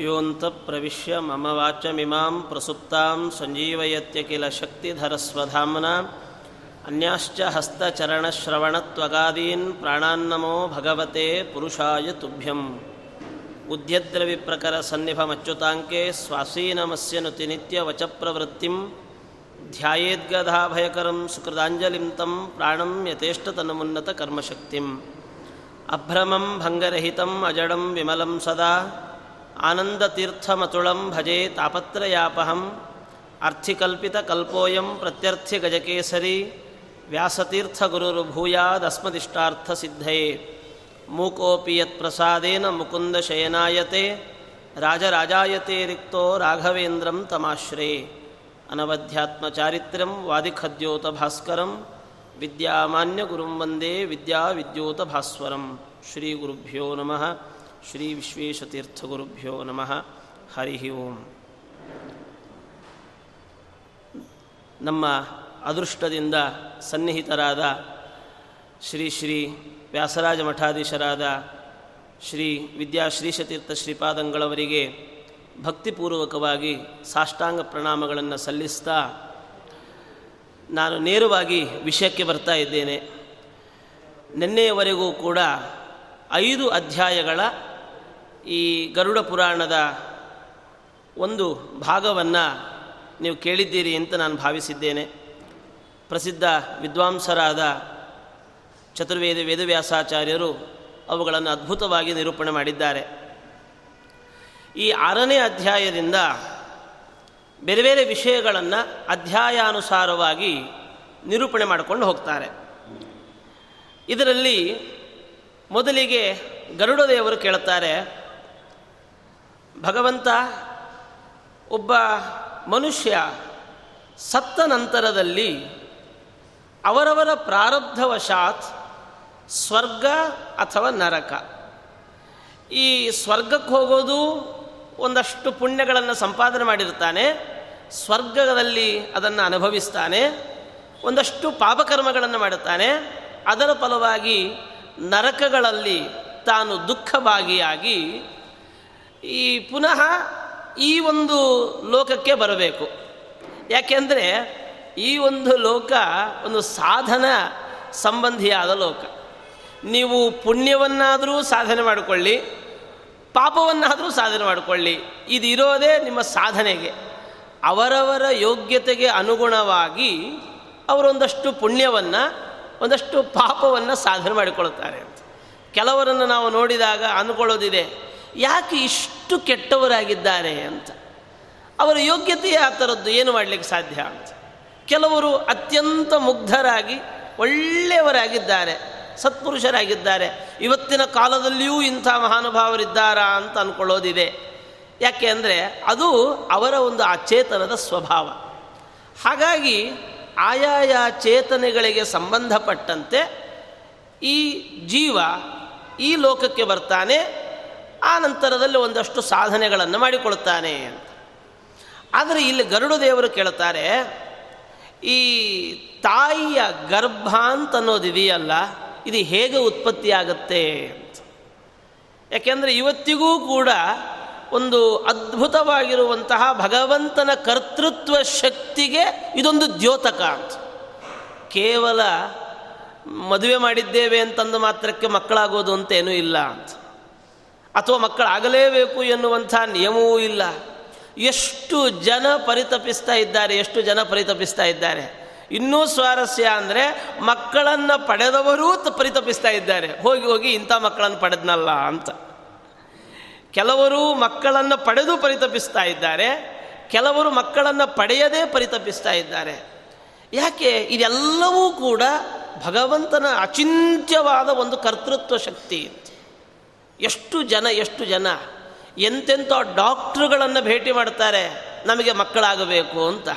योऽन्तःप्रविश्य मम वाचमिमां प्रसुप्तां सञ्जीवयत्य किल शक्तिधरस्वधाम्ना अन्याश्च हस्तचरणश्रवणत्वगादीन् प्राणान्नमो भगवते पुरुषाय तुभ्यम् उद्यद्रविप्रकरसन्निभमच्युताङ्के स्वासीनमस्य नुतिनित्यवचप्रवृत्तिं ध्यायेद्गधाभयकरं सुकृताञ्जलिं तं प्राणं यथेष्टतनुमुन्नतकर्मशक्तिम् अभ्रमं भङ्गरहितम् अजडं विमलं सदा ಆನಂದತೀರ್ಥಮತುಳಂ ಭಜೆ ತಾಪತ್ರಯಾಪಹಂ ಅರ್ಥಿಕಲ್ಪಿತಕಲ್ಪೋಯಂ ಪ್ರತ್ಯರ್ಥಿಗಜಕೇಸರಿ ವ್ಯಾಸತೀರ್ಥಗುರುರ್ಭೂಯಾದಸ್ಮದಿಷ್ಟಾರ್ಥಸಿದ್ಧಯೇ ಮೂಕೋಪಿ ಯತ್ಪ್ರಸಾದೇನ ಮುಕುಂದ ಶಯನಾಯತೆ ರಾಜರಾಜಾಯತೆ ರಿಕ್ತೋ ರಾಘವೇಂದ್ರಂ ತಮಾಶ್ರೇ ಅನವಧ್ಯಾತ್ಮಚಾರಿತ್ರ್ಯಂ ವಾದಿಖದ್ಯೋತ ಭಾಸ್ಕರಂ ವಿದ್ಯಾಮಾನ್ಯ ಗುರುಂ ವಂದೇ ವಿದ್ಯಾ ವಿದ್ಯೋತ ಭಾಸ್ವರಂ ಶ್ರೀ ಗುರುಭ್ಯೋ ನಮಃ ವಿಶ್ವೇಶತೀರ್ಥಗುರುಭ್ಯೋ ನಮಃ ಹರಿ ಓಂ ನಮ್ಮ ಅದೃಷ್ಟದಿಂದ ಸನ್ನಿಹಿತರಾದ ಶ್ರೀ ಶ್ರೀ ವ್ಯಾಸರಾಜ ಮಠಾಧೀಶರಾದ ಶ್ರೀ ವಿದ್ಯಾಶ್ರೀಶತೀರ್ಥ ಶ್ರೀಪಾದಂಗಳವರಿಗೆ ಭಕ್ತಿಪೂರ್ವಕವಾಗಿ ಸಾಷ್ಟಾಂಗ ಪ್ರಣಾಮಗಳನ್ನು ಸಲ್ಲಿಸ್ತಾ ನಾನು ನೇರವಾಗಿ ವಿಷಯಕ್ಕೆ ಬರ್ತಾ ಇದ್ದೇನೆ. ನಿನ್ನೆಯವರೆಗೂ ಕೂಡ ಐದು ಅಧ್ಯಾಯಗಳ ಈ ಗರುಡ ಪುರಾಣದ ಒಂದು ಭಾಗವನ್ನು ನೀವು ಕೇಳಿದ್ದೀರಿ ಅಂತ ನಾನು ಭಾವಿಸಿದ್ದೇನೆ. ಪ್ರಸಿದ್ಧ ವಿದ್ವಾಂಸರಾದ ಚತುರ್ವೇದ ವೇದವ್ಯಾಸಾಚಾರ್ಯರು ಅವುಗಳನ್ನು ಅದ್ಭುತವಾಗಿ ನಿರೂಪಣೆ ಮಾಡಿದ್ದಾರೆ. ಈ ಆರನೇ ಅಧ್ಯಾಯದಿಂದ ಬೇರೆ ಬೇರೆ ವಿಷಯಗಳನ್ನು ಅಧ್ಯಾಯಾನುಸಾರವಾಗಿ ನಿರೂಪಣೆ ಮಾಡಿಕೊಂಡು ಹೋಗ್ತಾರೆ. ಇದರಲ್ಲಿ ಮೊದಲಿಗೆ ಗರುಡದೇವರು ಕೇಳುತ್ತಾರೆ ಭಗವಂತ ಒಬ್ಬ ಮನುಷ್ಯ ಸತ್ತ ನಂತರದಲ್ಲಿ ಅವರವರ ಪ್ರಾರಬ್ಧವಶಾತ್ ಸ್ವರ್ಗ ಅಥವಾ ನರಕ. ಈ ಸ್ವರ್ಗಕ್ಕೆ ಹೋಗೋದು ಒಂದಷ್ಟು ಪುಣ್ಯಗಳನ್ನು ಸಂಪಾದನೆ ಮಾಡಿರ್ತಾನೆ ಸ್ವರ್ಗದಲ್ಲಿ ಅದನ್ನು ಅನುಭವಿಸ್ತಾನೆ, ಒಂದಷ್ಟು ಪಾಪಕರ್ಮಗಳನ್ನು ಮಾಡುತ್ತಾನೆ, ಅದರ ಫಲವಾಗಿ ನರಕಗಳಲ್ಲಿ ತಾನು ದುಃಖಭಾಗಿಯಾಗಿ ಈ ಪುನಃ ಈ ಒಂದು ಲೋಕಕ್ಕೆ ಬರಬೇಕು. ಯಾಕೆಂದರೆ ಈ ಒಂದು ಲೋಕ ಒಂದು ಸಾಧನ ಸಂಬಂಧಿಯಾದ ಲೋಕ. ನೀವು ಪುಣ್ಯವನ್ನಾದರೂ ಸಾಧನೆ ಮಾಡಿಕೊಳ್ಳಿ, ಪಾಪವನ್ನಾದರೂ ಸಾಧನೆ ಮಾಡಿಕೊಳ್ಳಿ ಇದು ಇರೋದೇ ನಿಮ್ಮ ಸಾಧನೆಗೆ. ಅವರವರ ಯೋಗ್ಯತೆಗೆ ಅನುಗುಣವಾಗಿ ಅವರೊಂದಷ್ಟು ಪುಣ್ಯವನ್ನು, ಒಂದಷ್ಟು ಪಾಪವನ್ನು ಸಾಧನೆ ಮಾಡಿಕೊಳ್ಳುತ್ತಾರೆ ಕೆಲವರನ್ನು ನಾವು ನೋಡಿದಾಗ ಅಂದ್ಕೊಳ್ಳೋದಿದೆ ಯಾಕೆ ಇಷ್ಟು ಕೆಟ್ಟವರಾಗಿದ್ದಾರೆ ಅಂತ? ಅವರ ಯೋಗ್ಯತೆಯೇ ಆ ಥರದ್ದು ಏನು ಮಾಡಲಿಕ್ಕೆ ಸಾಧ್ಯ ಅಂತ? ಕೆಲವರು ಅತ್ಯಂತ ಮುಗ್ಧರಾಗಿ, ಒಳ್ಳೆಯವರಾಗಿದ್ದಾರೆ, ಸತ್ಪುರುಷರಾಗಿದ್ದಾರೆ. ಇವತ್ತಿನ ಕಾಲದಲ್ಲಿಯೂ ಇಂಥ ಮಹಾನುಭಾವರಿದ್ದಾರಾ ಅಂತ ಅಂದ್ಕೊಳ್ಳೋದಿದೆ ಯಾಕೆ ಅಂದರೆ ಅದು ಅವರ ಒಂದು ಅಚೇತನದ ಸ್ವಭಾವ. ಹಾಗಾಗಿ ಆಯಾಯ ಚೇತನೆಗಳಿಗೆ ಸಂಬಂಧಪಟ್ಟಂತೆ ಈ ಜೀವ ಈ ಲೋಕಕ್ಕೆ ಬರ್ತಾನೆ ಆ ನಂತರದಲ್ಲಿ ಒಂದಷ್ಟು ಸಾಧನೆಗಳನ್ನು ಮಾಡಿಕೊಳ್ತಾನೆ ಅಂತ. ಆದರೆ ಇಲ್ಲಿ ಗರುಡ ದೇವರು ಕೇಳ್ತಾರೆ ಈ ತಾಯಿಯ ಗರ್ಭ ಅಂತ ಅನ್ನೋದಿದೆಯಲ್ಲ ಇದು ಹೇಗೆ ಉತ್ಪತ್ತಿಯಾಗತ್ತೆ ಅಂತ. ಯಾಕೆಂದರೆ ಇವತ್ತಿಗೂ ಕೂಡ ಒಂದು ಅದ್ಭುತವಾಗಿರುವಂತಹ ಭಗವಂತನ ಕರ್ತೃತ್ವ ಶಕ್ತಿಗೆ ಇದೊಂದು ದ್ಯೋತಕ ಅಂತ. ಕೇವಲ ಮದುವೆ ಮಾಡಿದ್ದೇವೆ ಅಂತಂದು ಮಾತ್ರಕ್ಕೆ ಮಕ್ಕಳಾಗೋದು ಅಂತೇನೂ ಇಲ್ಲ ಅಂತ. ಅಥವಾ ಮಕ್ಕಳಾಗಲೇಬೇಕು ಎನ್ನುವಂಥ ನಿಯಮವೂ ಇಲ್ಲ. ಎಷ್ಟು ಜನ ಪರಿತಪಿಸ್ತಾ ಇದ್ದಾರೆ, ಎಷ್ಟು ಜನ ಪರಿತಪಿಸ್ತಾ ಇದ್ದಾರೆ. ಇನ್ನೂ ಸ್ವಾರಸ್ಯ ಅಂದರೆ ಮಕ್ಕಳನ್ನು ಪಡೆದವರೂ ಪರಿತಪಿಸ್ತಾ ಇದ್ದಾರೆ. ಹೋಗಿ ಹೋಗಿ ಇಂಥ ಮಕ್ಕಳನ್ನು ಪಡೆದ್ನಲ್ಲ ಅಂತ. ಕೆಲವರು ಮಕ್ಕಳನ್ನು ಪಡೆದು ಪರಿತಪಿಸ್ತಾ ಇದ್ದಾರೆ, ಕೆಲವರು ಮಕ್ಕಳನ್ನು ಪಡೆಯದೇ ಪರಿತಪಿಸ್ತಾ ಇದ್ದಾರೆ. ಯಾಕೆ? ಇದೆಲ್ಲವೂ ಕೂಡ ಭಗವಂತನ ಅಚಿಂತ್ಯವಾದ ಒಂದು ಕರ್ತೃತ್ವ ಶಕ್ತಿ. ಎಷ್ಟು ಜನ ಎಷ್ಟು ಜನ? ಎಂತೆಂಥ ಡಾಕ್ಟ್ರುಗಳನ್ನು ಭೇಟಿ ಮಾಡ್ತಾರೆ, ನಮಗೆ ಮಕ್ಕಳಾಗಬೇಕು ಅಂತ.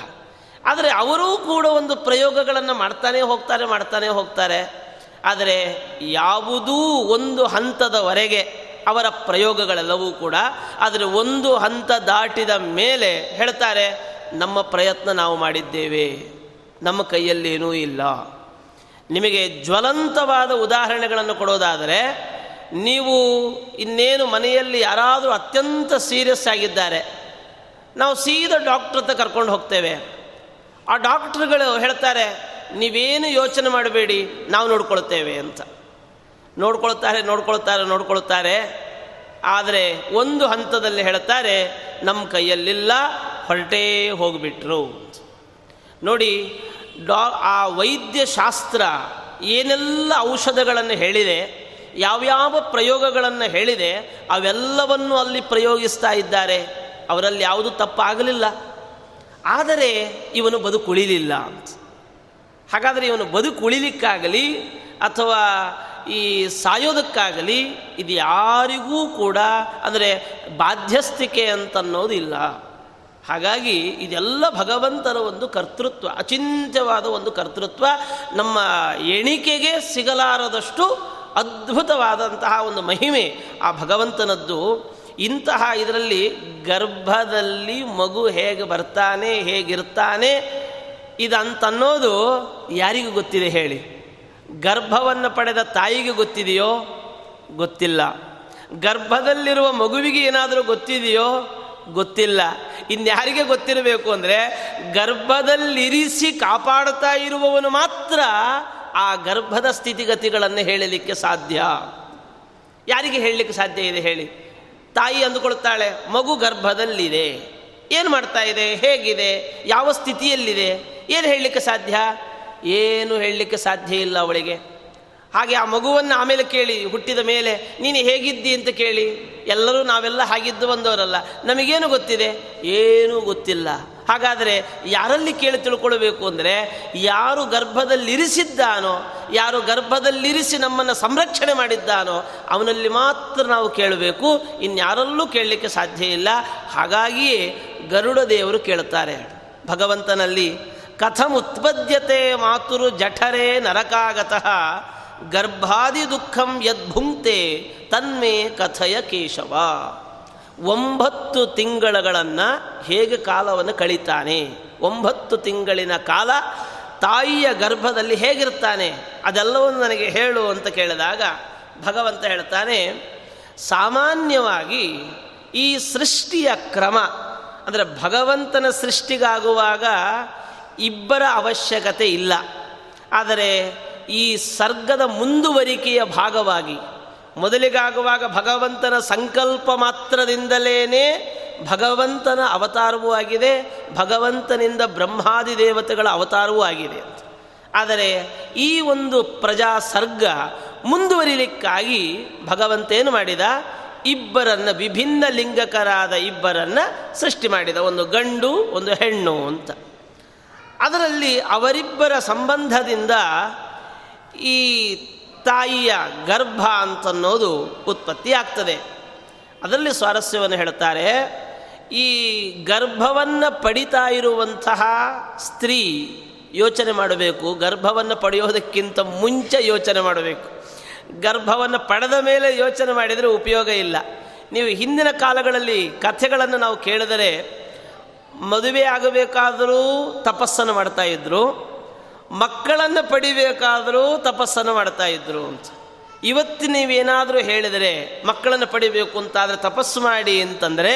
ಆದರೆ ಅವರೂ ಕೂಡ ಒಂದು ಪ್ರಯೋಗಗಳನ್ನು ಮಾಡ್ತಾನೆ ಹೋಗ್ತಾರೆ ಮಾಡ್ತಾನೆ ಹೋಗ್ತಾರೆ. ಆದರೆ ಯಾವುದೂ ಒಂದು ಹಂತದವರೆಗೆ ಅವರ ಪ್ರಯೋಗಗಳೆಲ್ಲವೂ ಕೂಡ ಆದರೆ ಒಂದು ಹಂತ ದಾಟಿದ ಮೇಲೆ ಹೇಳ್ತಾರೆ, ನಮ್ಮ ಪ್ರಯತ್ನ ನಾವು ಮಾಡಿದ್ದೇವೆ. ನಮ್ಮ ಕೈಯಲ್ಲೇನೂ ಇಲ್ಲ. ನಿಮಗೆ ಜ್ವಲಂತವಾದ ಉದಾಹರಣೆಗಳನ್ನು ಕೊಡೋದಾದರೆ ನೀವು ಇನ್ನೇನು ಮನೆಯಲ್ಲಿ ಯಾರಾದರೂ ಅತ್ಯಂತ ಸೀರಿಯಸ್ ಆಗಿದ್ದಾರೆ, ನಾವು ಸೀದಾ ಡಾಕ್ಟ್ರ್ ಹತ್ರ ಕರ್ಕೊಂಡು ಹೋಗ್ತೇವೆ. ಆ ಡಾಕ್ಟ್ರುಗಳು ಹೇಳ್ತಾರೆ, ನೀವೇನು ಯೋಚನೆ ಮಾಡಬೇಡಿ, ನಾವು ನೋಡ್ಕೊಳ್ತೇವೆ ಅಂತ. ನೋಡ್ಕೊಳ್ತಾರೆ ನೋಡ್ಕೊಳ್ತಾರೆ ನೋಡ್ಕೊಳ್ತಾರೆ. ಆದರೆ ಒಂದು ಹಂತದಲ್ಲಿ ಹೇಳ್ತಾರೆ, ನಮ್ಮ ಕೈಯಲ್ಲಿಲ್ಲ, ಹೊರಟೇ ಹೋಗಿಬಿಟ್ರು ನೋಡಿ, ಡಾ ಆ ವೈದ್ಯಶಾಸ್ತ್ರ ಏನೆಲ್ಲ ಔಷಧಗಳನ್ನು ಹೇಳಿದೆ ಯಾವ್ಯಾವ ಪ್ರಯೋಗಗಳನ್ನು ಹೇಳಿದೆ, ಅವೆಲ್ಲವನ್ನು ಅಲ್ಲಿ ಪ್ರಯೋಗಿಸ್ತಾ ಇದ್ದಾರೆ. ಅವರಲ್ಲಿ ಯಾವುದು ತಪ್ಪಾಗಲಿಲ್ಲ. ಆದರೆ ಇವನು ಬದುಕುಳಿಲಿಲ್ಲ ಅಂತ. ಹಾಗಾದರೆ ಇವನು ಬದುಕುಳಿಲಿಕ್ಕಾಗಲಿ ಅಥವಾ ಈ ಸಾಯೋದಕ್ಕಾಗಲಿ ಇದು ಯಾರಿಗೂ ಕೂಡ ಅಂದರೆ ಬಾಧ್ಯಸ್ಥಿಕೆ ಅಂತನ್ನೋದಿಲ್ಲ. ಹಾಗಾಗಿ ಇದೆಲ್ಲ ಭಗವಂತನ ಒಂದು ಕರ್ತೃತ್ವ, ಅಚಿಂತ್ಯವಾದ ಒಂದು ಕರ್ತೃತ್ವ ನಮ್ಮ ಎಣಿಕೆಗೆ ಸಿಗಲಾರದಷ್ಟು ಅದ್ಭುತವಾದಂತಹ ಒಂದು ಮಹಿಮೆ ಆ ಭಗವಂತನದ್ದು. ಇಂತಹ ಇದರಲ್ಲಿ ಗರ್ಭದಲ್ಲಿ ಮಗು ಹೇಗೆ ಬರ್ತಾನೆ, ಹೇಗಿರ್ತಾನೆ, ಇದಂತನ್ನೋದು ಯಾರಿಗೂ ಗೊತ್ತಿದೆ ಹೇಳಿ. ಗರ್ಭವನ್ನು ಪಡೆದ ತಾಯಿಗೆ ಗೊತ್ತಿದೆಯೋ? ಗೊತ್ತಿಲ್ಲ. ಗರ್ಭದಲ್ಲಿರುವ ಮಗುವಿಗೆ ಏನಾದರೂ ಗೊತ್ತಿದೆಯೋ? ಗೊತ್ತಿಲ್ಲ. ಇನ್ಯಾರಿಗೆ ಗೊತ್ತಿರಬೇಕು ಅಂದರೆ ಗರ್ಭದಲ್ಲಿರಿಸಿ ಕಾಪಾಡ್ತಾ ಇರುವವನು ಮಾತ್ರ ಆ ಗರ್ಭದ ಸ್ಥಿತಿಗತಿಗಳನ್ನು ಹೇಳಲಿಕ್ಕೆ ಸಾಧ್ಯ? ಯಾರಿಗೆ ಹೇಳಲಿಕ್ಕೆ ಸಾಧ್ಯ ಇದೆ ಹೇಳಿ. ತಾಯಿ ಅಂದುಕೊಳ್ತಾಳೆ, ಮಗು ಗರ್ಭದಲ್ಲಿದೆ. ಏನು ಮಾಡ್ತಾ ಇದೆ? ಹೇಗಿದೆ? ಯಾವ ಸ್ಥಿತಿಯಲ್ಲಿದೆ? ಏನು ಹೇಳಲಿಕ್ಕೆ ಸಾಧ್ಯ? ಏನು ಹೇಳಲಿಕ್ಕೆ ಸಾಧ್ಯ ಇಲ್ಲ ಅವಳಿಗೆ. ಹಾಗೆ ಆ ಮಗುವನ್ನು ಆಮೇಲೆ ಕೇಳಿ, ಹುಟ್ಟಿದ ಮೇಲೆ, ನೀನು ಹೇಗಿದ್ದಿ? ಅಂತ ಕೇಳಿ. ಎಲ್ಲರೂ ನಾವೆಲ್ಲ ಹಾಗಿದ್ದು ಬಂದವರಲ್ಲ. ನಮಗೇನು ಗೊತ್ತಿದೆ? ಏನೂ ಗೊತ್ತಿಲ್ಲ. ಹಾಗಾದರೆ ಯಾರಲ್ಲಿ ಕೇಳಿ ತಿಳ್ಕೊಳ್ಬೇಕು ಅಂದರೆ ಯಾರು ಗರ್ಭದಲ್ಲಿರಿಸಿದ್ದಾನೋ, ಯಾರು ಗರ್ಭದಲ್ಲಿರಿಸಿ ನಮ್ಮನ್ನು ಸಂರಕ್ಷಣೆ ಮಾಡಿದ್ದಾನೋ, ಅವನಲ್ಲಿ ಮಾತ್ರ ನಾವು ಕೇಳಬೇಕು. ಇನ್ಯಾರಲ್ಲೂ ಕೇಳಲಿಕ್ಕೆ ಸಾಧ್ಯ ಇಲ್ಲ. ಹಾಗಾಗಿಯೇ ಗರುಡ ದೇವರು ಕೇಳುತ್ತಾರೆ, ಭಗವಂತನಲ್ಲಿ, ಕಥಂ ಉತ್ಪದ್ಯತೆ ಮಾತುರು ಜಠರೇ ನರಕಾಗತಃ, ಗರ್ಭಾದಿ ದುಃಖಂ ಯದ್ಭುಂಕ್ತೆ, ತನ್ಮೇ ಕಥಯ ಕೇಶವ. ಒಂಬತ್ತು ತಿಂಗಳುಗಳನ್ನು ಹೇಗೆ ಕಾಲವನ್ನು ಕಳೀತಾನೆ? ಒಂಬತ್ತು ತಿಂಗಳಿನ ಕಾಲ ತಾಯಿಯ ಗರ್ಭದಲ್ಲಿ ಹೇಗಿರ್ತಾನೆ? ಅದೆಲ್ಲವನ್ನು ನನಗೆ ಹೇಳು ಅಂತ ಕೇಳಿದಾಗ ಭಗವಂತ ಹೇಳ್ತಾನೆ, ಸಾಮಾನ್ಯವಾಗಿ ಈ ಸೃಷ್ಟಿಯ ಕ್ರಮ, ಅಂದರೆ ಭಗವಂತನ ಸೃಷ್ಟಿಗಾಗುವಾಗ ಇಬ್ಬರ ಅವಶ್ಯಕತೆ ಇಲ್ಲ. ಆದರೆ ಈ ಸರ್ಗದ ಮುಂದುವರಿಕೆಯ ಭಾಗವಾಗಿ ಮೊದಲಿಗಾಗುವಾಗ ಭಗವಂತನ ಸಂಕಲ್ಪ ಮಾತ್ರದಿಂದಲೇ ಭಗವಂತನ ಅವತಾರವೂ ಆಗಿದೆ, ಭಗವಂತನಿಂದ ಬ್ರಹ್ಮಾದಿ ದೇವತೆಗಳ ಅವತಾರವೂ ಆಗಿದೆ ಅಂತ. ಆದರೆ ಈ ಒಂದು ಪ್ರಜಾ ಸರ್ಗ ಮುಂದುವರಿಲಿಕ್ಕಾಗಿ ಭಗವಂತ ಏನು ಮಾಡಿದ? ಇಬ್ಬರನ್ನು ವಿಭಿನ್ನ ಲಿಂಗಕರಾದ ಇಬ್ಬರನ್ನು ಸೃಷ್ಟಿ ಮಾಡಿದ, ಒಂದು ಗಂಡು, ಒಂದು ಹೆಣ್ಣು ಅಂತ. ಅದರಲ್ಲಿ ಅವರಿಬ್ಬರ ಸಂಬಂಧದಿಂದ ಈ ತಾಯಿಯ ಗರ್ಭ ಅಂತನ್ನೋದು ಉತ್ಪತ್ತಿ ಆಗ್ತದೆ. ಅದರಲ್ಲಿ ಸ್ವಾರಸ್ಯವನ್ನು ಹೇಳ್ತಾರೆ, ಈ ಗರ್ಭವನ್ನು ಪಡಿತಾ ಇರುವಂತಹ ಸ್ತ್ರೀ ಯೋಚನೆ ಮಾಡಬೇಕು. ಗರ್ಭವನ್ನು ಪಡೆಯೋದಕ್ಕಿಂತ ಮುಂಚೆ ಯೋಚನೆ ಮಾಡಬೇಕು. ಗರ್ಭವನ್ನು ಪಡೆದ ಮೇಲೆ ಯೋಚನೆ ಮಾಡಿದರೆ ಉಪಯೋಗ ಇಲ್ಲ. ನೀವು ಹಿಂದಿನ ಕಾಲಗಳಲ್ಲಿ ಕಥೆಗಳನ್ನು ನಾವು ಕೇಳಿದರೆ ಮದುವೆ ಆಗಬೇಕಾದರೂ ತಪಸ್ಸನ್ನು ಮಾಡ್ತಾ ಇದ್ರು. ಮಕ್ಕಳನ್ನು ಪಡಿಬೇಕಾದರೂ ತಪಸ್ಸನ್ನು ಮಾಡ್ತಾ ಇದ್ರು ಅಂತ. ಇವತ್ತು ನೀವೇನಾದರೂ ಹೇಳಿದರೆ ಮಕ್ಕಳನ್ನು ಪಡಿಬೇಕು ಅಂತಾದರೆ ತಪಸ್ಸು ಮಾಡಿ ಅಂತಂದರೆ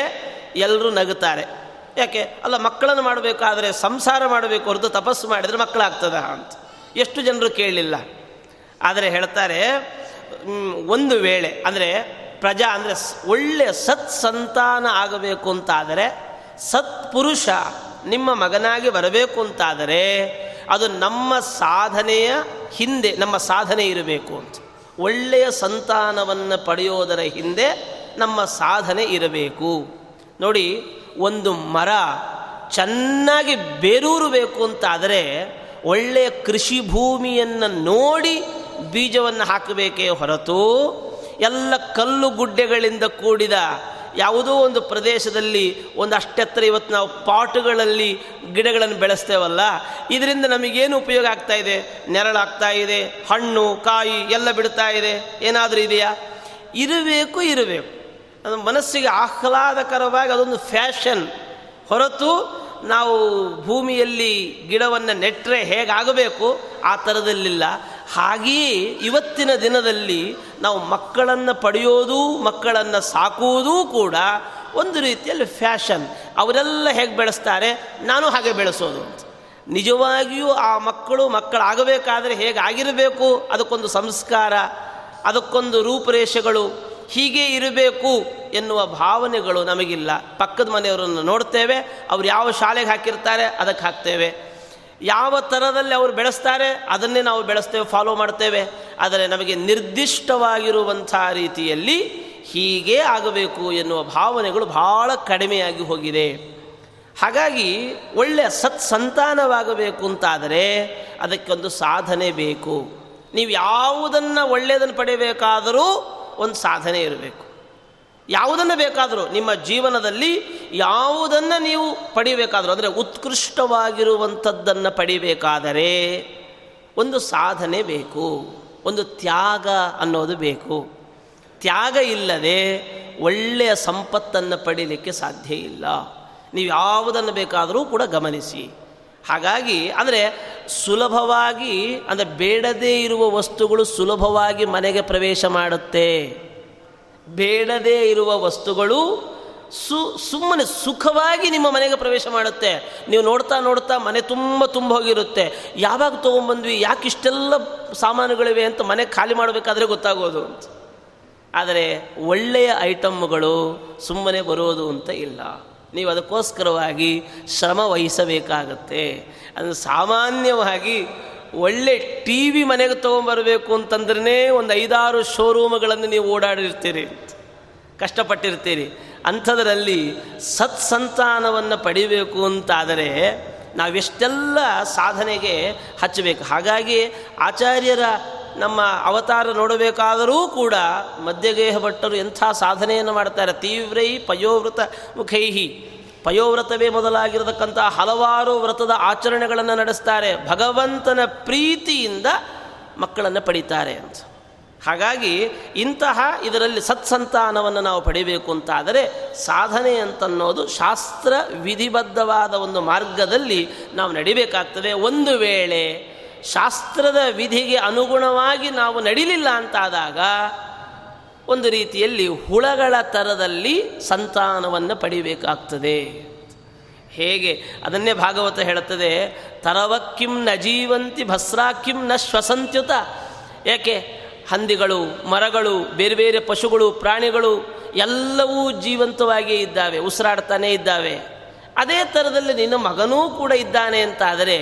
ಎಲ್ಲರೂ ನಗುತ್ತಾರೆ. ಯಾಕೆ? ಅಲ್ಲ, ಮಕ್ಕಳನ್ನು ಮಾಡಬೇಕಾದ್ರೆ ಸಂಸಾರ ಮಾಡಬೇಕು ಹೊರತು ತಪಸ್ಸು ಮಾಡಿದರೆ ಮಕ್ಕಳಾಗ್ತದ ಅಂತ. ಎಷ್ಟು ಜನರು ಕೇಳಲಿಲ್ಲ ಆದರೆ ಹೇಳ್ತಾರೆ ಒಂದು ವೇಳೆ, ಅಂದರೆ ಪ್ರಜಾ, ಅಂದರೆ ಒಳ್ಳೆಯ ಸತ್ ಸಂತಾನ ಆಗಬೇಕು ಅಂತಾದರೆ, ಸತ್ಪುರುಷ ನಿಮ್ಮ ಮಗನಾಗಿ ಬರಬೇಕು ಅಂತಾದರೆ ಅದು ನಮ್ಮ ಸಾಧನೆಯ ಹಿಂದೆ, ನಮ್ಮ ಸಾಧನೆ ಇರಬೇಕು ಅಂತ. ಒಳ್ಳೆಯ ಸಂತಾನವನ್ನು ಪಡೆಯೋದರ ಹಿಂದೆ ನಮ್ಮ ಸಾಧನೆ ಇರಬೇಕು. ನೋಡಿ, ಒಂದು ಮರ ಚೆನ್ನಾಗಿ ಬೇರೂರಬೇಕು ಅಂತಾದರೆ ಒಳ್ಳೆಯ ಕೃಷಿ ಭೂಮಿಯನ್ನು ನೋಡಿ ಬೀಜವನ್ನು ಹಾಕಬೇಕೇ ಹೊರತು ಎಲ್ಲ ಕಲ್ಲು ಗುಡ್ಡೆಗಳಿಂದ ಕೂಡಿದ ಯಾವುದೋ ಒಂದು ಪ್ರದೇಶದಲ್ಲಿ ಒಂದು ಅಷ್ಟೆತ್ತರ ಇವತ್ತು ನಾವು ಪಾಟುಗಳಲ್ಲಿ ಗಿಡಗಳನ್ನು ಬೆಳೆಸ್ತೇವಲ್ಲ, ಇದರಿಂದ ನಮಗೇನು ಉಪಯೋಗ ಆಗ್ತಾ ಇದೆ? ನೆರಳಾಗ್ತಾ ಇದೆ, ಹಣ್ಣು, ಕಾಯಿ ಎಲ್ಲ ಬಿಡ್ತಾ ಇದೆ. ಏನಾದರೂ ಇದೆಯಾ? ಇರಬೇಕು ಇರಬೇಕು. ಅದು ಮನಸ್ಸಿಗೆ ಆಹ್ಲಾದಕರವಾಗಿ ಅದೊಂದು ಫ್ಯಾಷನ್. ಹೊರತು ನಾವು ಭೂಮಿಯಲ್ಲಿ ಗಿಡವನ್ನು ನೆಟ್ಟರೆ ಹೇಗಾಗಬೇಕು? ಆ ಥರದಲ್ಲಿಲ್ಲ. ಹಾಗೆಯೇ ಇವತ್ತಿನ ದಿನದಲ್ಲಿ ನಾವು ಮಕ್ಕಳನ್ನು ಪಡೆಯೋದು, ಮಕ್ಕಳನ್ನು ಸಾಕುವುದೂ ಕೂಡ ಒಂದು ರೀತಿಯಲ್ಲಿ ಫ್ಯಾಷನ್. ಅವರೆಲ್ಲ ಹೇಗೆ ಬೆಳೆಸ್ತಾರೆ? ನಾನು ಹಾಗೆ ಬೆಳೆಸೋದು ನಿಜವಾಗಿಯೂ ಆ ಮಕ್ಕಳು ಮಕ್ಕಳಾಗಬೇಕಾದರೆ ಹೇಗಾಗಿರಬೇಕು ಅದಕ್ಕೊಂದು ಸಂಸ್ಕಾರ, ಅದಕ್ಕೊಂದು ರೂಪುರೇಷೆಗಳು ಹೀಗೆ ಇರಬೇಕು ಎನ್ನುವ ಭಾವನೆಗಳು ನಮಗಿಲ್ಲ. ಪಕ್ಕದ ಮನೆಯವರನ್ನು ನೋಡ್ತೇವೆ, ಅವ್ರು ಯಾವ ಶಾಲೆಗೆ ಹಾಕಿರ್ತಾರೆ ಅದಕ್ಕೆ ಹಾಕ್ತೇವೆ. ಯಾವ ಥರದಲ್ಲಿ ಅವರು ಬೆಳೆಸ್ತಾರೆ, ಅದನ್ನೇ ನಾವು ಬೆಳೆಸ್ತೇವೆ ಫಾಲೋ ಮಾಡ್ತೇವೆ. ಆದರೆ ನಮಗೆ ನಿರ್ದಿಷ್ಟವಾಗಿರುವಂಥ ರೀತಿಯಲ್ಲಿ ಹೀಗೇ ಆಗಬೇಕು ಎನ್ನುವ ಭಾವನೆಗಳು ಬಹಳ ಕಡಿಮೆಯಾಗಿ ಹೋಗಿದೆ. ಹಾಗಾಗಿ ಒಳ್ಳೆಯ ಸತ್ಸಂತಾನವಾಗಬೇಕು ಅಂತಾದರೆ ಅದಕ್ಕೊಂದು ಸಾಧನೆ ಬೇಕು. ನೀವು ಯಾವುದನ್ನು ಒಳ್ಳೆಯದನ್ನು ಪಡೆಯಬೇಕಾದರೂ ಒಂದು ಸಾಧನೆ ಇರಬೇಕು. ಯಾವುದನ್ನು ಬೇಕಾದರೂ ನಿಮ್ಮ ಜೀವನದಲ್ಲಿ ಯಾವುದನ್ನು ನೀವು ಪಡಿಬೇಕಾದರೂ, ಅಂದರೆ ಉತ್ಕೃಷ್ಟವಾಗಿರುವಂಥದ್ದನ್ನು ಪಡಿಬೇಕಾದರೆ ಒಂದು ಸಾಧನೆ ಬೇಕು, ಒಂದು ತ್ಯಾಗ ಅನ್ನೋದು ಬೇಕು. ತ್ಯಾಗ ಇಲ್ಲದೆ ಒಳ್ಳೆಯ ಸಂಪತ್ತನ್ನು ಪಡೀಲಿಕ್ಕೆ ಸಾಧ್ಯ ಇಲ್ಲ. ನೀವು ಯಾವುದನ್ನು ಬೇಕಾದರೂ ಕೂಡ ಗಮನಿಸಿ. ಹಾಗಾಗಿ, ಅಂದರೆ ಸುಲಭವಾಗಿ, ಅಂದರೆ ಬೇಡದೇ ಇರುವ ವಸ್ತುಗಳು ಸುಲಭವಾಗಿ ಮನೆಗೆ ಪ್ರವೇಶ ಮಾಡುತ್ತೆ. ಬೇಡದೇ ಇರುವ ವಸ್ತುಗಳು ಸು ಸುಮ್ಮನೆ ಸುಖವಾಗಿ ನಿಮ್ಮ ಮನೆಗೆ ಪ್ರವೇಶ ಮಾಡುತ್ತೆ. ನೀವು ನೋಡ್ತಾ ನೋಡ್ತಾ ಮನೆ ತುಂಬ ತುಂಬ ಹೋಗಿರುತ್ತೆ. ಯಾವಾಗ ತೊಗೊಂಬಂದ್ವಿ, ಯಾಕೆ ಇಷ್ಟೆಲ್ಲ ಸಾಮಾನುಗಳಿವೆ ಅಂತ ಮನೆ ಖಾಲಿ ಮಾಡಬೇಕಾದ್ರೆ ಗೊತ್ತಾಗೋದು ಅಂತ. ಆದರೆ ಒಳ್ಳೆಯ ಐಟಮ್ಗಳು ಸುಮ್ಮನೆ ಬರೋದು ಅಂತ ಇಲ್ಲ. ನೀವು ಅದಕ್ಕೋಸ್ಕರವಾಗಿ ಶ್ರಮ ವಹಿಸಬೇಕಾಗತ್ತೆ. ಅದು ಸಾಮಾನ್ಯವಾಗಿ ಒಳ್ಳೆ ಟಿ ವಿ ಮನೆಗೆ ತೊಗೊಂಬರಬೇಕು ಅಂತಂದ್ರೆ ಒಂದು ಐದಾರು ಶೋರೂಮ್ಗಳನ್ನು ನೀವು ಓಡಾಡಿರ್ತೀರಿ, ಕಷ್ಟಪಟ್ಟಿರ್ತೀರಿ. ಅಂಥದ್ರಲ್ಲಿ ಸತ್ಸಂತಾನವನ್ನು ಪಡಿಬೇಕು ಅಂತಾದರೆ ನಾವೆಷ್ಟೆಲ್ಲ ಸಾಧನೆಗೆ ಹಚ್ಚಬೇಕು. ಹಾಗಾಗಿ ಆಚಾರ್ಯರ ನಮ್ಮ ಅವತಾರ ನೋಡಬೇಕಾದರೂ ಕೂಡ ಮಧ್ಯಗೇಹ ಭಟ್ಟರು ಎಂಥ ಸಾಧನೆಯನ್ನು ಮಾಡ್ತಾರೆ. ತೀವ್ರೈ ಪಯೋವೃತ ಮುಖೈಹಿ. ಪಯೋವ್ರತವೇ ಮೊದಲಾಗಿರತಕ್ಕಂಥ ಹಲವಾರು ವ್ರತದ ಆಚರಣೆಗಳನ್ನು ನಡೆಸ್ತಾರೆ. ಭಗವಂತನ ಪ್ರೀತಿಯಿಂದ ಮಕ್ಕಳನ್ನು ಪಡೀತಾರೆ ಅಂತ. ಹಾಗಾಗಿ ಇಂತಹ ಇದರಲ್ಲಿ ಸತ್ಸಂತಾನವನ್ನು ನಾವು ಪಡಿಬೇಕು ಅಂತಾದರೆ ಸಾಧನೆ ಅಂತನ್ನೋದು ಶಾಸ್ತ್ರ ವಿಧಿಬದ್ಧವಾದ ಒಂದು ಮಾರ್ಗದಲ್ಲಿ ನಾವು ನಡಿಬೇಕಾಗ್ತದೆ. ಒಂದು ವೇಳೆ ಶಾಸ್ತ್ರದ ವಿಧಿಗೆ ಅನುಗುಣವಾಗಿ ನಾವು ನಡಿಲಿಲ್ಲ ಅಂತಾದಾಗ ಒಂದು ರೀತಿಯಲ್ಲಿ ಹುಳಗಳ ಥರದಲ್ಲಿ ಸಂತಾನವನ್ನು ಪಡಿಬೇಕಾಗ್ತದೆ. ಹೇಗೆ? ಅದನ್ನೇ ಭಾಗವತ ಹೇಳುತ್ತದೆ ತರವಕ್ಕಿಂ ನ ಜೀವಂತಿ ಭಸ್ರಾಕಿಂ ನ ಶ್ವಸಂತ್ಯುತ. ಯಾಕೆ ಹಂದಿಗಳು, ಮರಗಳು, ಬೇರೆ ಬೇರೆ ಪಶುಗಳು, ಪ್ರಾಣಿಗಳು ಎಲ್ಲವೂ ಜೀವಂತವಾಗಿಯೇ ಇದ್ದಾವೆ, ಉಸಿರಾಡ್ತಾನೇ ಇದ್ದಾವೆ. ಅದೇ ಥರದಲ್ಲಿ ನಿನ್ನ ಮಗನೂ ಕೂಡ ಇದ್ದಾನೆ ಅಂತಾದರೆ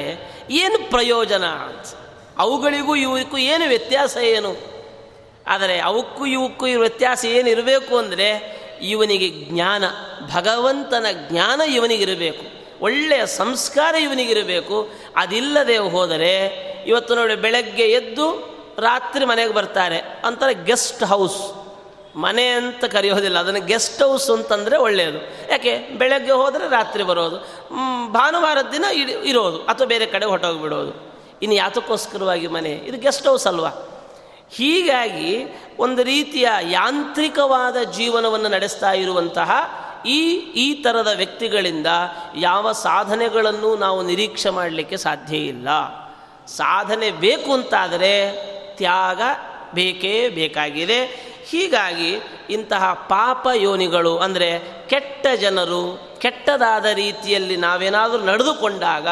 ಏನು ಪ್ರಯೋಜನ ಅವುಗಳಿಗೂ ಇವಕ್ಕೂ ಏನು ವ್ಯತ್ಯಾಸ ಏನು? ಆದರೆ ಅವಕ್ಕೂ ಇವಕ್ಕೂ ಇವ್ರ ವ್ಯತ್ಯಾಸ ಏನಿರಬೇಕು ಅಂದರೆ ಇವನಿಗೆ ಜ್ಞಾನ, ಭಗವಂತನ ಜ್ಞಾನ ಇವನಿಗಿರಬೇಕು. ಒಳ್ಳೆಯ ಸಂಸ್ಕಾರ ಇವನಿಗಿರಬೇಕು. ಅದಿಲ್ಲದೆ ಹೋದರೆ, ಇವತ್ತು ನೋಡಿ ಬೆಳಗ್ಗೆ ಎದ್ದು ರಾತ್ರಿ ಮನೆಗೆ ಬರ್ತಾರೆ, ಅಂತಾರೆ ಗೆಸ್ಟ್ ಹೌಸ್. ಮನೆ ಅಂತ ಕರೆಯೋದಿಲ್ಲ, ಅದನ್ನು ಗೆಸ್ಟ್ ಹೌಸ್ ಅಂತಂದರೆ ಒಳ್ಳೆಯದು. ಯಾಕೆ? ಬೆಳಗ್ಗೆ ಹೋದರೆ ರಾತ್ರಿ ಬರೋದು. ಭಾನುವಾರದ ದಿನ ಇರೋದು, ಅಥವಾ ಬೇರೆ ಕಡೆ ಹೊಟ್ಟೋಗಿಬಿಡೋದು ಇನ್ನು ಯಾತಕ್ಕೋಸ್ಕರವಾಗಿ ಮನೆ? ಇದು ಗೆಸ್ಟ್ ಹೌಸ್ ಅಲ್ವಾ? ಹೀಗಾಗಿ ಒಂದು ರೀತಿಯ ಯಾಂತ್ರಿಕವಾದ ಜೀವನವನ್ನು ನಡೆಸ್ತಾ ಇರುವಂತಹ ಈ ಈ ಥರದ ವ್ಯಕ್ತಿಗಳಿಂದ ಯಾವ ಸಾಧನೆಗಳನ್ನು ನಾವು ನಿರೀಕ್ಷೆ ಮಾಡಲಿಕ್ಕೆ ಸಾಧ್ಯ ಇಲ್ಲ. ಸಾಧನೆ ಬೇಕು ಅಂತಾದರೆ ತ್ಯಾಗ ಬೇಕೇ ಬೇಕಾಗಿದೆ. ಹೀಗಾಗಿ ಇಂತಹ ಪಾಪ ಯೋನಿಗಳು ಅಂದರೆ ಕೆಟ್ಟ ಜನರು, ಕೆಟ್ಟದಾದ ರೀತಿಯಲ್ಲಿ ನಾವೇನಾದರೂ ನಡೆದುಕೊಂಡಾಗ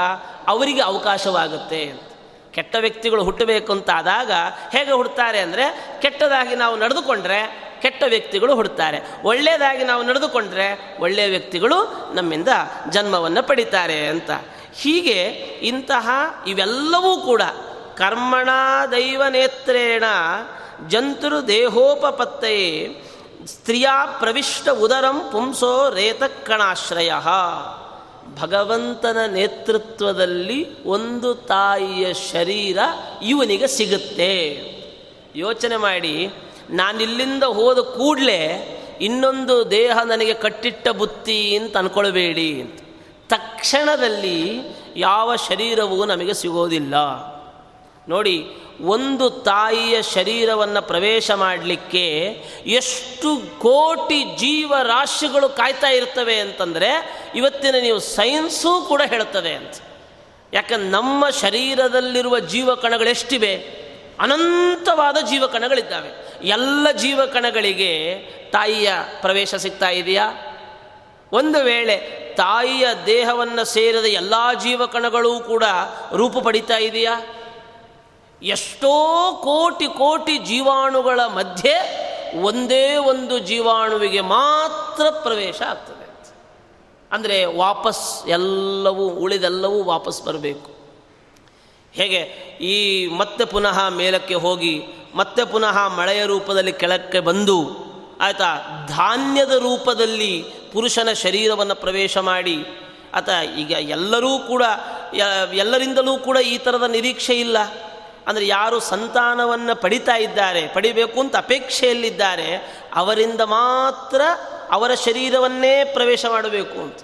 ಅವರಿಗೆ ಅವಕಾಶವಾಗುತ್ತೆ ಕೆಟ್ಟ ವ್ಯಕ್ತಿಗಳು ಹುಟ್ಟಬೇಕು ಅಂತಾದಾಗ ಹೇಗೆ ಹುಡ್ತಾರೆ ಅಂದರೆ ಕೆಟ್ಟದಾಗಿ ನಾವು ನಡೆದುಕೊಂಡ್ರೆ ಕೆಟ್ಟ ವ್ಯಕ್ತಿಗಳು ಹುಡ್ತಾರೆ. ಒಳ್ಳೆಯದಾಗಿ ನಾವು ನಡೆದುಕೊಂಡ್ರೆ ಒಳ್ಳೆಯ ವ್ಯಕ್ತಿಗಳು ನಮ್ಮಿಂದ ಜನ್ಮವನ್ನು ಪಡಿತಾರೆ ಅಂತ. ಹೀಗೆ ಇಂತಹ ಇವೆಲ್ಲವೂ ಕೂಡ ಕರ್ಮಣ ದೈವ ನೇತ್ರೇಣ ಜಂತುರು ದೇಹೋಪತ್ತಯೇ ಸ್ತ್ರೀಯ ಪ್ರವಿಷ್ಟ ಉದರಂ ಪುಂಸೋ ರೇತಕ್ಕಣಾಶ್ರಯ. ಭಗವಂತನ ನೇತೃತ್ವದಲ್ಲಿ ಒಂದು ತಾಯಿಯ ಶರೀರ ಇವನಿಗೆ ಸಿಗುತ್ತೆ. ಯೋಚನೆ ಮಾಡಿ, ನಾನಿಲ್ಲಿಂದ ಹೋದ ಕೂಡಲೇ ಇನ್ನೊಂದು ದೇಹ ನನಗೆ ಕಟ್ಟಿಟ್ಟ ಬುತ್ತಿ ಅಂತ ಅಂದ್ಕೊಳ್ಬೇಡಿ ತಕ್ಷಣದಲ್ಲಿ ಯಾವ ಶರೀರವೂ ನಮಗೆ ಸಿಗೋದಿಲ್ಲ. ನೋಡಿ, ಒಂದು ತಾಯಿಯ ಶರೀರವನ್ನು ಪ್ರವೇಶ ಮಾಡಲಿಕ್ಕೆ ಎಷ್ಟು ಕೋಟಿ ಜೀವರಾಶಿಗಳು ಕಾಯ್ತಾ ಇರ್ತವೆ ಅಂತಂದರೆ, ಇವತ್ತಿನ ನೀವು ಸೈನ್ಸೂ ಕೂಡ ಹೇಳ್ತದೆ ಅಂತ. ಯಾಕಂದ್ರೆ ನಮ್ಮ ಶರೀರದಲ್ಲಿರುವ ಜೀವಕಣಗಳೆಷ್ಟಿವೆ ಅನಂತವಾದ ಜೀವಕಣಗಳಿದ್ದಾವೆ. ಎಲ್ಲ ಜೀವಕಣಗಳಿಗೆ ತಾಯಿಯ ಪ್ರವೇಶ ಸಿಗ್ತಾ ಇದೆಯಾ? ಒಂದು ವೇಳೆ ತಾಯಿಯ ದೇಹವನ್ನು ಸೇರಿದ ಎಲ್ಲ ಜೀವಕಣಗಳೂ ಕೂಡ ರೂಪು ಪಡಿತಾ ಇದೆಯಾ? ಎಷ್ಟೋ ಕೋಟಿ ಕೋಟಿ ಜೀವಾಣುಗಳ ಮಧ್ಯೆ ಒಂದೇ ಒಂದು ಜೀವಾಣುವಿಗೆ ಮಾತ್ರ ಪ್ರವೇಶ ಆಗ್ತದೆ. ಅಂದರೆ ವಾಪಸ್ ಎಲ್ಲವೂ ಉಳಿದೆಲ್ಲವೂ ವಾಪಸ್ ಬರಬೇಕು. ಹೇಗೆ? ಈ ಮತ್ತೆ ಪುನಃ ಮೇಲಕ್ಕೆ ಹೋಗಿ, ಮತ್ತೆ ಪುನಃ ಮಳೆಯ ರೂಪದಲ್ಲಿ ಕೆಳಕ್ಕೆ ಬಂದು, ಆಯಿತಾ, ಧಾನ್ಯದ ರೂಪದಲ್ಲಿ ಪುರುಷನ ಶರೀರವನ್ನು ಪ್ರವೇಶ ಮಾಡಿ, ಆತ ಈಗ ಎಲ್ಲರೂ ಕೂಡ ಎಲ್ಲರಿಂದಲೂ ಕೂಡ ಈ ಥರದ ನಿರೀಕ್ಷೆ ಇಲ್ಲ. ಅಂದರೆ ಯಾರು ಸಂತಾನವನ್ನು ಪಡಿತಾ ಇದ್ದಾರೆ, ಪಡಿಬೇಕು ಅಂತ ಅಪೇಕ್ಷೆಯಲ್ಲಿದ್ದಾರೆ, ಅವರಿಂದ ಮಾತ್ರ ಅವರ ಶರೀರವನ್ನೇ ಪ್ರವೇಶ ಮಾಡಬೇಕು ಅಂತ.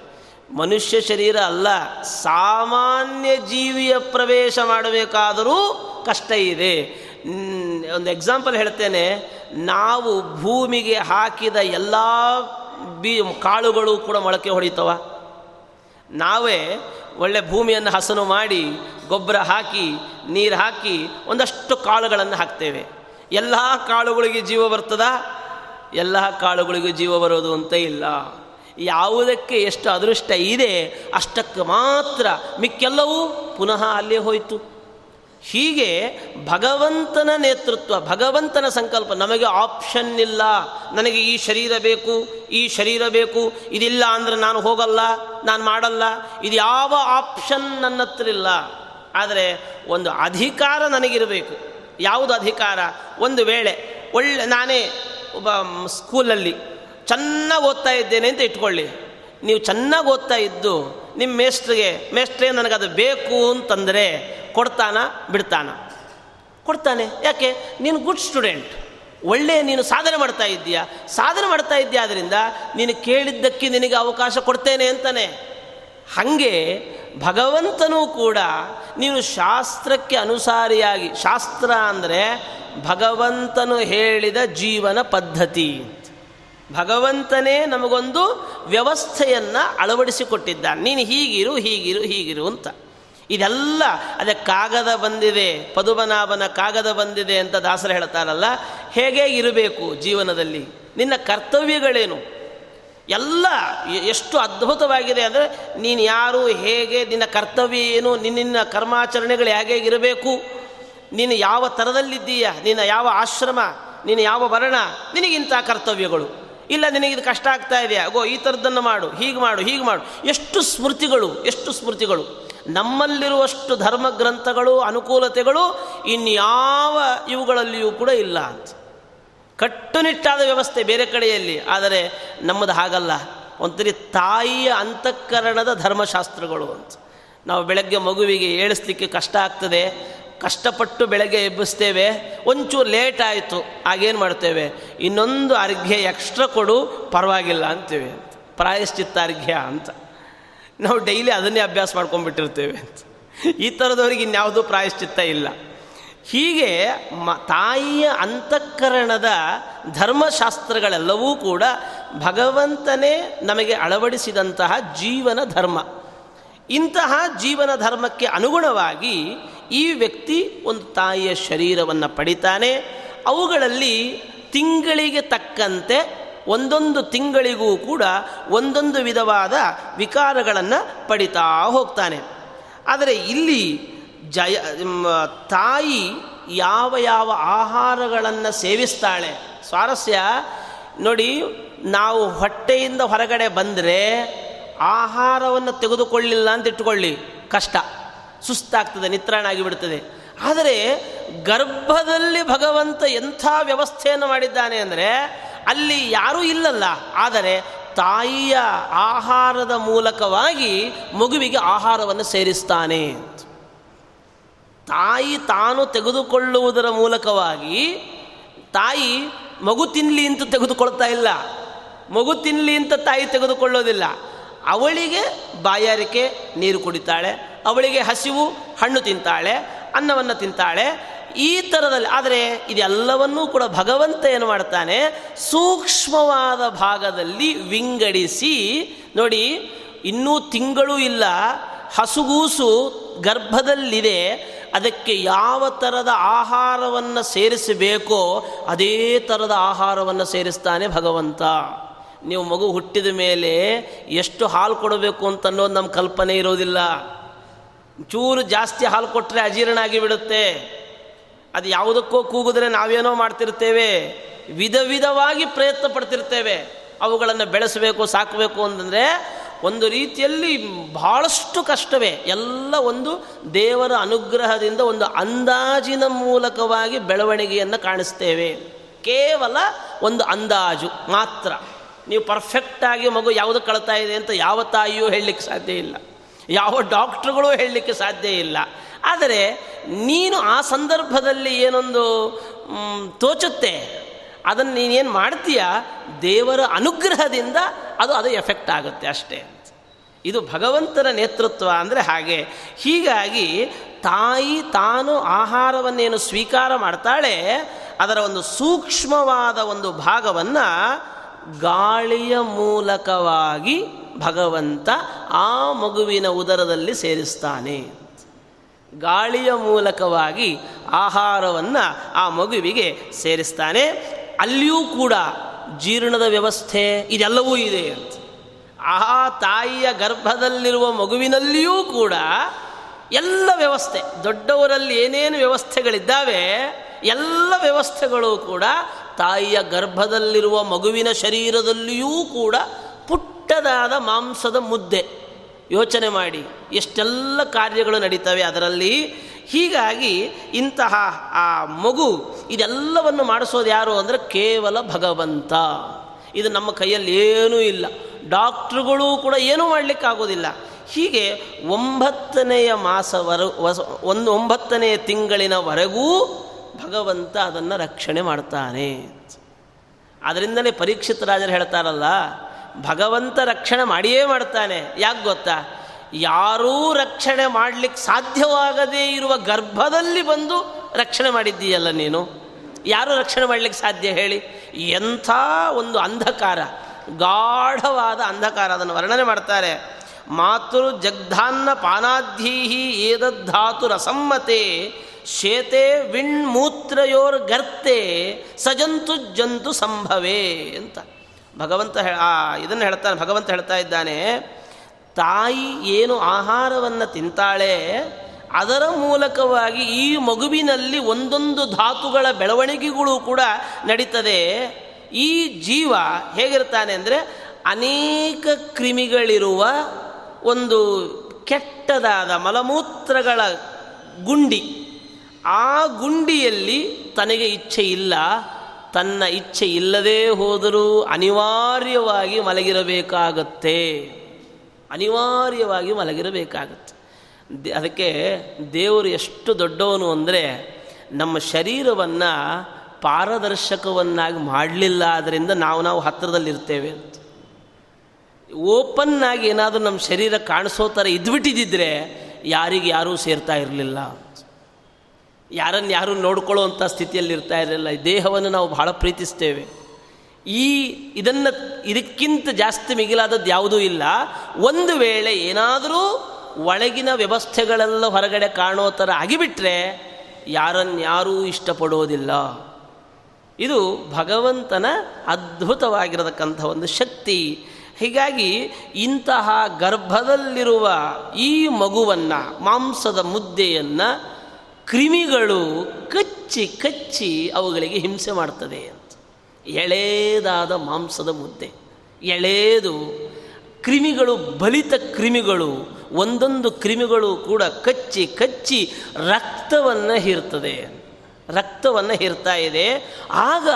ಮನುಷ್ಯ ಶರೀರ ಅಲ್ಲ, ಸಾಮಾನ್ಯ ಜೀವಿಯ ಪ್ರವೇಶ ಮಾಡಬೇಕಾದರೂ ಕಷ್ಟ ಇದೆ. ಒಂದು ಎಕ್ಸಾಂಪಲ್ ಹೇಳ್ತೇನೆ. ನಾವು ಭೂಮಿಗೆ ಹಾಕಿದ ಎಲ್ಲ ಬಿ ಕಾಳುಗಳು ಕೂಡ ಮೊಳಕೆ ಹೊಡಿತವ. ನಾವೇ ಒಳ್ಳೆ ಭೂಮಿಯನ್ನು ಹಸನು ಮಾಡಿ ಗೊಬ್ಬರ ಹಾಕಿ, ನೀರು ಹಾಕಿ ಒಂದಷ್ಟು ಕಾಳುಗಳನ್ನು ಹಾಕ್ತೇವೆ. ಎಲ್ಲ ಕಾಳುಗಳಿಗೆ ಜೀವ ಬರ್ತದ? ಎಲ್ಲ ಕಾಳುಗಳಿಗೂ ಜೀವ ಬರೋದು ಅಂತ ಇಲ್ಲ. ಯಾವುದಕ್ಕೆ ಎಷ್ಟು ಅದೃಷ್ಟ ಇದೆ, ಅಷ್ಟಕ್ಕೆ ಮಾತ್ರ ಮಿಕ್ಕೆಲ್ಲವೂ ಪುನಃ ಅಲ್ಲೇ ಹೋಯಿತು. ಹೀಗೆ ಭಗವಂತನ ನೇತೃತ್ವ, ಭಗವಂತನ ಸಂಕಲ್ಪ, ನಮಗೆ ಆಪ್ಷನ್ ಇಲ್ಲ. ನನಗೆ ಈ ಶರೀರ ಬೇಕು, ಈ ಶರೀರ ಬೇಕು. ಇದಿಲ್ಲ ಅಂದರೆ ನಾನು ಹೋಗಲ್ಲ, ನಾನು ಮಾಡಲ್ಲ. ಇದು ಯಾವ ಆಪ್ಷನ್ ನನ್ನ ಹತ್ರ ಇಲ್ಲ. ಆದರೆ ಒಂದು ಅಧಿಕಾರ ನನಗಿರಬೇಕು. ಯಾವುದು ಅಧಿಕಾರ? ಒಂದು ವೇಳೆ ಒಳ್ಳೆ, ನಾನೇ ಒಬ್ಬ ಸ್ಕೂಲಲ್ಲಿ ಚೆನ್ನಾಗಿ ಓದ್ತಾ ಇದ್ದೇನೆ ಅಂತ ಇಟ್ಕೊಳ್ಳಿ. ನೀವು ಚೆನ್ನಾಗಿ ಓದ್ತಾ ಇದ್ದು ನಿಮ್ಮ ಮೇಸ್ಟ್ರಿಗೆ ನನಗೆ ನನಗದು ಬೇಕು ಅಂತಂದರೆ ಕೊಡ್ತಾನ, ಬಿಡ್ತಾನ. ಕೊಡ್ತಾನೆ. ಯಾಕೆ? ನೀನು ಗುಡ್ ಸ್ಟೂಡೆಂಟ್ ಒಳ್ಳೆಯ ನೀನು ಸಾಧನೆ ಮಾಡ್ತಾ ಇದ್ದೀಯಾ. ಸಾಧನೆ ಮಾಡ್ತಾ ಇದ್ದೀಯ ಆದ್ದರಿಂದ ನೀನು ಕೇಳಿದ್ದಕ್ಕೆ ನಿನಗೆ ಅವಕಾಶ ಕೊಡ್ತೇನೆ ಅಂತಾನೆ. ಹಾಗೆ ಭಗವಂತನೂ ಕೂಡ ನೀನು ಶಾಸ್ತ್ರಕ್ಕೆ ಅನುಸಾರಿಯಾಗಿ, ಶಾಸ್ತ್ರ ಅಂದರೆ ಭಗವಂತನು ಹೇಳಿದ ಜೀವನ ಪದ್ಧತಿ. ಭಗವಂತನೇ ನಮಗೊಂದು ವ್ಯವಸ್ಥೆಯನ್ನು ಅಳವಡಿಸಿಕೊಟ್ಟಿದ್ದಾನೆ. ನೀನು ಹೀಗಿರು ಹೀಗಿರು ಹೀಗಿರು ಅಂತ. ಇದೆಲ್ಲ ಅದೇ ಕಾಗದ ಬಂದಿದೆ, ಪದುಮನಾಭನ ಕಾಗದ ಬಂದಿದೆ ಅಂತ ದಾಸರು ಹೇಳ್ತಾರಲ್ಲ, ಹೇಗೆ ಇರಬೇಕು ಜೀವನದಲ್ಲಿ? ನಿನ್ನ ಕರ್ತವ್ಯಗಳೇನು? ಎಲ್ಲ ಎಷ್ಟು ಅದ್ಭುತವಾಗಿದೆ ಅಂದರೆ, ನೀನು ಯಾರು, ಹೇಗೆ, ನಿನ್ನ ಕರ್ತವ್ಯ ಏನು ನಿನ್ನ ಕರ್ಮಾಚರಣೆಗಳು ಹೇಗೆ ಇರಬೇಕು? ನೀನು ಯಾವ ಥರದಲ್ಲಿದ್ದೀಯ ನಿನ್ನ ಯಾವ ಆಶ್ರಮ? ನೀನು ಯಾವ ವರ್ಣ? ನಿನಗಿಂತ ಕರ್ತವ್ಯಗಳು. ಇಲ್ಲ, ನಿನಗೆ ಇದು ಕಷ್ಟ ಆಗ್ತಾ ಇದೆಯಾ? ಗೋ ಈ ಥರದ್ದನ್ನು ಮಾಡು, ಹೀಗೆ ಮಾಡು ಹೀಗೆ ಮಾಡು. ಎಷ್ಟು ಸ್ಮೃತಿಗಳು ಎಷ್ಟು ಸ್ಮೃತಿಗಳು. ನಮ್ಮಲ್ಲಿರುವಷ್ಟು ಧರ್ಮ ಗ್ರಂಥಗಳು ಅನುಕೂಲತೆಗಳು ಇನ್ಯಾವ ಇವುಗಳಲ್ಲಿಯೂ ಕೂಡ ಇಲ್ಲ ಅಂತ. ಕಟ್ಟುನಿಟ್ಟಾದ ವ್ಯವಸ್ಥೆ ಬೇರೆ ಕಡೆಯಲ್ಲಿ, ಆದರೆ ನಮ್ಮದು ಹಾಗಲ್ಲ. ಒಂಥರಿ ತಾಯಿಯ ಅಂತಃಕರಣದ ಧರ್ಮಶಾಸ್ತ್ರಗಳು ಅಂತ. ನಾವು ಬೆಳಗ್ಗೆ ಮಗುವಿಗೆ ಏಳಿಸ್ಲಿಕ್ಕೆ ಕಷ್ಟ ಆಗ್ತದೆ ಕಷ್ಟಪಟ್ಟು ಬೆಳಗ್ಗೆ ಎಬ್ಬಿಸ್ತೇವೆ, ಒಂಚೂರು ಲೇಟ್ ಆಯಿತು ಆಗೇನು ಮಾಡ್ತೇವೆ? ಇನ್ನೊಂದು ಅರ್ಘ್ಯ ಎಕ್ಸ್ಟ್ರಾ ಕೊಡು, ಪರವಾಗಿಲ್ಲ ಅಂತೇವೆ ಪ್ರಾಯಶ್ಚಿತ್ತ ಅರ್ಘ್ಯ ಅಂತ. ನಾವು ಡೈಲಿ ಅದನ್ನೇ ಅಭ್ಯಾಸ ಮಾಡ್ಕೊಂಡ್ಬಿಟ್ಟಿರ್ತೇವೆ ಅಂತ. ಈ ಥರದವ್ರಿಗೆ ಇನ್ಯಾವುದೂ ಪ್ರಾಯಶ್ಚಿತ್ತ ಇಲ್ಲ. ಹೀಗೆ ಮ, ತಾಯಿಯ ಅಂತಃಕರಣದ ಧರ್ಮಶಾಸ್ತ್ರಗಳೆಲ್ಲವೂ ಕೂಡ ಭಗವಂತನೇ ನಮಗೆ ಅಳವಡಿಸಿದಂತಹ ಜೀವನ ಧರ್ಮ. ಇಂತಹ ಜೀವನ ಧರ್ಮಕ್ಕೆ ಅನುಗುಣವಾಗಿ ಈ ವ್ಯಕ್ತಿ ಒಂದು ತಾಯಿಯ ಶರೀರವನ್ನು ಪಡಿತಾನೆ. ಅವುಗಳಲ್ಲಿ ತಿಂಗಳಿಗೆ ತಕ್ಕಂತೆ ಒಂದೊಂದು ತಿಂಗಳಿಗೂ ಕೂಡ ಒಂದೊಂದು ವಿಧವಾದ ವಿಕಾರಗಳನ್ನು ಪಡಿತಾ ಹೋಗ್ತಾನೆ. ಆದರೆ ಇಲ್ಲಿ ಜಯ ತಾಯಿ ಯಾವ ಯಾವ ಆಹಾರಗಳನ್ನು ಸೇವಿಸ್ತಾಳೆ? ಸ್ವಾರಸ್ಯ, ನೋಡಿ, ನಾವು ಹೊಟ್ಟೆಯಿಂದ ಹೊರಗಡೆ ಬಂದರೆ ಆಹಾರವನ್ನು ತೆಗೆದುಕೊಳ್ಳಿಲ್ಲ ಅಂತ ಇಟ್ಕೊಳ್ಳಿ ಕಷ್ಟ. ಸುಸ್ತಾಗ್ತದೆ ನಿತ್ರಾಣ ಆಗಿಬಿಡ್ತದೆ ಆದರೆ ಗರ್ಭದಲ್ಲಿ ಭಗವಂತ ಎಂಥ ವ್ಯವಸ್ಥೆಯನ್ನು ಮಾಡಿದ್ದಾನೆ ಅಂದರೆ, ಅಲ್ಲಿ ಯಾರೂ ಇಲ್ಲಲ್ಲ, ಆದರೆ ತಾಯಿಯ ಆಹಾರದ ಮೂಲಕವಾಗಿ ಮಗುವಿಗೆ ಆಹಾರವನ್ನು ಸೇರಿಸ್ತಾನೆ ತಾಯಿ ತಾನು ತೆಗೆದುಕೊಳ್ಳುವುದರ ಮೂಲಕವಾಗಿ ತಾಯಿ ಮಗು ತಿನ್ನಲಿ ಅಂತ ತೆಗೆದುಕೊಳ್ತಾ ಇಲ್ಲ, ಮಗು ತಿನ್ನಲಿ ಅಂತ ತಾಯಿ ತೆಗೆದುಕೊಳ್ಳೋದಿಲ್ಲ. ಅವಳಿಗೆ ಬಾಯಾರಿಕೆ, ನೀರು ಕುಡಿತಾಳೆ ಅವಳಿಗೆ ಹಸಿವು, ಹಣ್ಣು ತಿಂತಾಳೆ, ಅನ್ನವನ್ನು ತಿಂತಾಳೆ. ಈ ಥರದಲ್ಲಿ ಆದರೆ ಇದೆಲ್ಲವನ್ನೂ ಕೂಡ ಭಗವಂತ ಏನು ಮಾಡ್ತಾನೆ? ಸೂಕ್ಷ್ಮವಾದ ಭಾಗದಲ್ಲಿ ವಿಂಗಡಿಸಿ, ನೋಡಿ, ಇನ್ನೂ ತಿಂಗಳು ಇಲ್ಲ, ಹಸುಗೂಸು ಗರ್ಭದಲ್ಲಿದೆ, ಅದಕ್ಕೆ ಯಾವ ಥರದ ಆಹಾರವನ್ನು ಸೇರಿಸಬೇಕೋ ಅದೇ ಥರದ ಆಹಾರವನ್ನು ಸೇರಿಸ್ತಾನೆ ಭಗವಂತ. ನೀವು ಮಗು ಹುಟ್ಟಿದ ಮೇಲೆ ಎಷ್ಟು ಹಾಲು ಕೊಡಬೇಕು ಅಂತ ಅನ್ನೋದು ನಮ್ಮ ಕಲ್ಪನೆ ಇರೋದಿಲ್ಲ. ಚೂರು ಜಾಸ್ತಿ ಹಾಲು ಕೊಟ್ಟರೆ ಅಜೀರ್ಣ ಆಗಿಬಿಡುತ್ತೆ ಅದು ಯಾವುದಕ್ಕೋ ಕೂಗಿದ್ರೆ ನಾವೇನೋ ಮಾಡ್ತಿರ್ತೇವೆ. ವಿಧ ವಿಧವಾಗಿ ಪ್ರಯತ್ನ ಪಡ್ತಿರ್ತೇವೆ. ಅವುಗಳನ್ನು ಬೆಳೆಸಬೇಕು, ಸಾಕಬೇಕು ಅಂತಂದರೆ ಒಂದು ರೀತಿಯಲ್ಲಿ ಬಹಳಷ್ಟು ಕಷ್ಟವೇ. ಎಲ್ಲ ಒಂದು ದೇವರ ಅನುಗ್ರಹದಿಂದ ಒಂದು ಅಂದಾಜಿನ ಮೂಲಕವಾಗಿ ಬೆಳವಣಿಗೆಯನ್ನು ಕಾಣಿಸ್ತೇವೆ. ಕೇವಲ ಒಂದು ಅಂದಾಜು ಮಾತ್ರ. ನೀವು ಪರ್ಫೆಕ್ಟಾಗಿ ಮಗು ಯಾವುದು ಕಳ್ತಾ ಇದೆ ಅಂತ ಯಾವ ತಾಯಿಯೂ ಹೇಳಲಿಕ್ಕೆ ಸಾಧ್ಯ ಇಲ್ಲ. ಯಾವ ಡಾಕ್ಟ್ರುಗಳು ಹೇಳಲಿಕ್ಕೆ ಸಾಧ್ಯ ಇಲ್ಲ. ಆದರೆ ನೀನು ಆ ಸಂದರ್ಭದಲ್ಲಿ ಏನೊಂದು ತೋಚುತ್ತೆ. ಅದನ್ನು ನೀನೇನು ಮಾಡ್ತೀಯ? ದೇವರ ಅನುಗ್ರಹದಿಂದ ಅದು ಅದು ಎಫೆಕ್ಟ್ ಆಗುತ್ತೆ ಅಷ್ಟೇ ಇದು ಭಗವಂತನ ನೇತೃತ್ವ ಅಂದರೆ ಹಾಗೆ. ಹೀಗಾಗಿ ತಾಯಿ ತಾನು ಆಹಾರವನ್ನೇನು ಸ್ವೀಕಾರ ಮಾಡ್ತಾಳೆ, ಅದರ ಒಂದು ಸೂಕ್ಷ್ಮವಾದ ಒಂದು ಭಾಗವನ್ನು ಗಾಳಿಯ ಮೂಲಕವಾಗಿ ಭಗವಂತ ಆ ಮಗುವಿನ ಉದರದಲ್ಲಿ ಸೇರಿಸ್ತಾನೆ. ಗಾಳಿಯ ಮೂಲಕವಾಗಿ ಆಹಾರವನ್ನು ಆ ಮಗುವಿಗೆ ಸೇರಿಸ್ತಾನೆ. ಅಲ್ಲಿಯೂ ಕೂಡ ಜೀರ್ಣದ ವ್ಯವಸ್ಥೆ ಇದೆಲ್ಲವೂ ಇದೆ ಅಂತ. ಆ ತಾಯಿಯ ಗರ್ಭದಲ್ಲಿರುವ ಮಗುವಿನಲ್ಲಿಯೂ ಕೂಡ ಎಲ್ಲ ವ್ಯವಸ್ಥೆ, ದೊಡ್ಡವರಲ್ಲಿ ಏನೇನು ವ್ಯವಸ್ಥೆಗಳಿದ್ದಾವೆ, ಎಲ್ಲ ವ್ಯವಸ್ಥೆಗಳು ಕೂಡ ತಾಯಿಯ ಗರ್ಭದಲ್ಲಿರುವ ಮಗುವಿನ ಶರೀರದಲ್ಲಿಯೂ ಕೂಡ ಪುಟ್ಟದಾದ ಮಾಂಸದ ಮುದ್ದೆ. ಯೋಚನೆ ಮಾಡಿ, ಎಷ್ಟೆಲ್ಲ ಕಾರ್ಯಗಳು ನಡೀತವೆ ಅದರಲ್ಲಿ. ಹೀಗಾಗಿ ಇಂತಹ ಆ ಮಗು ಇದೆಲ್ಲವನ್ನು ಮಾಡಿಸೋದು ಯಾರು ಅಂದರೆ ಕೇವಲ ಭಗವಂತ. ಇದು ನಮ್ಮ ಕೈಯಲ್ಲಿ ಏನೂ ಇಲ್ಲ. ಡಾಕ್ಟ್ರುಗಳು ಕೂಡ ಏನೂ ಮಾಡಲಿಕ್ಕಾಗೋದಿಲ್ಲ. ಹೀಗೆ ಒಂಬತ್ತನೆಯ ಮಾಸವರ ಒಂದು ಒಂಬತ್ತನೆಯ ತಿಂಗಳಿನವರೆಗೂ ಭಗವಂತ ಅದನ್ನು ರಕ್ಷಣೆ ಮಾಡ್ತಾನೆ. ಅದರಿಂದಲೇ ಪರೀಕ್ಷಿತ ರಾಜರು ಹೇಳ್ತಾರಲ್ಲ ಭಗವಂತ ರಕ್ಷಣೆ ಮಾಡಿಯೇ ಮಾಡ್ತಾನೆ. ಯಾಕೆ ಗೊತ್ತಾ? ಯಾರೂ ರಕ್ಷಣೆ ಮಾಡಲಿಕ್ಕೆ ಸಾಧ್ಯವಾಗದೇ ಇರುವ ಗರ್ಭದಲ್ಲಿ ಬಂದು ರಕ್ಷಣೆ ಮಾಡಿದ್ದೀಯಲ್ಲ ನೀನು? ಯಾರು ರಕ್ಷಣೆ ಮಾಡಲಿಕ್ಕೆ ಸಾಧ್ಯ ಹೇಳಿ? ಎಂಥ ಒಂದು ಅಂಧಕಾರ. ಗಾಢವಾದ ಅಂಧಕಾರ ಅದನ್ನು ವರ್ಣನೆ ಮಾಡ್ತಾರೆ. ಮಾತೃ ಜಗ್ಧಾನ್ನ ಪಾನಾಧೀಹಿ ಏದದ್ಧಾತು ರಸಮ್ಮತೆ, ಶೇತೆ ವಿಣ್ಮೂತ್ರಯೋರ್ ಗರ್ತೆ ಸಜಂತು ಜಂತು ಸಂಭವೇ ಅಂತ. ಭಗವಂತ ಆ, ಇದನ್ನು ಹೇಳ್ತಾನೆ, ಭಗವಂತ ಹೇಳ್ತಾ ಇದ್ದಾನೆ, ತಾಯಿ ಏನು ಆಹಾರವನ್ನು ತಿಂತಾಳೆ, ಅದರ ಮೂಲಕವಾಗಿ ಈ ಮಗುವಿನಲ್ಲಿ ಒಂದೊಂದು ಧಾತುಗಳ ಬೆಳವಣಿಗೆಗಳು ಕೂಡ ನಡೀತದೆ. ಈ ಜೀವ ಹೇಗಿರ್ತಾನೆ ಅಂದರೆ ಅನೇಕ ಕ್ರಿಮಿಗಳಿರುವ ಒಂದು ಕೆಟ್ಟದಾದ ಮಲಮೂತ್ರಗಳ ಗುಂಡಿ. ಆ ಗುಂಡಿಯಲ್ಲಿ ತನಗೆ ಇಚ್ಛೆ ಇಲ್ಲ. ತನ್ನ ಇಚ್ಛೆ ಇಲ್ಲದೇ ಹೋದರೂ ಅನಿವಾರ್ಯವಾಗಿ ಮಲಗಿರಬೇಕಾಗತ್ತೆ. ಅನಿವಾರ್ಯವಾಗಿ ಮಲಗಿರಬೇಕಾಗತ್ತೆ. ಅದಕ್ಕೆ ದೇವರು ಎಷ್ಟು ದೊಡ್ಡವನು ಅಂದರೆ ನಮ್ಮ ಶರೀರವನ್ನು ಪಾರದರ್ಶಕವನ್ನಾಗಿ ಮಾಡಲಿಲ್ಲ ಆದ್ದರಿಂದ ನಾವು ನಾವು ಹತ್ತಿರದಲ್ಲಿರ್ತೇವೆ ಅಂತ. ಓಪನ್ ಏನಾದರೂ ನಮ್ಮ ಶರೀರ ಕಾಣಿಸೋ ಥರ ಇದ್ಬಿಟ್ಟಿದ್ದರೆ ಯಾರಿಗೆ ಯಾರೂ ಸೇರ್ತಾ ಇರಲಿಲ್ಲ. ಯಾರನ್ನು ಯಾರು ನೋಡ್ಕೊಳ್ಳುವಂಥ ಸ್ಥಿತಿಯಲ್ಲಿ ಇರ್ತಾ ಇರಲಿಲ್ಲ. ಈ ದೇಹವನ್ನು ನಾವು ಬಹಳ ಪ್ರೀತಿಸ್ತೇವೆ. ಈ ಇದನ್ನು ಇದಕ್ಕಿಂತ ಜಾಸ್ತಿ ಮಿಗಿಲಾದದ್ದು ಯಾವುದೂ ಇಲ್ಲ. ಒಂದು ವೇಳೆ ಏನಾದರೂ ಒಳಗಿನ ವ್ಯವಸ್ಥೆಗಳೆಲ್ಲ ಹೊರಗಡೆ ಕಾಣೋ ಥರ ಆಗಿಬಿಟ್ರೆ ಯಾರನ್ಯಾರೂ ಇಷ್ಟಪಡೋದಿಲ್ಲ. ಇದು ಭಗವಂತನ ಅದ್ಭುತವಾಗಿರತಕ್ಕಂಥ ಒಂದು ಶಕ್ತಿ. ಹೀಗಾಗಿ ಇಂತಹ ಗರ್ಭದಲ್ಲಿರುವ ಈ ಮಗುವನ್ನು, ಮಾಂಸದ ಮುದ್ದೆಯನ್ನು ಕ್ರಿಮಿಗಳು ಕಚ್ಚಿ ಕಚ್ಚಿ ಅವುಗಳಿಗೆ ಹಿಂಸೆ ಮಾಡ್ತದೆ ಅಂತ. ಎಳೆದಾದ ಮಾಂಸದ ಮುದ್ದೆ. ಎಳೆದು ಕ್ರಿಮಿಗಳು, ಬಲಿತ ಕ್ರಿಮಿಗಳು, ಒಂದೊಂದು ಕ್ರಿಮಿಗಳು ಕೂಡ ಕಚ್ಚಿ ಕಚ್ಚಿ ರಕ್ತವನ್ನು ಹೀರ್ತದೆ. ರಕ್ತವನ್ನು ಹೀರ್ತಾ ಇದೆ. ಆಗ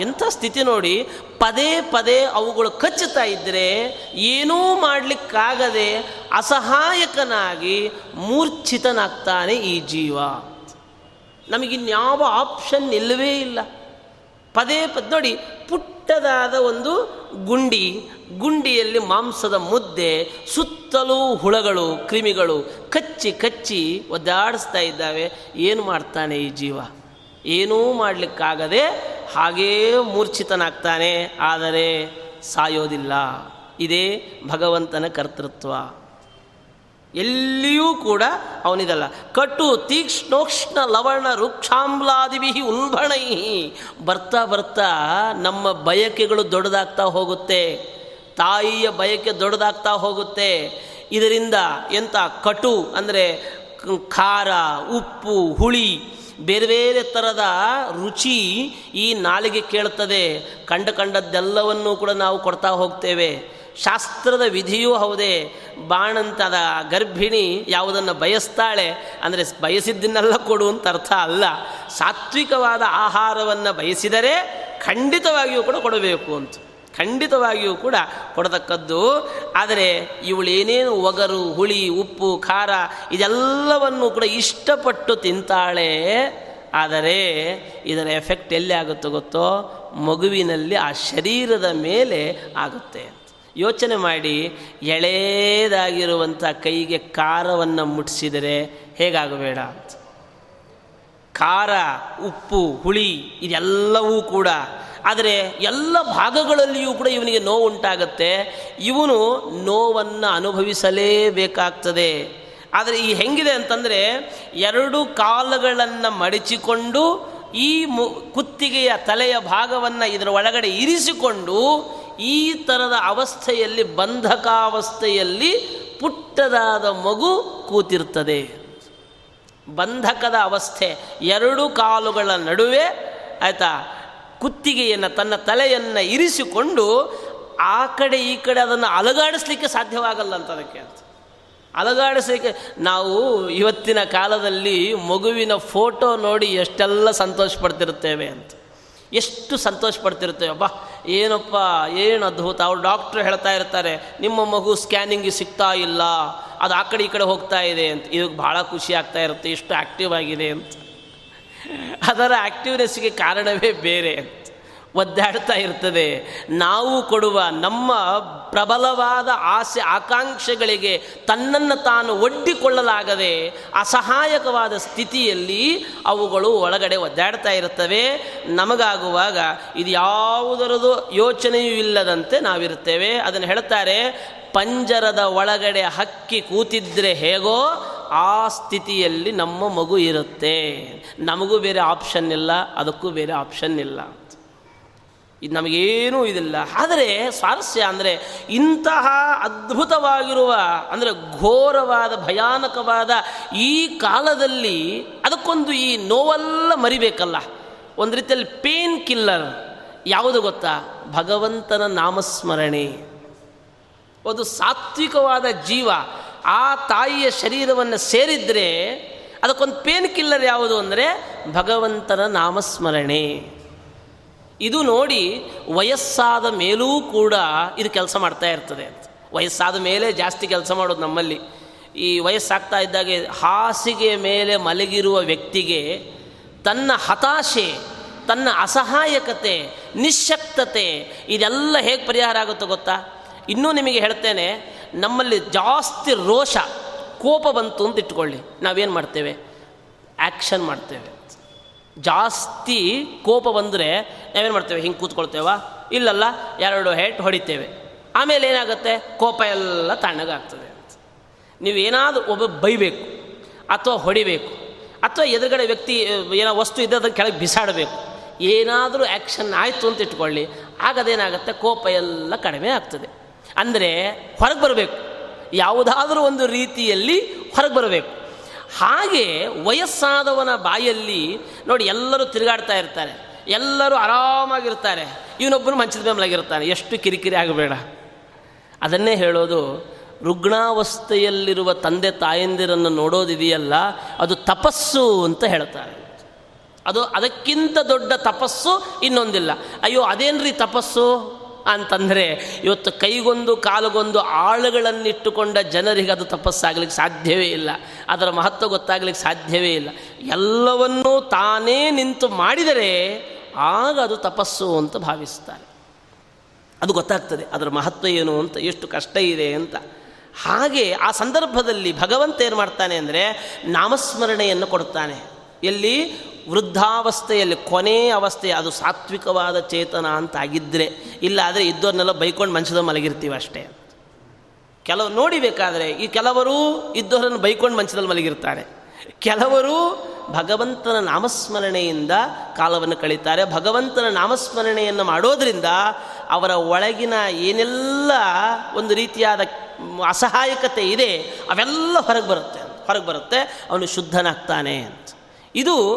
ಎಂಥ ಸ್ಥಿತಿ ನೋಡಿ, ಪದೇ ಪದೇ ಅವುಗಳು ಕಚ್ಚುತ್ತಾ ಇದ್ದರೆ ಏನೂ ಮಾಡಲಿಕ್ಕಾಗದೆ ಅಸಹಾಯಕನಾಗಿ ಮೂರ್ಛಿತನಾಗ್ತಾನೆ ಈ ಜೀವ. ನಮಗಿನ್ಯಾವ ಆಪ್ಷನ್ ಇಲ್ಲವೇ ಇಲ್ಲ. ಪದೇ ಪದ ನೋಡಿ, ಪುಟ್ಟದಾದ ಒಂದು ಗುಂಡಿ, ಗುಂಡಿಯಲ್ಲಿ ಮಾಂಸದ ಮುದ್ದೆ, ಸುತ್ತಲೂ ಹುಳಗಳು, ಕ್ರಿಮಿಗಳು ಕಚ್ಚಿ ಕಚ್ಚಿ ಒದ್ದಾಡಿಸ್ತಾ ಇದ್ದಾವೆ. ಏನು ಮಾಡ್ತಾನೆ ಈ ಜೀವ? ಏನೂ ಮಾಡಲಿಕ್ಕಾಗದೆ ಹಾಗೇ ಮೂರ್ಛಿತನಾಗ್ತಾನೆ. ಆದರೆ ಸಾಯೋದಿಲ್ಲ. ಇದೇ ಭಗವಂತನ ಕರ್ತೃತ್ವ. ಎಲ್ಲಿಯೂ ಕೂಡ ಅವನಿದಲ್ಲ. ಕಟು ತೀಕ್ಷ್ಣೋಕ್ಷ್ಣ ಲವಣ ವೃಕ್ಷಾಂಬ್ಲಾದಿಭಿ ಉಲ್ಬಣೈ ಬರ್ತಾ ಬರ್ತಾ ನಮ್ಮ ಬಯಕೆಗಳು ದೊಡ್ಡದಾಗ್ತಾ ಹೋಗುತ್ತೆ. ತಾಯಿಯ ಬಯಕೆ ದೊಡ್ಡದಾಗ್ತಾ ಹೋಗುತ್ತೆ. ಇದರಿಂದ ಎಂಥ ಕಟು ಅಂದರೆ ಖಾರ, ಉಪ್ಪು, ಹುಳಿ, ಬೇರೆ ಬೇರೆ ಥರದ ರುಚಿ ಈ ನಾಲಿಗೆ ಕೇಳುತ್ತದೆ. ಕಂಡ ಕಂಡದ್ದೆಲ್ಲವನ್ನೂ ಕೂಡ ನಾವು ಕೊಡ್ತಾ ಹೋಗ್ತೇವೆ. ಶಾಸ್ತ್ರದ ವಿಧಿಯೂ ಹೌದೇ. ಬಾಣಂತದ ಗರ್ಭಿಣಿ ಯಾವುದನ್ನು ಬಯಸ್ತಾಳೆ ಅಂದರೆ ಬಯಸಿದ್ದನ್ನೆಲ್ಲ ಅಂತ ಅರ್ಥ ಅಲ್ಲ. ಸಾತ್ವಿಕವಾದ ಆಹಾರವನ್ನು ಬಯಸಿದರೆ ಖಂಡಿತವಾಗಿಯೂ ಕೂಡ ಕೊಡಬೇಕು ಅಂತ. ಖಂಡಿತವಾಗಿಯೂ ಕೂಡ ಕೊಡತಕ್ಕದ್ದು. ಆದರೆ ಇವಳೇನೇನು ಒಗರು, ಹುಳಿ, ಉಪ್ಪು, ಖಾರ ಇದೆಲ್ಲವನ್ನು ಕೂಡ ಇಷ್ಟಪಟ್ಟು ತಿಂತಾಳೆ. ಆದರೆ ಇದರ ಎಫೆಕ್ಟ್ ಎಲ್ಲಿ ಆಗುತ್ತೋ ಗೊತ್ತೋ? ಮಗುವಿನಲ್ಲಿ ಆ ಶರೀರದ ಮೇಲೆ ಆಗುತ್ತೆ. ಯೋಚನೆ ಮಾಡಿ ಎಳೆದಾಗಿರುವಂಥ ಕೈಗೆ ಖಾರವನ್ನು ಮುಟ್ಟಿಸಿದರೆ ಹೇಗಾಗಬೇಡ ಅಂತ. ಖಾರ, ಉಪ್ಪು, ಹುಳಿ ಇದೆಲ್ಲವೂ ಕೂಡ, ಆದರೆ ಎಲ್ಲ ಭಾಗಗಳಲ್ಲಿಯೂ ಕೂಡ ಇವನಿಗೆ ನೋವು ಉಂಟಾಗತ್ತೆ ಇವನು ನೋವನ್ನು ಅನುಭವಿಸಲೇಬೇಕಾಗ್ತದೆ. ಆದರೆ ಈ ಹೆಂಗಿದೆ ಅಂತಂದರೆ ಎರಡು ಕಾಲುಗಳನ್ನು ಮಡಚಿಕೊಂಡು ಈ ಮು, ಕುತ್ತಿಗೆಯ ತಲೆಯ ಭಾಗವನ್ನು ಇದರ ಒಳಗಡೆ ಇರಿಸಿಕೊಂಡು ಈ ಥರದ ಅವಸ್ಥೆಯಲ್ಲಿ, ಬಂಧಕಾವಸ್ಥೆಯಲ್ಲಿ ಪುಟ್ಟದಾದ ಮಗು ಕೂತಿರ್ತದೆ. ಬಂಧಕದ ಅವಸ್ಥೆ, ಎರಡು ಕಾಲುಗಳ ನಡುವೆ, ಆಯಿತಾ? ಕುತ್ತಿಗೆಯನ್ನು, ತನ್ನ ತಲೆಯನ್ನು ಇರಿಸಿಕೊಂಡು ಆ ಕಡೆ ಈ ಕಡೆ ಅದನ್ನು ಅಲಗಾಡಿಸ್ಲಿಕ್ಕೆ ಸಾಧ್ಯವಾಗಲ್ಲ ಅಂತ ಅದಕ್ಕೆ ಅಂತ ಅಲಗಾಡಿಸಲಿಕ್ಕೆ, ನಾವು ಇವತ್ತಿನ ಕಾಲದಲ್ಲಿ ಮಗುವಿನ ಫೋಟೋ ನೋಡಿ ಎಷ್ಟೆಲ್ಲ ಸಂತೋಷ ಪಡ್ತಿರುತ್ತೇವೆ ಅಂತ. ಎಷ್ಟು ಸಂತೋಷ ಪಡ್ತಿರುತ್ತೆ ಅಬ್ಬಾ. ಏನಪ್ಪ, ಏನು ಅದ್ಭುತ. ಅವ್ರು ಡಾಕ್ಟ್ರು ಹೇಳ್ತಾ ಇರ್ತಾರೆ, ನಿಮ್ಮ ಮಗು ಸ್ಕ್ಯಾನಿಂಗ್ ಸಿಗ್ತಾ ಇಲ್ಲ, ಅದು ಆ ಕಡೆ ಈ ಕಡೆ ಹೋಗ್ತಾ ಇದೆ ಅಂತ. ಇದಕ್ಕೆ ಭಾಳ ಖುಷಿ ಆಗ್ತಾ ಇರುತ್ತೆ ಎಷ್ಟು ಆ್ಯಕ್ಟಿವ್ ಆಗಿದೆ ಅಂತ. ಅದರ ಆ್ಯಕ್ಟಿವ್ನೆಸ್ಗೆ ಕಾರಣವೇ ಬೇರೆ ಒದ್ದಾಡ್ತಾ ಇರ್ತದೆ. ನಾವು ಕೊಡುವ ನಮ್ಮ ಪ್ರಬಲವಾದ ಆಸೆ, ಆಕಾಂಕ್ಷೆಗಳಿಗೆ ತನ್ನನ್ನು ತಾನು ಒಡ್ಡಿಕೊಳ್ಳಲಾಗದೆ ಅಸಹಾಯಕವಾದ ಸ್ಥಿತಿಯಲ್ಲಿ ಅವುಗಳು ಒಳಗಡೆ ಒದ್ದಾಡ್ತಾ ಇರುತ್ತವೆ. ನಮಗಾಗುವಾಗ ಇದು ಯಾವುದರದು ಯೋಚನೆಯೂ ಇಲ್ಲದಂತೆ ನಾವಿರುತ್ತೇವೆ. ಅದನ್ನು ಹೇಳ್ತಾರೆ, ಪಂಜರದ ಒಳಗಡೆ ಹಕ್ಕಿ ಕೂತಿದ್ರೆ ಹೇಗೋ ಆ ಸ್ಥಿತಿಯಲ್ಲಿ ನಮ್ಮ ಮಗು ಇರುತ್ತೆ. ನಮಗೂ ಬೇರೆ ಆಪ್ಷನ್ ಇಲ್ಲ, ಅದಕ್ಕೂ ಬೇರೆ ಆಪ್ಷನ್ ಇಲ್ಲ. ಇದು ನಮಗೇನೂ ಇದಿಲ್ಲ. ಆದರೆ ಸ್ವಾರಸ್ಯ ಅಂದರೆ ಇಂತಹ ಅದ್ಭುತವಾಗಿರುವ, ಅಂದರೆ ಘೋರವಾದ, ಭಯಾನಕವಾದ ಈ ಕಾಲದಲ್ಲಿ ಅದಕ್ಕೊಂದು ಈ ನೋವೆಲ್ಲ ಮರಿಬೇಕಲ್ಲ. ಒಂದು ರೀತಿಯಲ್ಲಿ ಪೇನ್ ಕಿಲ್ಲರ್. ಯಾವುದು ಗೊತ್ತಾ? ಭಗವಂತನ ನಾಮಸ್ಮರಣೆ. ಒಂದು ಸಾತ್ವಿಕವಾದ ಜೀವ ಆ ತಾಯಿಯ ಶರೀರವನ್ನು ಸೇರಿದರೆ ಅದಕ್ಕೊಂದು ಪೇನ್ ಕಿಲ್ಲರ್ ಯಾವುದು ಅಂದರೆ ಭಗವಂತನ ನಾಮಸ್ಮರಣೆ. ಇದು ನೋಡಿ ವಯಸ್ಸಾದ ಮೇಲೂ ಕೂಡ ಇದು ಕೆಲಸ ಮಾಡ್ತಾ ಇರ್ತದೆ ವಯಸ್ಸಾದ ಮೇಲೆ ಜಾಸ್ತಿ ಕೆಲಸ ಮಾಡೋದು ನಮ್ಮಲ್ಲಿ. ಈ ವಯಸ್ಸಾಗ್ತಾ ಇದ್ದಾಗೆ ಹಾಸಿಗೆ ಮೇಲೆ ಮಲಗಿರುವ ವ್ಯಕ್ತಿಗೆ ತನ್ನ ಹತಾಶೆ, ತನ್ನ ಅಸಹಾಯಕತೆ, ನಿಶಕ್ತತೆ ಇದೆಲ್ಲ ಹೇಗೆ ಪರಿಹಾರ ಆಗುತ್ತೋ ಗೊತ್ತಾ? ಇನ್ನೂ ನಿಮಗೆ ಹೇಳ್ತೇನೆ, ನಮ್ಮಲ್ಲಿ ಜಾಸ್ತಿ ರೋಷ, ಕೋಪ ಬಂತು ಅಂತ ಇಟ್ಕೊಳ್ಳಿ. ನಾವೇನು ಮಾಡ್ತೇವೆ? ಆ್ಯಕ್ಷನ್ ಮಾಡ್ತೇವೆ. ಜಾಸ್ತಿ ಕೋಪ ಬಂದರೆ ನಾವೇನು ಮಾಡ್ತೇವೆ? ಹಿಂಗೆ ಕೂತ್ಕೊಳ್ತೇವ? ಇಲ್ಲಲ್ಲ ಎರಡು ಹೆಟ್ ಹೊಡಿತೇವೆ. ಆಮೇಲೆ ಏನಾಗುತ್ತೆ? ಕೋಪ ಎಲ್ಲ ತಣ್ಣಗಾಗ್ತದೆ ನೀವು ಏನಾದರೂ ಒಬ್ಬ ಬೈಬೇಕು, ಅಥವಾ ಹೊಡಿಬೇಕು, ಅಥವಾ ಎದುರುಗಡೆ ವ್ಯಕ್ತಿ ಏನೋ ವಸ್ತು ಇದ್ದರೆ ಅದನ್ನು ಕೆಳಗೆ ಬಿಸಾಡಬೇಕು. ಏನಾದರೂ ಆ್ಯಕ್ಷನ್ ಆಯಿತು ಅಂತ ಇಟ್ಕೊಳ್ಳಿ. ಆಗದೇನಾಗುತ್ತೆ ಕೋಪ ಎಲ್ಲ ಕಡಿಮೆ ಆಗ್ತದೆ. ಅಂದರೆ ಹೊರಗೆ ಬರಬೇಕು. ಯಾವುದಾದ್ರೂ ಒಂದು ರೀತಿಯಲ್ಲಿ ಹೊರಗೆ ಬರಬೇಕು. ಹಾಗೆ ವಯಸ್ಸಾದವನ ಬಾಯಲ್ಲಿ ನೋಡಿ ಎಲ್ಲರೂ ತಿರುಗಾಡ್ತಾ ಇರ್ತಾರೆ. ಎಲ್ಲರೂ ಆರಾಮಾಗಿರ್ತಾರೆ. ಇವನೊಬ್ಬನು ಮಂಚದ ಬೆಂಬಲಾಗಿರ್ತಾನೆ ಎಷ್ಟು ಕಿರಿಕಿರಿ ಆಗಬೇಡ. ಅದನ್ನೇ ಹೇಳೋದು, ರುಗ್ಣಾವಸ್ಥೆಯಲ್ಲಿರುವ ತಂದೆ ತಾಯಂದಿರನ್ನು ನೋಡೋದಿದೆಯಲ್ಲ, ಅದು ತಪಸ್ಸು ಅಂತ ಹೇಳ್ತಾರೆ. ಅದು ಅದಕ್ಕಿಂತ ದೊಡ್ಡ ತಪಸ್ಸು ಇನ್ನೊಂದಿಲ್ಲ. ಅಯ್ಯೋ, ಅದೇನ್ರಿ ತಪಸ್ಸು? ಅಂತಂದರೆ ಇವತ್ತು ಕೈಗೊಂದು ಕಾಲುಗೊಂದು ಆಳುಗಳನ್ನಿಟ್ಟುಕೊಂಡ ಜನರಿಗೆ ಅದು ತಪಸ್ಸಾಗಲಿಕ್ಕೆ ಸಾಧ್ಯವೇ ಇಲ್ಲ. ಅದರ ಮಹತ್ವ ಗೊತ್ತಾಗಲಿಕ್ಕೆ ಸಾಧ್ಯವೇ ಇಲ್ಲ. ಎಲ್ಲವನ್ನೂ ತಾನೇ ನಿಂತು ಮಾಡಿದರೆ ಆಗ ಅದು ತಪಸ್ಸು ಅಂತ ಭಾವಿಸ್ತಾರೆ. ಅದು ಗೊತ್ತಾಗ್ತದೆ ಅದರ ಮಹತ್ವ ಏನು ಅಂತ, ಎಷ್ಟು ಕಷ್ಟ ಇದೆ ಅಂತ. ಹಾಗೆ ಆ ಸಂದರ್ಭದಲ್ಲಿ ಭಗವಂತ ಏನು ಮಾಡ್ತಾನೆ ಅಂದರೆ ನಾಮಸ್ಮರಣೆಯನ್ನು ಕೊಡ್ತಾನೆ. ಎಲ್ಲಿ ವೃದ್ಧಾವಸ್ಥೆಯಲ್ಲಿ, ಕೊನೆ ಅವಸ್ಥೆ, ಅದು ಸಾತ್ವಿಕವಾದ ಚೇತನ ಅಂತ ಆಗಿದ್ದರೆ ಇಲ್ಲ ಆದರೆ ಇದ್ದವ್ರನ್ನೆಲ್ಲ ಬೈಕೊಂಡು ಮನುಷ್ಯದ ಮಲಗಿರ್ತೀವಿ ಅಷ್ಟೇ. ಕೆಲವು ನೋಡಿಬೇಕಾದ್ರೆ ಈ ಕೆಲವರು ಇದ್ದವರನ್ನು ಬೈಕೊಂಡು ಮಂಚದಲ್ಲಿ ಮಲಗಿರ್ತಾರೆ. ಕೆಲವರು ಭಗವಂತನ ನಾಮಸ್ಮರಣೆಯಿಂದ ಕಾಲವನ್ನು ಕಳೀತಾರೆ. ಭಗವಂತನ ನಾಮಸ್ಮರಣೆಯನ್ನು ಮಾಡೋದರಿಂದ ಅವರ ಒಳಗಿನ ಏನೆಲ್ಲ ಒಂದು ರೀತಿಯಾದ ಅಸಹಾಯಕತೆ ಇದೆ, ಅವೆಲ್ಲ ಹೊರಗೆ ಬರುತ್ತೆ. ಹೊರಗೆ ಬರುತ್ತೆ, ಅವನು ಶುದ್ಧನಾಗ್ತಾನೆ ಅಂತ. ಇದು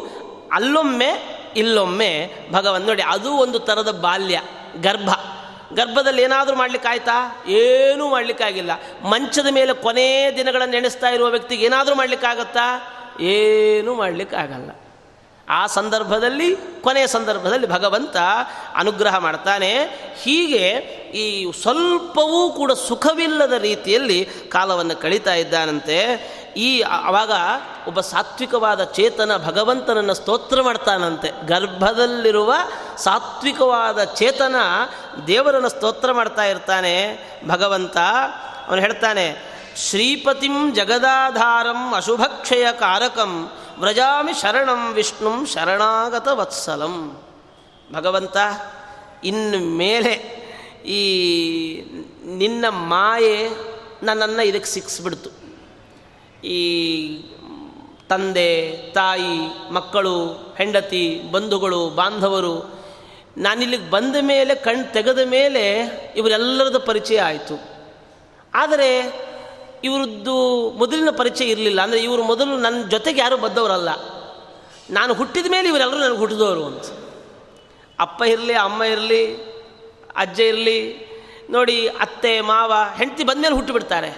ಅಲ್ಲೊಮ್ಮೆ, ಇಲ್ಲೊಮ್ಮೆ, ಭಗವನ್ ನೋಡಿ, ಅದು ಒಂದು ಥರದ ಬಾಲ್ಯ, ಗರ್ಭ. ಗರ್ಭದಲ್ಲಿ ಏನಾದರೂ ಮಾಡ್ಲಿಕ್ಕೆ ಆಯ್ತಾ? ಏನೂ ಮಾಡಲಿಕ್ಕಾಗಿಲ್ಲ ಮಂಚದ ಮೇಲೆ ಕೊನೆ ದಿನಗಳನ್ನು ನೆನೆಸ್ತಾ ಇರುವ ವ್ಯಕ್ತಿಗೆ ಏನಾದರೂ ಮಾಡಲಿಕ್ಕಾಗತ್ತಾ ಏನೂ ಮಾಡಲಿಕ್ಕಾಗಲ್ಲ ಆ ಸಂದರ್ಭದಲ್ಲಿ, ಕೊನೆಯ ಸಂದರ್ಭದಲ್ಲಿ ಭಗವಂತ ಅನುಗ್ರಹ ಮಾಡ್ತಾನೆ. ಹೀಗೆ ಈ ಸ್ವಲ್ಪವೂ ಕೂಡ ಸುಖವಿಲ್ಲದ ರೀತಿಯಲ್ಲಿ ಕಾಲವನ್ನು ಕಳೀತಾ ಇದ್ದಾನಂತೆ. ಈ ಆವಾಗ ಒಬ್ಬ ಸಾತ್ವಿಕವಾದ ಚೇತನ ಭಗವಂತನನ್ನು ಸ್ತೋತ್ರ ಮಾಡ್ತಾನಂತೆ. ಗರ್ಭದಲ್ಲಿರುವ ಸಾತ್ವಿಕವಾದ ಚೇತನ ದೇವರನ್ನು ಸ್ತೋತ್ರ ಮಾಡ್ತಾ ಇರ್ತಾನೆ. ಭಗವಂತ ಅವನು ಹೇಳ್ತಾನೆ, ಶ್ರೀಪತಿಂ ಜಗದಾಧಾರಂ ಅಶುಭಕ್ಷಯ ಕಾರಕಂ ವ್ರಜಾಮಿ ಶರಣಂ ವಿಷ್ಣು ಶರಣಾಗತ ವತ್ಸಲಂ. ಭಗವಂತ, ಇನ್ನು ಮೇಲೆ ಈ ನಿನ್ನ ಮಾಯೆ ನನ್ನನ್ನು ಇದಕ್ಕೆ ಸಿಕ್ಸ್ಬಿಡ್ತು. ಈ ತಂದೆ, ತಾಯಿ, ಮಕ್ಕಳು, ಹೆಂಡತಿ, ಬಂಧುಗಳು, ಬಾಂಧವರು, ನಾನಿಲ್ಲಿಗೆ ಬಂದ ಮೇಲೆ, ಕಣ್ ತೆಗೆದ ಮೇಲೆ ಇವರೆಲ್ಲರದ ಪರಿಚಯ ಆಯಿತು. ಆದರೆ ಇವರದ್ದು ಮೊದಲಿನ ಪರಿಚಯ ಇರಲಿಲ್ಲ. ಅಂದರೆ ಇವರು ಮೊದಲು ನನ್ನ ಜೊತೆಗೆ ಯಾರೂ ಬದ್ದವರಲ್ಲ. ನಾನು ಹುಟ್ಟಿದ ಮೇಲೆ ಇವರೆಲ್ಲರೂ ನನಗೆ ಹುಟ್ಟಿದವರು ಅಂತ. ಅಪ್ಪ ಇರಲಿ, ಅಮ್ಮ ಇರಲಿ, ಅಜ್ಜ ಇರಲಿ, ನೋಡಿ ಅತ್ತೆ, ಮಾವ, ಹೆಂಡತಿ ಬಂದಮೇಲೆ ಹುಟ್ಟಿಬಿಡ್ತಾರೆ.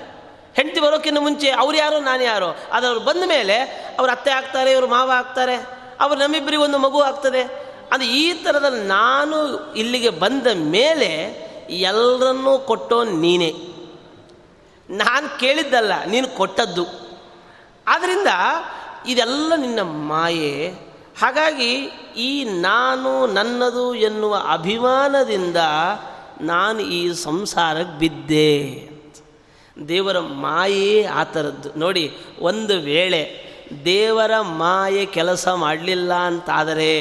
ಹೆಂಡತಿ ಬರೋಕ್ಕಿಂತ ಮುಂಚೆ ಅವ್ರು ಯಾರೋ, ನಾನು ಯಾರೋ. ಅದು ಅವ್ರು ಬಂದ ಮೇಲೆ ಅವ್ರ ಅತ್ತೆ ಆಗ್ತಾರೆ, ಇವರು ಮಾವ ಆಗ್ತಾರೆ, ಅವ್ರು ನಮ್ಮಿಬ್ಬರಿಗೆ ಒಂದು ಮಗು ಆಗ್ತದೆ. ಅದು ಈ ಥರದಲ್ಲಿ ನಾನು ಇಲ್ಲಿಗೆ ಬಂದ ಮೇಲೆ ಎಲ್ಲರನ್ನೂ ಕೊಟ್ಟೋ ನೀನೇ. ನಾನು ಕೇಳಿದ್ದಲ್ಲ, ನೀನು ಕೊಟ್ಟದ್ದು. ಆದ್ದರಿಂದ ಇದೆಲ್ಲ ನಿನ್ನ ಮಾಯೆ. ಹಾಗಾಗಿ ಈ ನಾನು ನನ್ನದು ಎನ್ನುವ ಅಭಿಮಾನದಿಂದ ನಾನು ಈ ಸಂಸಾರಕ್ಕೆ ಬಿದ್ದೆ ದೇವರ ಮಾಯೇ ಆ ಥರದ್ದು. ನೋಡಿ, ಒಂದು ವೇಳೆ ದೇವರ ಮಾಯೆ ಕೆಲಸ ಮಾಡಲಿಲ್ಲ ಅಂತಾದರೆ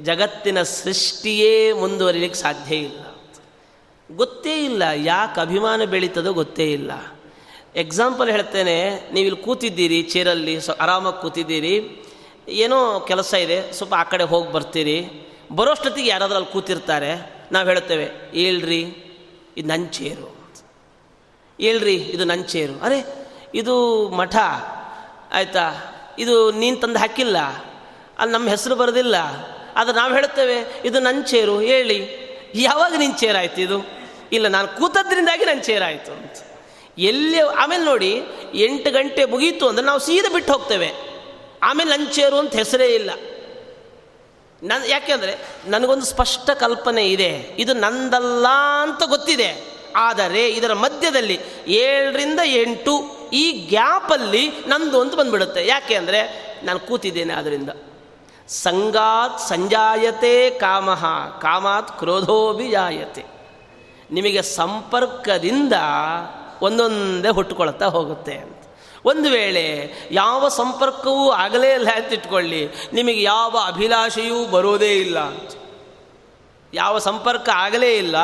ಜಗತ್ತಿನ ಸೃಷ್ಟಿಯೇ ಮುಂದುವರಿಲಿಕ್ಕೆ ಸಾಧ್ಯ ಇಲ್ಲ. ಗೊತ್ತೇ ಇಲ್ಲ, ಯಾಕೆ ಅಭಿಮಾನ ಬೆಳೀತದೋ ಗೊತ್ತೇ ಇಲ್ಲ. ಎಕ್ಸಾಂಪಲ್ ಹೇಳ್ತೇನೆ ನೀವು ಇಲ್ಲಿ ಕೂತಿದ್ದೀರಿ, ಚೇರಲ್ಲಿ ಸೊ, ಆರಾಮಾಗಿ ಕೂತಿದ್ದೀರಿ, ಏನೋ ಕೆಲಸ ಇದೆ, ಸ್ವಲ್ಪ ಆ ಕಡೆ ಹೋಗಿ ಬರ್ತೀರಿ, ಬರೋಷ್ಟೊತ್ತಿಗೆ ಯಾರಾದರೂ ಅಲ್ಲಿ ಕೂತಿರ್ತಾರೆ, ನಾವು ಹೇಳ್ತೇವೆ ಹೇಳ್ರಿ ಇದು ನನ್ನ ಚೇರು. ಹೇಳ್ರಿ ಇದು ನನ್ನ ಚೇರು. ಅರೆ, ಇದು ಮಠ. ಆಯಿತಾ, ಇದು ನೀನು ತಂದು ಹಾಕಿಲ್ಲ, ಅಲ್ಲಿ ನಮ್ಮ ಹೆಸರು ಬರೋದಿಲ್ಲ ಅದು ನಾವು ಹೇಳ್ತೇವೆ, ಇದು ನನ್ನ ಚೇರು ಹೇಳಿ ಯಾವಾಗ ನಿನ್ನ ಆಯ್ತು ಇದು? ಇಲ್ಲ, ನಾನು ಕೂತದ್ರಿಂದಾಗಿ ನನ್ನ ಚೇರ್ ಆಯಿತು ಅಂತ. ಎಲ್ಲಿ, ಆಮೇಲೆ ನೋಡಿ, ಎಂಟು ಗಂಟೆ ಮುಗೀತು ಅಂದರೆ ನಾವು ಸೀದಾ ಬಿಟ್ಟು ಹೋಗ್ತೇವೆ. ಆಮೇಲೆ ನನ್ನ ಚೇರು ಅಂತ ಹೆಸರೇ ಇಲ್ಲ. ನನ್ನ ಯಾಕೆಂದರೆ ನನಗೊಂದು ಸ್ಪಷ್ಟ ಕಲ್ಪನೆ ಇದೆ. ಇದು ನಂದಲ್ಲ ಅಂತ ಗೊತ್ತಿದೆ. ಆದರೆ ಇದರ ಮಧ್ಯದಲ್ಲಿ ಏಳರಿಂದ ಎಂಟು ಈ ಗ್ಯಾಪಲ್ಲಿ ನಂದು ಅಂತ ಬಂದ್ಬಿಡುತ್ತೆ. ಯಾಕೆ ಅಂದರೆ ನಾನು ಕೂತಿದ್ದೇನೆ ಅದರಿಂದ ಸಂಗಾತ್ ಸಂಜಾಯತೆ ಕಾಮ. ಕಾಮಾತ್ ಕ್ರೋಧೋಭಿಜಾಯತೆ. ನಿಮಗೆ ಸಂಪರ್ಕದಿಂದ ಒಂದೊಂದೇ ಹುಟ್ಟುಕೊಳ್ತಾ ಹೋಗುತ್ತೆ ಅಂತ. ಒಂದು ವೇಳೆ ಯಾವ ಸಂಪರ್ಕವೂ ಆಗಲೇ ಇಲ್ಲ ಅಂತ ಇಟ್ಕೊಳ್ಳಿ, ನಿಮಗೆ ಯಾವ ಅಭಿಲಾಷೆಯೂ ಬರೋದೇ ಇಲ್ಲ ಅಂತ. ಯಾವ ಸಂಪರ್ಕ ಆಗಲೇ ಇಲ್ಲ,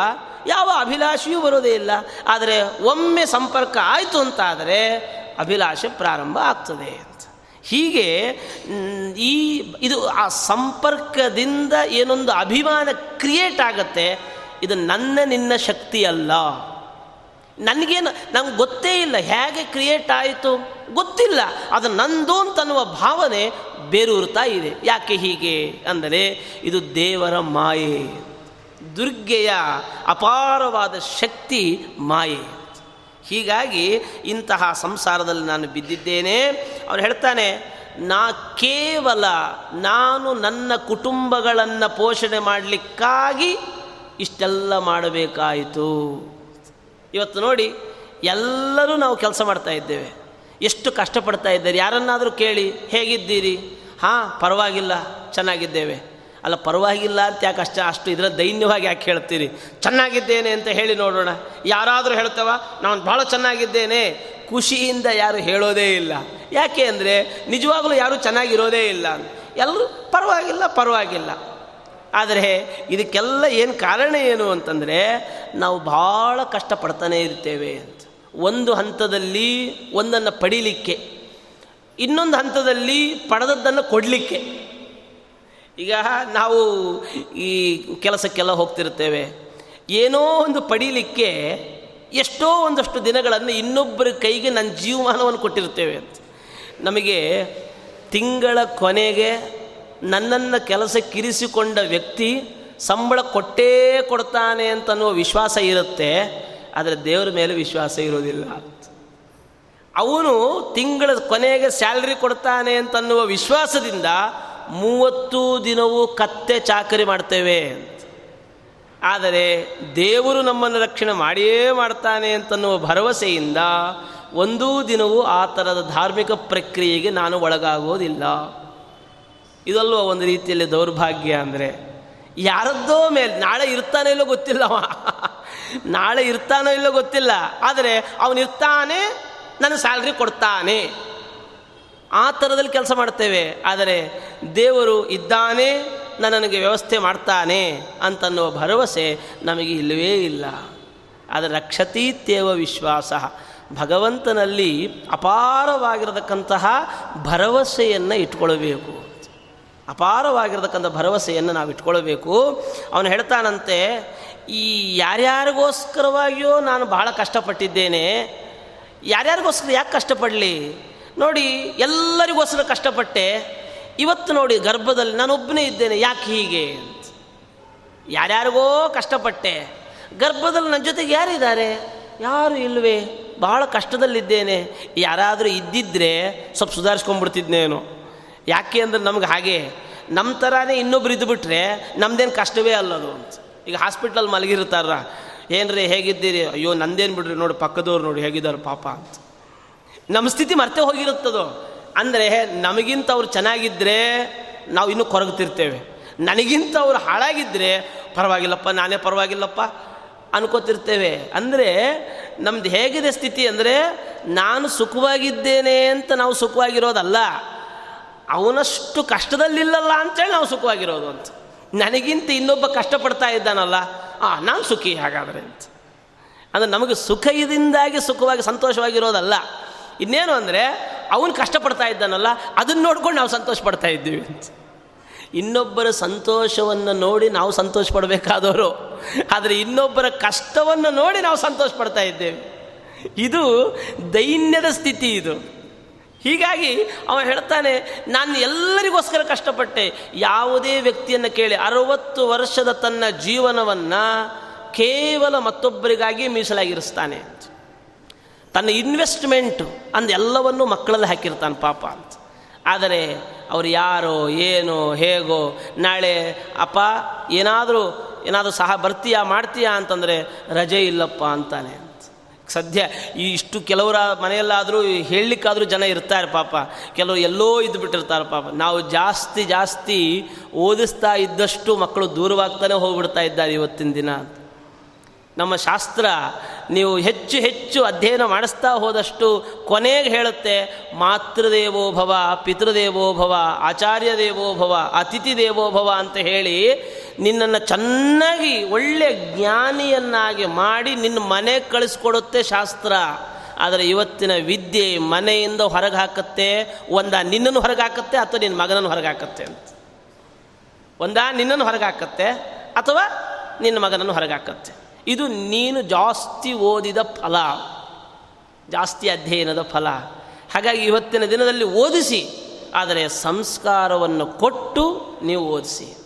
ಯಾವ ಅಭಿಲಾಷೆಯೂ ಬರೋದೇ ಇಲ್ಲ. ಆದರೆ ಒಮ್ಮೆ ಸಂಪರ್ಕ ಆಯಿತು ಅಂತಾದರೆ ಅಭಿಲಾಷೆ ಪ್ರಾರಂಭ ಆಗ್ತದೆ ಅಂತ. ಹೀಗೆ ಈ, ಇದು ಆ ಸಂಪರ್ಕದಿಂದ ಏನೊಂದು ಅಭಿಮಾನ ಕ್ರಿಯೇಟ್ ಆಗತ್ತೆ, ಇದು ನನ್ನ ನಿನ್ನ ಶಕ್ತಿ ಅಲ್ಲ. ನನಗೇನು, ನಂಗೆ ಗೊತ್ತೇ ಇಲ್ಲ ಹೇಗೆ ಕ್ರಿಯೇಟ್ ಆಯಿತು. ಗೊತ್ತಿಲ್ಲ, ಅದು ನಂದು ಅಂತನ್ನುವ ಭಾವನೆ ಬೇರೂರ್ತಾ ಇದೆ. ಯಾಕೆ ಹೀಗೆ ಅಂದರೆ, ಇದು ದೇವರ ಮಾಯೆ. ದುರ್ಗೆಯ ಅಪಾರವಾದ ಶಕ್ತಿ ಮಾಯೆ. ಹೀಗಾಗಿ ಇಂತಹ ಸಂಸಾರದಲ್ಲಿ ನಾನು ಬಿದ್ದಿದ್ದೇನೆ. ಅವ್ರು ಹೇಳ್ತಾನೆ, ನಾ ಕೇವಲ ನಾನು ನನ್ನ ಕುಟುಂಬಗಳನ್ನು ಪೋಷಣೆ ಮಾಡಲಿಕ್ಕಾಗಿ ಇಷ್ಟೆಲ್ಲ ಮಾಡಬೇಕಾಯಿತು. ಇವತ್ತು ನೋಡಿ, ಎಲ್ಲರೂ ನಾವು ಕೆಲಸ ಮಾಡ್ತಾ ಇದ್ದೇವೆ. ಎಷ್ಟು ಕಷ್ಟಪಡ್ತಾ ಇದ್ದಾರೆ? ಯಾರನ್ನಾದರೂ ಕೇಳಿ, ಹೇಗಿದ್ದೀರಿ? ಹಾಂ, ಪರವಾಗಿಲ್ಲ, ಚೆನ್ನಾಗಿದ್ದೇವೆ. ಅಲ್ಲ ಪರವಾಗಿಲ್ಲ ಅಂತ ಯಾಕೆ ಅಷ್ಟ, ಅಷ್ಟು ಇದರ ದೈನ್ಯವಾಗಿ ಯಾಕೆ ಹೇಳ್ತೀರಿ? ಚೆನ್ನಾಗಿದ್ದೇನೆ ಅಂತ ಹೇಳಿ ನೋಡೋಣ. ಯಾರಾದರೂ ಹೇಳ್ತವ, ನಾನು ಭಾಳ ಚೆನ್ನಾಗಿದ್ದೇನೆ. ಖುಷಿಯಿಂದ ಯಾರು ಹೇಳೋದೇ ಇಲ್ಲ. ಯಾಕೆ ಅಂದರೆ, ನಿಜವಾಗಲೂ ಯಾರೂ ಚೆನ್ನಾಗಿರೋದೇ ಇಲ್ಲ ಎಲ್ಲರೂ ಪರವಾಗಿಲ್ಲ ಪರವಾಗಿಲ್ಲ. ಆದರೆ, ಇದಕ್ಕೆಲ್ಲ ಏನು ಕಾರಣ ಏನು ಅಂತಂದರೆ, ನಾವು ಭಾಳ ಕಷ್ಟಪಡ್ತಾನೆ ಇರ್ತೇವೆ ಅಂತ. ಒಂದು ಹಂತದಲ್ಲಿ ಒಂದನ್ನು ಪಡೀಲಿಕ್ಕೆ, ಇನ್ನೊಂದು ಹಂತದಲ್ಲಿ ಪಡೆದದ್ದನ್ನು ಕೊಡಲಿಕ್ಕೆ. ಈಗ ನಾವು ಈ ಕೆಲಸಕ್ಕೆಲ್ಲ ಹೋಗ್ತಿರ್ತೇವೆ ಏನೋ ಒಂದು ಪಡೀಲಿಕ್ಕೆ ಎಷ್ಟೋ ಒಂದಷ್ಟು ದಿನಗಳನ್ನು ಇನ್ನೊಬ್ಬರ ಕೈಗೆ ನನ್ನ ಜೀವಮಾನವನ್ನು ಕೊಟ್ಟಿರ್ತೇವೆ ಅಂತ. ನಮಗೆ ತಿಂಗಳ ಕೊನೆಗೆ ನನ್ನನ್ನು ಕೆಲಸಕ್ಕಿರಿಸಿಕೊಂಡ ವ್ಯಕ್ತಿ ಸಂಬಳ ಕೊಟ್ಟೇ ಕೊಡ್ತಾನೆ ಅಂತನ್ನುವ ವಿಶ್ವಾಸ ಇರುತ್ತೆ, ಆದರೆ ದೇವರ ಮೇಲೆ ವಿಶ್ವಾಸ ಇರೋದಿಲ್ಲ ಅವನು ತಿಂಗಳ ಕೊನೆಗೆ ಸ್ಯಾಲ್ರಿ ಕೊಡ್ತಾನೆ ಅಂತನ್ನುವ ವಿಶ್ವಾಸದಿಂದ ಮೂವತ್ತು ದಿನವೂ ಕತ್ತೆ ಚಾಕರಿ ಮಾಡ್ತೇವೆ ಆದರೆ ದೇವರು ನಮ್ಮನ್ನು ರಕ್ಷಣೆ ಮಾಡಿಯೇ ಮಾಡ್ತಾನೆ ಅಂತನ್ನುವ ಭರವಸೆಯಿಂದ ಒಂದೂ ದಿನವೂ ಆ ಥರದ ಧಾರ್ಮಿಕ ಪ್ರಕ್ರಿಯೆಗೆ ನಾನು ಒಳಗಾಗೋದಿಲ್ಲ. ಇದಲ್ವ ಒಂದು ರೀತಿಯಲ್ಲಿ ದೌರ್ಭಾಗ್ಯ ಅಂದರೆ, ಯಾರದ್ದೋ ಮೇಲೆ, ನಾಳೆ ಇರ್ತಾನೋ ಇಲ್ಲೋ ಗೊತ್ತಿಲ್ಲವ ನಾಳೆ ಇರ್ತಾನೋ ಇಲ್ಲೋ ಗೊತ್ತಿಲ್ಲ. ಆದರೆ ಅವನಿರ್ತಾನೆ, ನನ್ನ ಸ್ಯಾಲ್ರಿ ಕೊಡ್ತಾನೆ. ಆ ಥರದಲ್ಲಿ ಕೆಲಸ ಮಾಡ್ತೇವೆ ಆದರೆ ದೇವರು ಇದ್ದಾನೆ ನನಗೆ ವ್ಯವಸ್ಥೆ ಮಾಡ್ತಾನೆ ಅಂತನ್ನುವ ಭರವಸೆ ನಮಗೆ ಇಲ್ಲವೇ ಇಲ್ಲ. ಆದರೆ ರಕ್ಷತೀತ್ಯವ ವಿಶ್ವಾಸ. ಭಗವಂತನಲ್ಲಿ ಅಪಾರವಾಗಿರತಕ್ಕಂತಹ ಭರವಸೆಯನ್ನು ಇಟ್ಕೊಳ್ಬೇಕು. ಅಪಾರವಾಗಿರತಕ್ಕಂಥ ಭರವಸೆಯನ್ನು ನಾವು ಇಟ್ಕೊಳ್ಬೇಕು. ಅವನು ಹೇಳ್ತಾನಂತೆ, ಈ ಯಾರ್ಯಾರಿಗೋಸ್ಕರವಾಗಿಯೋ ನಾನು ಬಹಳ ಕಷ್ಟಪಟ್ಟಿದ್ದೇನೆ. ಯಾರ್ಯಾರಿಗೋಸ್ಕರ ಯಾಕೆ ಕಷ್ಟಪಡಲಿ? ನೋಡಿ, ಎಲ್ಲರಿಗೋಸ್ಕರ ಕಷ್ಟಪಟ್ಟೆ. ಇವತ್ತು ನೋಡಿ, ಗರ್ಭದಲ್ಲಿ ನಾನೊಬ್ಬನೇ ಇದ್ದೇನೆ, ಯಾಕೆ ಹೀಗೆ ಅಂತ. ಯಾರ್ಯಾರಿಗೋ ಕಷ್ಟಪಟ್ಟೆ. ಗರ್ಭದಲ್ಲಿ ನನ್ನ ಜೊತೆಗೆ ಯಾರಿದ್ದಾರೆ? ಯಾರು ಇಲ್ವೇ? ಭಾಳ ಕಷ್ಟದಲ್ಲಿದ್ದೇನೆ. ಯಾರಾದರೂ ಇದ್ದಿದ್ದರೆ ಸ್ವಲ್ಪ ಸುಧಾರಿಸ್ಕೊಂಡ್ಬಿಡ್ತಿದ್ನೇನು ಯಾಕೆ ಅಂದ್ರೆ ನಮ್ಗೆ ಹಾಗೆ. ನಮ್ಮ ಥರನೇ ಇನ್ನೊಬ್ರು ಇದ್ದುಬಿಟ್ರೆ ನಮ್ದೇನು ಕಷ್ಟವೇ ಅಲ್ಲದು ಅಂತ. ಈಗ ಹಾಸ್ಪಿಟ್ಲಲ್ಲಿ ಮಲಗಿರ್ತಾರ. ಏನ್ರಿ, ಹೇಗಿದ್ದೀರಿ? ಅಯ್ಯೋ, ನಂದೇನು ಬಿಡ್ರಿ? ನೋಡಿ, ಪಕ್ಕದವ್ರು ನೋಡಿ, ಹೇಗಿದ್ದಾರೆ ಪಾಪ ಅಂತ. ನಮ್ಮ ಸ್ಥಿತಿ ಮರ್ತೆ ಹೋಗಿರುತ್ತದೋ? ಅಂದರೆ ನಮಗಿಂತ ಅವ್ರು ಚೆನ್ನಾಗಿದ್ದರೆ ನಾವು ಇನ್ನೂ ಕೊರಗುತ್ತಿರ್ತೇವೆ. ನನಗಿಂತ ಅವ್ರು ಹಾಳಾಗಿದ್ದರೆ ಪರವಾಗಿಲ್ಲಪ್ಪ, ನಾನೇ ಪರವಾಗಿಲ್ಲಪ್ಪ ಅನ್ಕೋತಿರ್ತೇವೆ. ಅಂದರೆ ನಮ್ದು ಹೇಗಿದೆ ಸ್ಥಿತಿ ಅಂದರೆ ನಾನು ಸುಖವಾಗಿದ್ದೇನೆ ಅಂತ ನಾವು ಸುಖವಾಗಿರೋದಲ್ಲ. ಅವನಷ್ಟು ಕಷ್ಟದಲ್ಲಿಲ್ಲಲ್ಲ ಅಂತೇಳಿ ನಾವು ಸುಖವಾಗಿರೋದು ಅಂತ. ನನಗಿಂತ ಇನ್ನೊಬ್ಬ ಕಷ್ಟಪಡ್ತಾ ಇದ್ದಾನಲ್ಲ, ಆ, ನಾನು ಸುಖಿ ಹಾಗಾದರೆ ಅಂತ. ಅಂದರೆ ನಮಗೆ ಸುಖ ಇದರಿಂದಾಗಿ ಸುಖವಾಗಿ ಸಂತೋಷವಾಗಿರೋದಲ್ಲ. ಇನ್ನೇನು ಅಂದರೆ ಅವನು ಕಷ್ಟಪಡ್ತಾ ಇದ್ದಾನಲ್ಲ, ಅದನ್ನು ನೋಡ್ಕೊಂಡು ನಾವು ಸಂತೋಷ ಪಡ್ತಾ ಇದ್ದೀವಿ ಅಂತ. ಇನ್ನೊಬ್ಬರ ಸಂತೋಷವನ್ನು ನೋಡಿ ನಾವು ಸಂತೋಷ ಪಡಬೇಕಾದವರು ಆದರೆ ಇನ್ನೊಬ್ಬರ ಕಷ್ಟವನ್ನು ನೋಡಿ ನಾವು ಸಂತೋಷ ಪಡ್ತಾ ಇದ್ದೇವೆ. ಇದು ದೈನ್ಯದ ಸ್ಥಿತಿ ಇದು. ಹೀಗಾಗಿ ಅವ ಹೇಳ್ತಾನೆ, ನಾನು ಎಲ್ಲರಿಗೋಸ್ಕರ ಕಷ್ಟಪಟ್ಟೆ. ಯಾವುದೇ ವ್ಯಕ್ತಿಯನ್ನು ಕೇಳಿ ಅರವತ್ತು ವರ್ಷದ ತನ್ನ ಜೀವನವನ್ನು ಕೇವಲ ಮತ್ತೊಬ್ಬರಿಗಾಗಿ ಮೀಸಲಾಗಿರಿಸ್ತಾನೆ ತನ್ನ ಇನ್ವೆಸ್ಟ್ಮೆಂಟು ಅಂದೆಲ್ಲವನ್ನು ಮಕ್ಕಳಲ್ಲಿ ಹಾಕಿರ್ತಾನೆ ಪಾಪ ಅಂತ. ಆದರೆ ಅವರು ಯಾರೋ, ಏನೋ, ಹೇಗೋ, ನಾಳೆ, ಅಪ್ಪ, ಏನಾದರೂ ಏನಾದರೂ ಸಹ ಬರ್ತೀಯಾ, ಮಾಡ್ತೀಯಾ ಅಂತಂದರೆ, ರಜೆ ಇಲ್ಲಪ್ಪ ಅಂತಾನೆ ಸದ್ಯ ಈ ಇಷ್ಟು ಕೆಲವರ ಮನೆಯಲ್ಲಾದರೂ ಹೇಳಲಿಕ್ಕಾದರೂ ಜನ ಇರ್ತಾರೆ ಪಾಪ. ಕೆಲವರು ಎಲ್ಲೋ ಇದ್ದು ಬಿಟ್ಟಿರ್ತಾರೆ ಪಾಪ. ನಾವು ಜಾಸ್ತಿ ಜಾಸ್ತಿ ಓದಿಸ್ತಾ ಇದ್ದಷ್ಟು ಮಕ್ಕಳು ದೂರವಾಗ್ತಾನೆ ಹೋಗ್ಬಿಡ್ತಾ ಇದ್ದಾರೆ ಇವತ್ತಿನ ದಿನ ನಮ್ಮ ಶಾಸ್ತ್ರ ನೀವು ಹೆಚ್ಚು ಹೆಚ್ಚು ಅಧ್ಯಯನ ಮಾಡಿಸ್ತಾ ಹೋದಷ್ಟು ಕೊನೆಗೆ ಹೇಳುತ್ತೆ ಮಾತೃದೇವೋಭವ ಪಿತೃದೇವೋಭವ ಆಚಾರ್ಯ ದೇವೋಭವ ಅತಿಥಿ ದೇವೋಭವ ಅಂತ ಹೇಳಿ ನಿನ್ನನ್ನು ಚೆನ್ನಾಗಿ ಒಳ್ಳೆ ಜ್ಞಾನಿಯನ್ನಾಗಿ ಮಾಡಿ ನಿನ್ನ ಮನೆಗೆ ಕಳಿಸ್ಕೊಡುತ್ತೆ ಶಾಸ್ತ್ರ. ಆದರೆ ಇವತ್ತಿನ ವಿದ್ಯೆ ಮನೆಯಿಂದ ಹೊರಗೆ ಹಾಕತ್ತೆ, ಒಂದ ನಿನ್ನನ್ನು ಹೊರಗೆ ಹಾಕತ್ತೆ ಅಥವಾ ನಿನ್ನ ಮಗನನ್ನು ಹೊರಗೆ ಹಾಕತ್ತೆ ಅಂತ. ಒಂದ ನಿನ್ನನ್ನು ಹೊರಗೆ ಹಾಕತ್ತೆ ಅಥವಾ ನಿನ್ನ ಮಗನನ್ನು ಹೊರಗೆ ಹಾಕತ್ತೆ. ಇದು ನೀನು ಜಾಸ್ತಿ ಓದಿದ ಫಲ, ಜಾಸ್ತಿ ಅಧ್ಯಯನದ ಫಲ. ಹಾಗಾಗಿ ಇವತ್ತಿನ ದಿನದಲ್ಲಿ ಓದಿಸಿ, ಆದರೆ ಸಂಸ್ಕಾರವನ್ನು ಕೊಟ್ಟು ನೀವು ಓದಿಸಿ.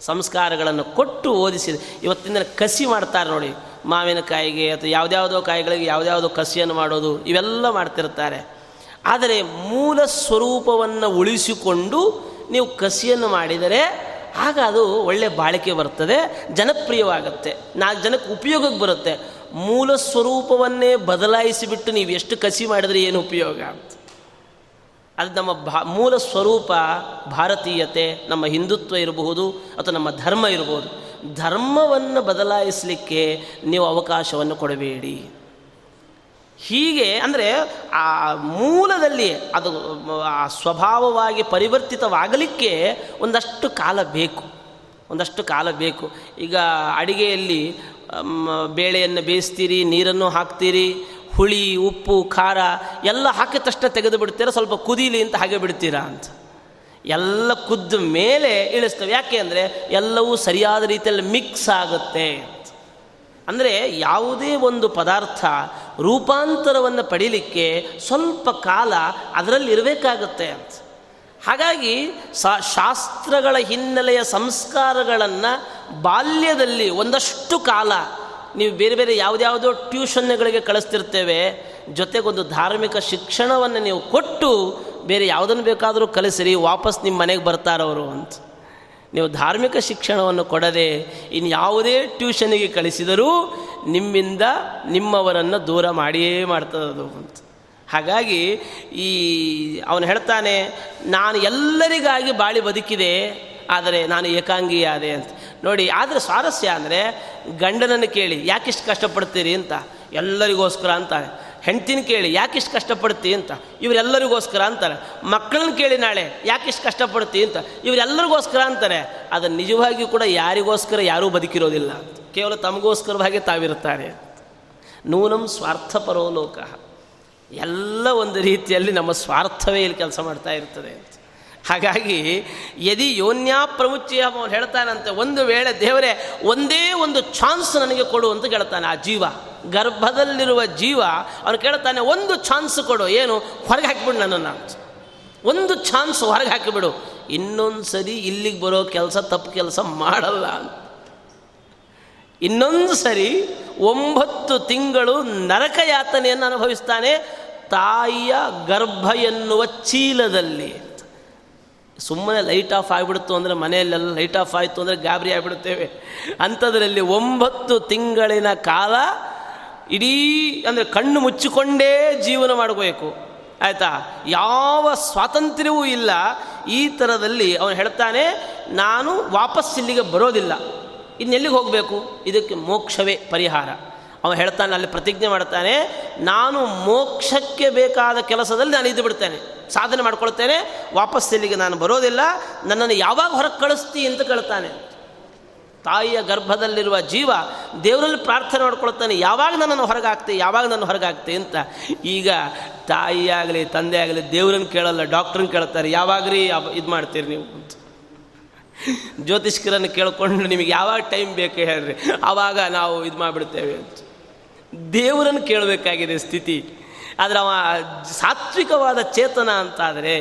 ಸಂಸ್ಕಾರಗಳನ್ನು ಕೊಟ್ಟು ಓದಿಸಿ. ಇವತ್ತಿನ ಕಸಿ ಮಾಡ್ತಾರೆ ನೋಡಿ ಮಾವಿನಕಾಯಿಗೆ ಅಥವಾ ಯಾವುದ್ಯಾವುದೋ ಕಾಯಿಗಳಿಗೆ ಯಾವುದ್ಯಾವುದೋ ಕಸಿಯನ್ನು ಮಾಡೋದು, ಇವೆಲ್ಲ ಮಾಡ್ತಿರ್ತಾರೆ. ಆದರೆ ಮೂಲ ಸ್ವರೂಪವನ್ನು ಉಳಿಸಿಕೊಂಡು ನೀವು ಕಸಿಯನ್ನು ಮಾಡಿದರೆ ಆಗ ಅದು ಒಳ್ಳೆ ಬಾಳಿಕೆ ಬರ್ತದೆ, ಜನಪ್ರಿಯವಾಗುತ್ತೆ. ನಾಲ್ಕು ಜನಕ್ಕೆ ಉಪಯೋಗಕ್ಕೆ ಬರುತ್ತೆ. ಮೂಲ ಸ್ವರೂಪವನ್ನೇ ಬದಲಾಯಿಸಿಬಿಟ್ಟು ನೀವು ಎಷ್ಟು ಕಸಿ ಮಾಡಿದ್ರೆ ಏನು ಉಪಯೋಗ ಅಂತ. ಅದು ನಮ್ಮ ಭಾ, ಮೂಲ ಸ್ವರೂಪ ಭಾರತೀಯತೆ, ನಮ್ಮ ಹಿಂದುತ್ವ ಇರಬಹುದು ಅಥವಾ ನಮ್ಮ ಧರ್ಮ ಇರಬಹುದು. ಧರ್ಮವನ್ನು ಬದಲಾಯಿಸಲಿಕ್ಕೆ ನೀವು ಅವಕಾಶವನ್ನು ಕೊಡಬೇಡಿ. ಹೀಗೆ ಅಂದರೆ ಆ ಮೂಲದಲ್ಲಿ ಅದು, ಆ ಸ್ವಭಾವವಾಗಿ ಪರಿವರ್ತಿತವಾಗಲಿಕ್ಕೆ ಒಂದಷ್ಟು ಕಾಲ ಬೇಕು. ಒಂದಷ್ಟು ಕಾಲ ಬೇಕು. ಈಗ ಅಡಿಗೆಯಲ್ಲಿ ಬೇಳೆಯನ್ನು ಬೇಯಿಸ್ತೀರಿ, ನೀರನ್ನು ಹಾಕ್ತೀರಿ, ಹುಳಿ, ಉಪ್ಪು, ಖಾರ ಎಲ್ಲ ಹಾಕಿದ ತಕ್ಷಣ ತೆಗೆದು ಬಿಡ್ತೀರಾ ಸ್ವಲ್ಪ ಕುದೀಲಿ ಅಂತ ಹಾಗೆ ಬಿಡ್ತೀರಾ ಅಂತ. ಎಲ್ಲ ಕುದ್ದ ಮೇಲೆ ಇಳಿಸ್ತವೆ. ಯಾಕೆ ಅಂದರೆ ಎಲ್ಲವೂ ಸರಿಯಾದ ರೀತಿಯಲ್ಲಿ ಮಿಕ್ಸ್ ಆಗುತ್ತೆ. ಅಂದರೆ ಯಾವುದೇ ಒಂದು ಪದಾರ್ಥ ರೂಪಾಂತರವನ್ನು ಪಡೀಲಿಕ್ಕೆ ಸ್ವಲ್ಪ ಕಾಲ ಅದರಲ್ಲಿ ಇರಬೇಕಾಗತ್ತೆ ಅಂತ. ಹಾಗಾಗಿ ಶಾಸ್ತ್ರಗಳ ಹಿನ್ನೆಲೆಯ ಸಂಸ್ಕಾರಗಳನ್ನು ಬಾಲ್ಯದಲ್ಲಿ ಒಂದಷ್ಟು ಕಾಲ ನೀವು ಬೇರೆ ಬೇರೆ ಯಾವುದ್ಯಾವುದೋ ಟ್ಯೂಷನ್ಗಳಿಗೆ ಕಳಿಸ್ತಿರ್ತೇವೆ, ಜೊತೆಗೊಂದು ಧಾರ್ಮಿಕ ಶಿಕ್ಷಣವನ್ನು ನೀವು ಕೊಟ್ಟು ಬೇರೆ ಯಾವುದನ್ನು ಬೇಕಾದರೂ ಕಲಿಸಿರಿ, ವಾಪಸ್ ನಿಮ್ಮ ಮನೆಗೆ ಬರ್ತಾರವರು ಅಂತ. ನೀವು ಧಾರ್ಮಿಕ ಶಿಕ್ಷಣವನ್ನು ಕೊಡದೆ ಇನ್ನು ಯಾವುದೇ ಟ್ಯೂಷನಿಗೆ ಕಳಿಸಿದರೂ ನಿಮ್ಮಿಂದ ನಿಮ್ಮವರನ್ನು ದೂರ ಮಾಡಿಯೇ ಮಾಡ್ತದದು ಅಂತ. ಹಾಗಾಗಿ ಈ ಅವನು ಹೇಳ್ತಾನೆ, ನಾನು ಎಲ್ಲರಿಗಾಗಿ ಬಾಳಿ ಬದುಕಿದೆ, ಆದರೆ ನಾನು ಏಕಾಂಗಿಯಾದೆ ಅಂತ. ನೋಡಿ, ಆದರೆ ಸ್ವಾರಸ್ಯ ಅಂದರೆ ಗಂಡನನ್ನು ಕೇಳಿ, ಯಾಕಿಷ್ಟು ಕಷ್ಟಪಡ್ತೀರಿ? ಅಂತ. ಎಲ್ಲರಿಗೋಸ್ಕರ ಅಂತಾನೆ ಹೆಂಡ್ತಿನ ಕೇಳಿ, ಯಾಕಿಷ್ಟು ಕಷ್ಟಪಡ್ತಿ? ಅಂತ. ಇವರೆಲ್ಲರಿಗೋಸ್ಕರ ಅಂತಾರೆ. ಮಕ್ಕಳನ್ನ ಕೇಳಿ ನಾಳೆ, ಯಾಕಿಷ್ಟು ಕಷ್ಟಪಡ್ತಿ? ಅಂತ. ಇವರೆಲ್ಲರಿಗೋಸ್ಕರ ಅಂತಾರೆ. ಅದು ನಿಜವಾಗಿಯೂ ಕೂಡ ಯಾರಿಗೋಸ್ಕರ ಯಾರೂ ಬದುಕಿರೋದಿಲ್ಲ. ಕೇವಲ ತಮಗೋಸ್ಕರವಾಗಿ ತಾವಿರುತ್ತಾರೆ. ನೂನಂ ಸ್ವಾರ್ಥ ಪರೋಲೋಕ ಎಲ್ಲ ಒಂದು ರೀತಿಯಲ್ಲಿ ನಮ್ಮ ಸ್ವಾರ್ಥವೇ ಇಲ್ಲಿ ಕೆಲಸ ಮಾಡ್ತಾ ಇರ್ತದೆ. ಹಾಗಾಗಿ ಯದಿ ಯೋನ್ಯಾ ಪ್ರಮುಚ್ಯ ಅವನು ಹೇಳ್ತಾನಂತೆ, ಒಂದು ವೇಳೆ ದೇವರೇ, ಒಂದೇ ಒಂದು ಚಾನ್ಸ್ ನನಗೆ ಕೊಡು ಅಂತ ಕೇಳ್ತಾನೆ ಆ ಜೀವ. ಗರ್ಭದಲ್ಲಿರುವ ಜೀವ, ಅವನು ಕೇಳ್ತಾನೆ, ಒಂದು ಚಾನ್ಸ್ ಕೊಡು, ಏನು? ಹೊರಗೆ ಹಾಕಿಬಿಡು ನನ್ನನ್ನು ಒಂದು ಚಾನ್ಸ್ ಹೊರಗೆ ಹಾಕಿಬಿಡು. ಇನ್ನೊಂದು ಸರಿ ಇಲ್ಲಿಗೆ ಬರೋ ಕೆಲಸ ತಪ್ಪು ಕೆಲಸ ಮಾಡಲ್ಲ ಅಂತ. ಇನ್ನೊಂದು ಸರಿ ಒಂಬತ್ತು ತಿಂಗಳು ನರಕ ಯಾತನೆಯನ್ನು ಅನುಭವಿಸ್ತಾನೆ ತಾಯಿಯ ಗರ್ಭ ಎನ್ನುವ ಚೀಲದಲ್ಲಿ. ಸುಮ್ಮನೆ ಲೈಟ್ ಆಫ್ ಆಗಿಬಿಡ್ತು ಅಂದರೆ ಮನೆಯಲ್ಲೆಲ್ಲ ಲೈಟ್ ಆಫ್ ಆಯಿತು ಅಂದರೆ ಗಾಬರಿ ಆಗಿಬಿಡುತ್ತೇವೆ. ಅಂಥದ್ರಲ್ಲಿ ಒಂಬತ್ತು ತಿಂಗಳಿನ ಕಾಲ ಇಡೀ ಅಂದರೆ ಕಣ್ಣು ಮುಚ್ಚಿಕೊಂಡೇ ಜೀವನ ಮಾಡಬೇಕು. ಆಯಿತಾ? ಯಾವ ಸ್ವಾತಂತ್ರ್ಯವೂ ಇಲ್ಲ. ಈ ಥರದಲ್ಲಿ ಅವನು ಹೇಳ್ತಾನೆ, ನಾನು ವಾಪಸ್ ಇಲ್ಲಿಗೆ ಬರೋದಿಲ್ಲ. ಇನ್ನೆಲ್ಲಿಗೆ ಹೋಗಬೇಕು? ಇದಕ್ಕೆ ಮೋಕ್ಷವೇ ಪರಿಹಾರ. ಅವನು ಹೇಳ್ತಾನೆ, ಅಲ್ಲಿ ಪ್ರತಿಜ್ಞೆ ಮಾಡ್ತಾನೆ, ನಾನು ಮೋಕ್ಷಕ್ಕೆ ಬೇಕಾದ ಕೆಲಸದಲ್ಲಿ ನಾನು ಇದ್ದು ಬಿಡ್ತೇನೆ. ಸಾಧನೆ ಮಾಡ್ಕೊಳ್ತೇನೆ, ವಾಪಸ್ ಇಲ್ಲಿಗೆ ನಾನು ಬರೋದಿಲ್ಲ, ನನ್ನನ್ನು ಯಾವಾಗ ಹೊರಗೆ ಕಳಿಸ್ತಿ ಅಂತ ಕೇಳ್ತಾನೆ. ತಾಯಿಯ ಗರ್ಭದಲ್ಲಿರುವ ಜೀವ ದೇವರಲ್ಲಿ ಪ್ರಾರ್ಥನೆ ಮಾಡ್ಕೊಳ್ತಾನೆ, ಯಾವಾಗ ನನ್ನನ್ನು ಹೊರಗಾಗ್ತಿ ಯಾವಾಗ ನನ್ನ ಹೊರಗಾಗ್ತಿ ಅಂತ. ಈಗ ತಾಯಿ ಆಗಲಿ, ತಂದೆ ಆಗಲಿ, ದೇವ್ರನ್ನ ಕೇಳಲ್ಲ, ಡಾಕ್ಟ್ರನ್ನ ಕೇಳ್ತಾರೆ, ಯಾವಾಗ್ರಿ ಇದು ಮಾಡ್ತೀರಿ ನೀವು ಜ್ಯೋತಿಷ್ಕರನ್ನು ಕೇಳಿಕೊಂಡು ನಿಮಗೆ ಯಾವಾಗ ಟೈಮ್ ಬೇಕು ಹೇಳ್ರಿ ಆವಾಗ ನಾವು ಇದು ಮಾಡಿಬಿಡ್ತೇವೆ ಅಂತ. ದೇವರನ್ನು ಕೇಳಬೇಕಾಗಿದೆ ಸ್ಥಿತಿ. ಆದರೆ ಅವ ಸಾತ್ವಿಕವಾದ ಚೇತನ ಅಂತಾದರೆ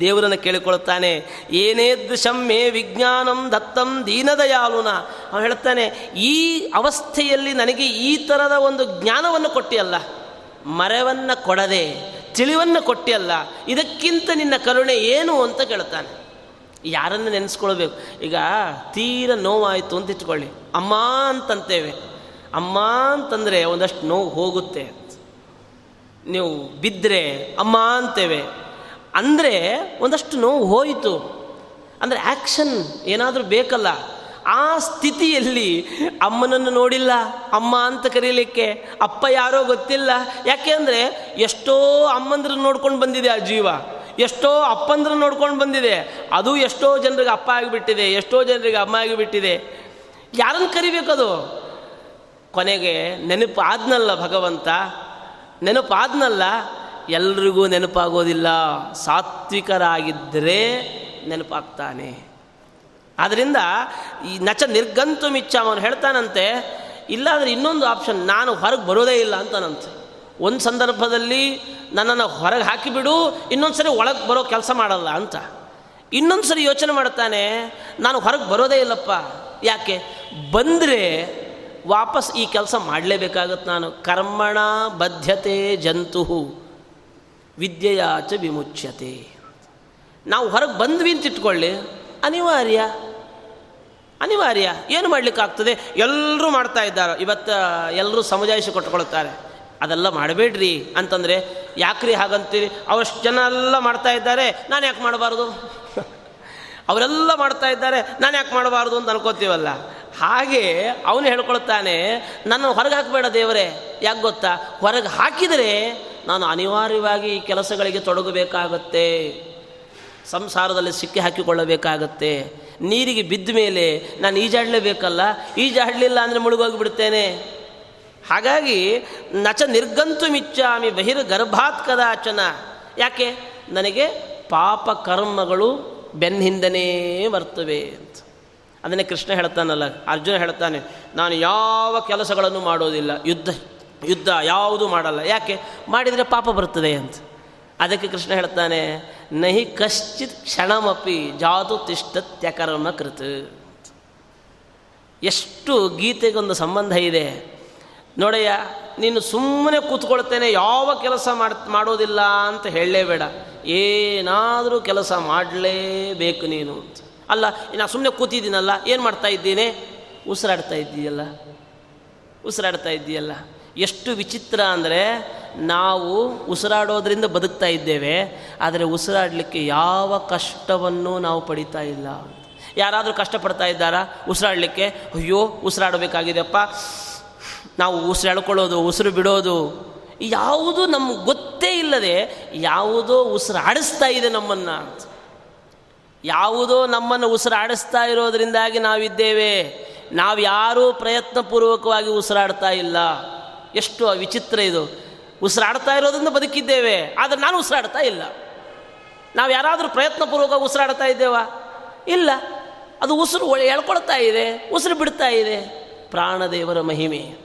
ದೇವರನ್ನು ಕೇಳಿಕೊಳ್ಳುತ್ತಾನೆ, ಏನೇ ದೃಶಮ್ಮೆ ವಿಜ್ಞಾನಂ ದತ್ತಂ ದೀನದಯಾಲುನ. ಅವನು ಹೇಳ್ತಾನೆ, ಈ ಅವಸ್ಥೆಯಲ್ಲಿ ನನಗೆ ಈ ಥರದ ಒಂದು ಜ್ಞಾನವನ್ನು ಕೊಟ್ಟಿಯಲ್ಲ, ಮರವನ್ನು ಕೊಡದೆ ತಿಳಿವನ್ನು ಕೊಟ್ಟಿಯಲ್ಲ, ಇದಕ್ಕಿಂತ ನಿನ್ನ ಕರುಣೆ ಏನು ಅಂತ ಕೇಳ್ತಾನೆ. ಯಾರನ್ನು ನೆನೆಸ್ಕೊಳ್ಬೇಕು? ಈಗ ತೀರ ನೋವಾಯಿತು ಅಂತ ಇಟ್ಕೊಳ್ಳಿ. ಅಮ್ಮ ಅಂತಂತೇವೆ. ಅಮ್ಮ ಅಂತಂದರೆ ಒಂದಷ್ಟು ನೋವು ಹೋಗುತ್ತೆ ನೀವು ಬಿದ್ದರೆ ಅಮ್ಮ ಅಂತೇವೆ. ಅಂದರೆ ಒಂದಷ್ಟು ನೋವು ಹೋಯಿತು. ಅಂದರೆ ಆ್ಯಕ್ಷನ್ ಏನಾದರೂ ಬೇಕಲ್ಲ. ಆ ಸ್ಥಿತಿಯಲ್ಲಿ ಅಮ್ಮನನ್ನು ನೋಡಿಲ್ಲ. ಅಮ್ಮ ಅಂತ ಕರೀಲಿಕ್ಕೆ ಅಪ್ಪ ಯಾರೋ ಗೊತ್ತಿಲ್ಲ. ಯಾಕೆ ಅಂದರೆ ಎಷ್ಟೋ ಅಮ್ಮಂದ್ರನ್ನ ನೋಡ್ಕೊಂಡು ಬಂದಿದೆ ಆ ಜೀವ. ಎಷ್ಟೋ ಅಪ್ಪಂದ್ರ ನೋಡ್ಕೊಂಡು ಬಂದಿದೆ. ಅದು ಎಷ್ಟೋ ಜನರಿಗೆ ಅಪ್ಪ ಆಗಿಬಿಟ್ಟಿದೆ, ಎಷ್ಟೋ ಜನರಿಗೆ ಅಮ್ಮ ಆಗಿಬಿಟ್ಟಿದೆ. ಯಾರನ್ನು ಕರಿಬೇಕದು? ಕೊನೆಗೆ ನೆನಪು ಆದ್ನಲ್ಲ ಭಗವಂತ? ನೆನಪಾದ್ನಲ್ಲ? ಎಲ್ರಿಗೂ ನೆನಪಾಗೋದಿಲ್ಲ. ಸಾತ್ವಿಕರಾಗಿದ್ದರೆ ನೆನಪಾಗ್ತಾನೆ. ಆದ್ದರಿಂದ ಈ ನಚ ನಿರ್ಗಂತು ಮಿಚ್ಚ ಅವನು ಹೇಳ್ತಾನಂತೆ, ಇಲ್ಲಾಂದರೆ ಇನ್ನೊಂದು ಆಪ್ಷನ್ ನಾನು ಹೊರಗೆ ಬರೋದೇ ಇಲ್ಲ ಅಂತಾನಂತೆ. ಒಂದು ಸಂದರ್ಭದಲ್ಲಿ ನನ್ನನ್ನು ಹೊರಗೆ ಹಾಕಿಬಿಡು ಇನ್ನೊಂದು ಸರಿ ಒಳಗೆ ಬರೋ ಕೆಲಸ ಮಾಡಲ್ಲ ಅಂತ. ಇನ್ನೊಂದು ಸರಿ ಯೋಚನೆ ಮಾಡ್ತಾನೆ, ನಾನು ಹೊರಗೆ ಬರೋದೇ ಇಲ್ಲಪ್ಪ. ಯಾಕೆ? ಬಂದರೆ ವಾಪಸ್ ಈ ಕೆಲಸ ಮಾಡಲೇಬೇಕಾಗತ್ತೆ ನಾನು. ಕರ್ಮಣ ಬದ್ಧತೆ ಜಂತು ವಿದ್ಯೆಯಾಚ ವಿಮುಚ್ಯತೆ. ನಾವು ಹೊರಗೆ ಬಂದ್ವಿ ಅಂತ ಇಟ್ಕೊಳ್ಳಿ. ಅನಿವಾರ್ಯ. ಅನಿವಾರ್ಯ. ಏನು ಮಾಡಲಿಕ್ಕಾಗ್ತದೆ? ಎಲ್ಲರೂ ಮಾಡ್ತಾ ಇದ್ದಾರೆ. ಇವತ್ತು ಎಲ್ಲರೂ ಸಮುದಾಯಿಸಿ ಕೊಟ್ಕೊಳ್ತಾರೆ ಅದೆಲ್ಲ ಮಾಡಬೇಡ್ರಿ ಅಂತಂದರೆ, ಯಾಕ್ರಿ ಹಾಗಂತೀರಿ? ಅವಷ್ಟು ಜನ ಎಲ್ಲ ಮಾಡ್ತಾ ಇದ್ದಾರೆ. ನಾನು ಯಾಕೆ ಮಾಡಬಾರ್ದು? ಅವರೆಲ್ಲ ಮಾಡ್ತಾ ಇದ್ದಾರೆ. ನಾನು ಯಾಕೆ ಮಾಡಬಾರ್ದು ಅಂತ ಅನ್ಕೋತೀವಲ್ಲ? ಹಾಗೆ ಅವನು ಹೇಳ್ಕೊಳ್ತಾನೆ, ನನ್ನ ಹೊರಗೆ ಹಾಕಬೇಡ ದೇವರೇ, ಯಾಕೆ ಗೊತ್ತಾ? ಹೊರಗೆ ಹಾಕಿದರೆ ನಾನು ಅನಿವಾರ್ಯವಾಗಿ ಈ ಕೆಲಸಗಳಿಗೆ ತೊಡಗಬೇಕಾಗತ್ತೆ. ಸಂಸಾರದಲ್ಲಿ ಸಿಕ್ಕಿ ಹಾಕಿಕೊಳ್ಳಬೇಕಾಗತ್ತೆ. ನೀರಿಗೆ ಬಿದ್ದ ಮೇಲೆ ನಾನು ಈಜಾಡಲೇಬೇಕಲ್ಲ, ಈಜಾಡಲಿಲ್ಲ ಅಂದರೆ ಮುಳುಗೋಗಿಬಿಡ್ತೇನೆ. ಹಾಗಾಗಿ, ನಚ ನಿರ್ಗಂತು ಮಿಚ್ಚಾಮಿ ಬಹಿರ್ಗರ್ಭಾತ್ ಕದಾಚನ. ಯಾಕೆ? ನನಗೆ ಪಾಪ ಕರ್ಮಗಳು ಬೆನ್ನಿಂದನೇ ಬರ್ತವೆ ಅಂತ. ಅದನ್ನೇ ಕೃಷ್ಣ ಹೇಳ್ತಾನಲ್ಲ, ಅರ್ಜುನ ಹೇಳ್ತಾನೆ, ನಾನು ಯಾವ ಕೆಲಸಗಳನ್ನು ಮಾಡೋದಿಲ್ಲ, ಯುದ್ಧ ಯುದ್ಧ ಯಾವುದು ಮಾಡಲ್ಲ. ಯಾಕೆ? ಮಾಡಿದರೆ ಪಾಪ ಬರ್ತದೆ ಅಂತ. ಅದಕ್ಕೆ ಕೃಷ್ಣ ಹೇಳ್ತಾನೆ, ನಹಿ ಕಶ್ಚಿತ್ ಕ್ಷಣಮಪಿ ಜಾತು ತಿಷ್ಟತ್ಯಕರ್ಮ ಕೃತ. ಎಷ್ಟು ಗೀತೆಗೊಂದು ಸಂಬಂಧ ಇದೆ. ನೋಡಯ್ಯ, ನೀನು ಸುಮ್ಮನೆ ಕೂತ್ಕೊಳ್ತೇನೆ, ಯಾವ ಕೆಲಸ ಮಾಡ್, ಮಾಡೋದಿಲ್ಲ ಅಂತ ಹೇಳಲೇಬೇಡ ಏನಾದರೂ ಕೆಲಸ ಮಾಡಲೇಬೇಕು ನೀನು ಅಂತ. ಅಲ್ಲ ನಾನು ಸುಮ್ಮನೆ ಕೂತಿದ್ದೀನಲ್ಲ, ಏನು ಮಾಡ್ತಾ ಇದ್ದೀನಿ? ಉಸಿರಾಡ್ತಾ ಇದ್ದೀಯಲ್ಲ. ಉಸಿರಾಡ್ತಾ ಇದ್ದೀಯಲ್ಲ. ಎಷ್ಟು ವಿಚಿತ್ರ ಅಂದರೆ, ನಾವು ಉಸಿರಾಡೋದ್ರಿಂದ ಬದುಕ್ತಾ ಇದ್ದೇವೆ, ಆದರೆ ಉಸಿರಾಡಲಿಕ್ಕೆ ಯಾವ ಕಷ್ಟವನ್ನು ನಾವು ಪಡಿತಾ ಇಲ್ಲ. ಯಾರಾದರೂ ಕಷ್ಟಪಡ್ತಾ ಇದ್ದಾರಾ? ಉಸಿರಾಡಲಿಕ್ಕೆ, ಅಯ್ಯೋ ಉಸಿರಾಡಬೇಕಾಗಿದೆಪ್ಪ ನಾವು ಉಸಿರು ಎಳ್ಕೊಳ್ಳೋದು, ಉಸಿರು ಬಿಡೋದು, ಯಾವುದು ನಮ್ಗೆ ಗೊತ್ತೇ ಇಲ್ಲದೆ ಯಾವುದೋ ಉಸಿರಾಡಿಸ್ತಾ ಇದೆ ನಮ್ಮನ್ನು ಯಾವುದೋ ನಮ್ಮನ್ನು ಉಸಿರಾಡಿಸ್ತಾ ಇರೋದರಿಂದಾಗಿ ನಾವಿದ್ದೇವೆ. ನಾವು ಯಾರೂ ಪ್ರಯತ್ನಪೂರ್ವಕವಾಗಿ ಉಸಿರಾಡ್ತಾ ಇಲ್ಲ. ಎಷ್ಟು ವಿಚಿತ್ರ ಇದು. ಉಸಿರಾಡ್ತಾ ಇರೋದ್ರಿಂದ ಬದುಕಿದ್ದೇವೆ, ಆದರೆ ನಾನು ಉಸಿರಾಡ್ತಾ ಇಲ್ಲ. ನಾವು ಯಾರಾದರೂ ಪ್ರಯತ್ನಪೂರ್ವಕ ಉಸಿರಾಡ್ತಾ ಇದ್ದೇವಾ? ಇಲ್ಲ. ಅದು ಉಸಿರು ಎಳ್ಕೊಳ್ತಾ ಇದೆ, ಉಸಿರು ಬಿಡ್ತಾ ಇದೆ. ಪ್ರಾಣದೇವರ ಮಹಿಮೆ.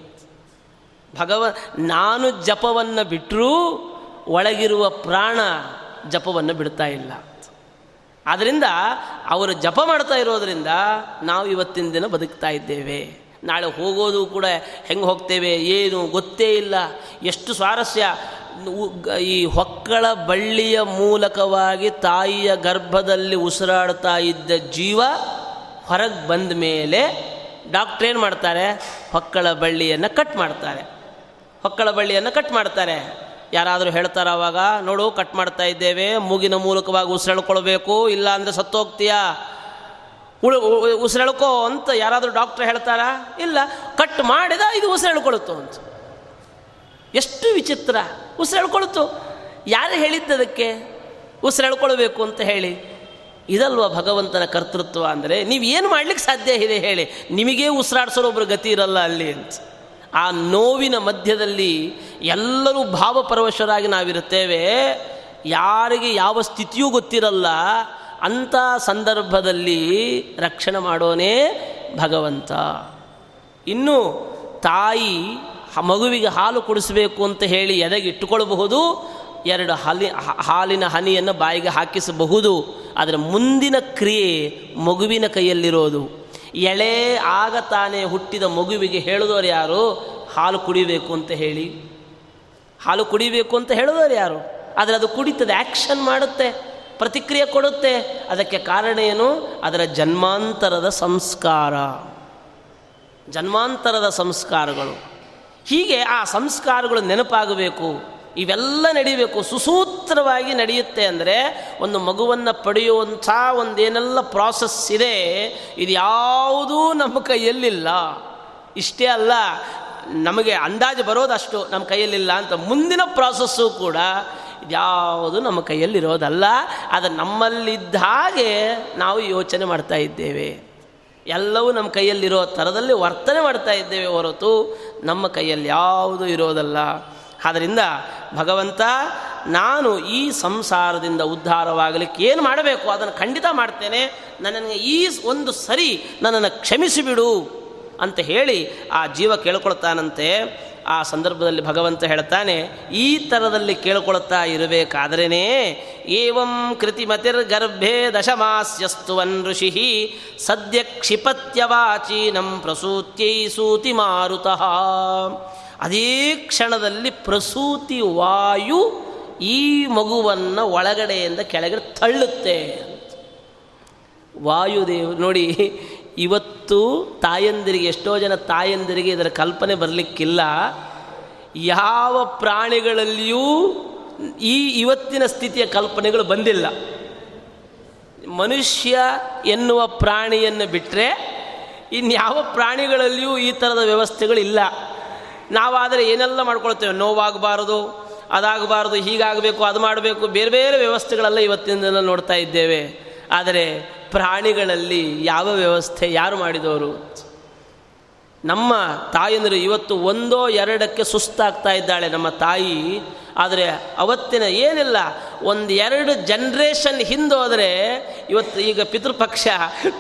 ಭಗವ, ನಾನು ಜಪವನ್ನು ಬಿಟ್ಟರೂ ಒಳಗಿರುವ ಪ್ರಾಣ ಜಪವನ್ನು ಬಿಡ್ತಾ ಇಲ್ಲ. ಆದ್ದರಿಂದ ಅವರು ಜಪ ಮಾಡ್ತಾ ಇರೋದರಿಂದ ನಾವು ಇವತ್ತಿನ ದಿನ ಬದುಕ್ತಾ ಇದ್ದೇವೆ. ನಾಳೆ ಹೋಗೋದು ಕೂಡ ಹೆಂಗೆ ಹೋಗ್ತೇವೆ ಏನು ಗೊತ್ತೇ ಇಲ್ಲ. ಎಷ್ಟು ಸ್ವಾರಸ್ಯ. ಈ ಹೊಕ್ಕಳ ಬಳ್ಳಿಯ ಮೂಲಕವಾಗಿ ತಾಯಿಯ ಗರ್ಭದಲ್ಲಿ ಉಸಿರಾಡ್ತಾ ಇದ್ದ ಜೀವ ಹೊರಗೆ ಬಂದ ಮೇಲೆ ಡಾಕ್ಟ್ರ್ ಏನು ಮಾಡ್ತಾರೆ? ಹೊಕ್ಕಳ ಬಳ್ಳಿಯನ್ನು ಕಟ್ ಮಾಡ್ತಾರೆ. ಹೊಕ್ಕಳ ಬಳ್ಳಿಯನ್ನು ಕಟ್ ಮಾಡ್ತಾರೆ. ಯಾರಾದರೂ ಹೇಳ್ತಾರ ಅವಾಗ, ನೋಡು, ಕಟ್ ಮಾಡ್ತಾ ಇದ್ದೇವೆ, ಮೂಗಿನ ಮೂಲಕವಾಗಿ ಉಸಿರೆಳ್ಕೊಳ್ಬೇಕು ಇಲ್ಲ ಅಂದರೆ ಸತ್ತೋಗ್ತೀಯಾ? ಉಳು ಉಸಿರೆಳ್ಕೋ ಅಂತ ಯಾರಾದರೂ ಡಾಕ್ಟ್ರ್ ಹೇಳ್ತಾರಾ? ಇಲ್ಲ. ಕಟ್ ಮಾಡಿದ ಇದು ಉಸಿರೆಳ್ಕೊಳ್ತು ಅಂತ. ಎಷ್ಟು ವಿಚಿತ್ರ. ಉಸಿರೆಳ್ಕೊಳ್ತು ಯಾರು ಹೇಳಿದ್ದದಕ್ಕೆ ಉಸಿರೆಳ್ಕೊಳ್ಬೇಕು ಅಂತ ಹೇಳಿ. ಇದಲ್ವ ಭಗವಂತನ ಕರ್ತೃತ್ವ ಅಂದರೆ, ನೀವು ಏನು ಮಾಡ್ಲಿಕ್ಕೆ ಸಾಧ್ಯ ಇದೆ ಹೇಳಿ. ನಿಮಗೇ ಉಸಿರಾಡ್ಸೋರು ಒಬ್ಬರು ಗತಿ ಇರಲ್ಲ ಅಲ್ಲಿ ಅಂತ. ಆ ನೋವಿನ ಮಧ್ಯದಲ್ಲಿ ಎಲ್ಲರೂ ಭಾವಪರವಶರಾಗಿ ನಾವಿರುತ್ತೇವೆ. ಯಾರಿಗೆ ಯಾವ ಸ್ಥಿತಿಯೂ ಗೊತ್ತಿರಲ್ಲ. ಅಂಥ ಸಂದರ್ಭದಲ್ಲಿ ರಕ್ಷಣೆ ಮಾಡೋನೇ ಭಗವಂತ. ಇನ್ನು ತಾಯಿ ಮಗುವಿಗೆ ಹಾಲು ಕುಡಿಸಬೇಕು ಅಂತ ಹೇಳಿ ಎದೆಗೆ ಇಟ್ಟುಕೊಳ್ಳಬಹುದು. ಎರಡು ಹಲಿ ಹಾಲಿನ ಹನಿಯನ್ನು ಬಾಯಿಗೆ ಹಾಕಿಸಬಹುದು. ಆದರೆ ಮುಂದಿನ ಕ್ರಿಯೆ ಮಗುವಿನ ಕೈಯಲ್ಲಿರೋದು. ಎಳೆ ಆಗ ತಾನೇ ಹುಟ್ಟಿದ ಮಗುವಿಗೆ ಹೇಳಿದವರು ಯಾರು? ಹಾಲು ಕುಡಿಬೇಕು ಅಂತ ಹೇಳಿ. ಹಾಲು ಕುಡಿಬೇಕು ಅಂತ ಹೇಳಿದವರು ಯಾರು? ಆದರೆ ಅದು ಕುಡಿತದೆ ಆ್ಯಕ್ಷನ್ ಮಾಡುತ್ತೆ, ಪ್ರತಿಕ್ರಿಯೆ ಕೊಡುತ್ತೆ. ಅದಕ್ಕೆ ಕಾರಣ ಏನು? ಅದರ ಜನ್ಮಾಂತರದ ಸಂಸ್ಕಾರ. ಜನ್ಮಾಂತರದ ಸಂಸ್ಕಾರಗಳು. ಹೀಗೆ ಆ ಸಂಸ್ಕಾರಗಳು ನೆನಪಾಗಬೇಕು. ಇವೆಲ್ಲ ನಡೀಬೇಕು. ಸುಸೂತ್ರವಾಗಿ ನಡೆಯುತ್ತೆ ಅಂದರೆ ಒಂದು ಮಗುವನ್ನು ಪಡೆಯುವಂಥ ಒಂದೇನೆಲ್ಲ ಪ್ರಾಸೆಸ್ ಇದೆ. ಇದು ಯಾವುದೂ ನಮ್ಮ ಕೈಯಲ್ಲಿಲ್ಲ. ಇಷ್ಟೇ ಅಲ್ಲ, ನಮಗೆ ಅಂದಾಜು ಬರೋದಷ್ಟು ನಮ್ಮ ಕೈಯಲ್ಲಿಲ್ಲ ಅಂತ ಮುಂದಿನ ಪ್ರಾಸೆಸ್ಸು ಕೂಡ ಇದ್ಯಾವುದು ನಮ್ಮ ಕೈಯಲ್ಲಿರೋದಲ್ಲ. ಅದು ನಮ್ಮಲ್ಲಿದ್ದ ಹಾಗೆ ನಾವು ಯೋಚನೆ ಮಾಡ್ತಾ ಇದ್ದೇವೆ. ಎಲ್ಲವೂ ನಮ್ಮ ಕೈಯಲ್ಲಿರೋ ಥರದಲ್ಲಿ ವರ್ತನೆ ಮಾಡ್ತಾ ಇದ್ದೇವೆ ಹೊರತು ನಮ್ಮ ಕೈಯಲ್ಲಿ ಯಾವುದೂ ಇರೋದಲ್ಲ. ಆದ್ದರಿಂದ ಭಗವಂತ, ನಾನು ಈ ಸಂಸಾರದಿಂದ ಉದ್ಧಾರವಾಗಲಿಕ್ಕೆ ಏನು ಮಾಡಬೇಕು? ಅದನ್ನು ಖಂಡಿತ ಮಾಡ್ತೇನೆ. ನನ್ನನ್ನು ಈ ಒಂದು ಸರಿ ನನ್ನನ್ನು ಕ್ಷಮಿಸಿಬಿಡು ಅಂತ ಹೇಳಿ ಆ ಜೀವ ಕೇಳ್ಕೊಳ್ತಾನಂತೆ. ಆ ಸಂದರ್ಭದಲ್ಲಿ ಭಗವಂತ ಹೇಳ್ತಾನೆ, ಈ ಥರದಲ್ಲಿ ಕೇಳ್ಕೊಳ್ತಾ ಇರಬೇಕಾದ್ರೇ ಏವಂ ಕೃತಿಮತಿರ್ಗರ್ಭೆ ದಶಮಾಸ್ಯಸ್ತುವನ್ ಋಷಿ ಸದ್ಯ ಕ್ಷಿಪತ್ಯವಾಚೀನಂ ಪ್ರಸೂತ್ಯೈ ಸೂತಿ ಮಾರುತಃ ಅದೇ ಕ್ಷಣದಲ್ಲಿ ಪ್ರಸೂತಿ ವಾಯು ಈ ಮಗುವನ್ನು ಒಳಗಡೆಯಿಂದ ಕೆಳಗೆ ತಳ್ಳುತ್ತೆ ವಾಯುದೇವ, ನೋಡಿ, ಇವತ್ತು ತಾಯಂದಿರಿಗೆ, ಎಷ್ಟೋ ಜನ ತಾಯಂದಿರಿಗೆ ಇದರ ಕಲ್ಪನೆ ಬರಲಿಕ್ಕಿಲ್ಲ. ಯಾವ ಪ್ರಾಣಿಗಳಲ್ಲಿಯೂ ಈ ಇವತ್ತಿನ ಸ್ಥಿತಿಯ ಕಲ್ಪನೆಗಳು ಬಂದಿಲ್ಲ. ಮನುಷ್ಯ ಎನ್ನುವ ಪ್ರಾಣಿಯನ್ನು ಬಿಟ್ಟರೆ ಇನ್ಯಾವ ಪ್ರಾಣಿಗಳಲ್ಲಿಯೂ ಈ ಥರದ ವ್ಯವಸ್ಥೆಗಳಿಲ್ಲ. ನಾವಾದರೆ ಏನೆಲ್ಲ ಮಾಡ್ಕೊಳ್ತೇವೆ? ನೋವಾಗಬಾರದು, ಅದಾಗಬಾರದು, ಹೀಗಾಗಬೇಕು, ಅದು ಮಾಡಬೇಕು, ಬೇರೆ ಬೇರೆ ವ್ಯವಸ್ಥೆಗಳೆಲ್ಲ ಇವತ್ತಿನ ನೋಡ್ತಾ ಇದ್ದೇವೆ. ಆದರೆ ಪ್ರಾಣಿಗಳಲ್ಲಿ ಯಾವ ವ್ಯವಸ್ಥೆ, ಯಾರು ಮಾಡಿದವರು? ನಮ್ಮ ತಾಯಂದಿರು ಇವತ್ತು ಒಂದೋ ಎರಡಕ್ಕೆ ಸುಸ್ತಾಗ್ತಾ ಇದ್ದಾಳೆ ನಮ್ಮ ತಾಯಿ. ಆದರೆ ಅವತ್ತಿನ ಏನಿಲ್ಲ, ಒಂದು ಎರಡು ಜನ್ರೇಷನ್ ಹಿಂದೋದರೆ ಇವತ್ತು ಈಗ ಪಿತೃಪಕ್ಷ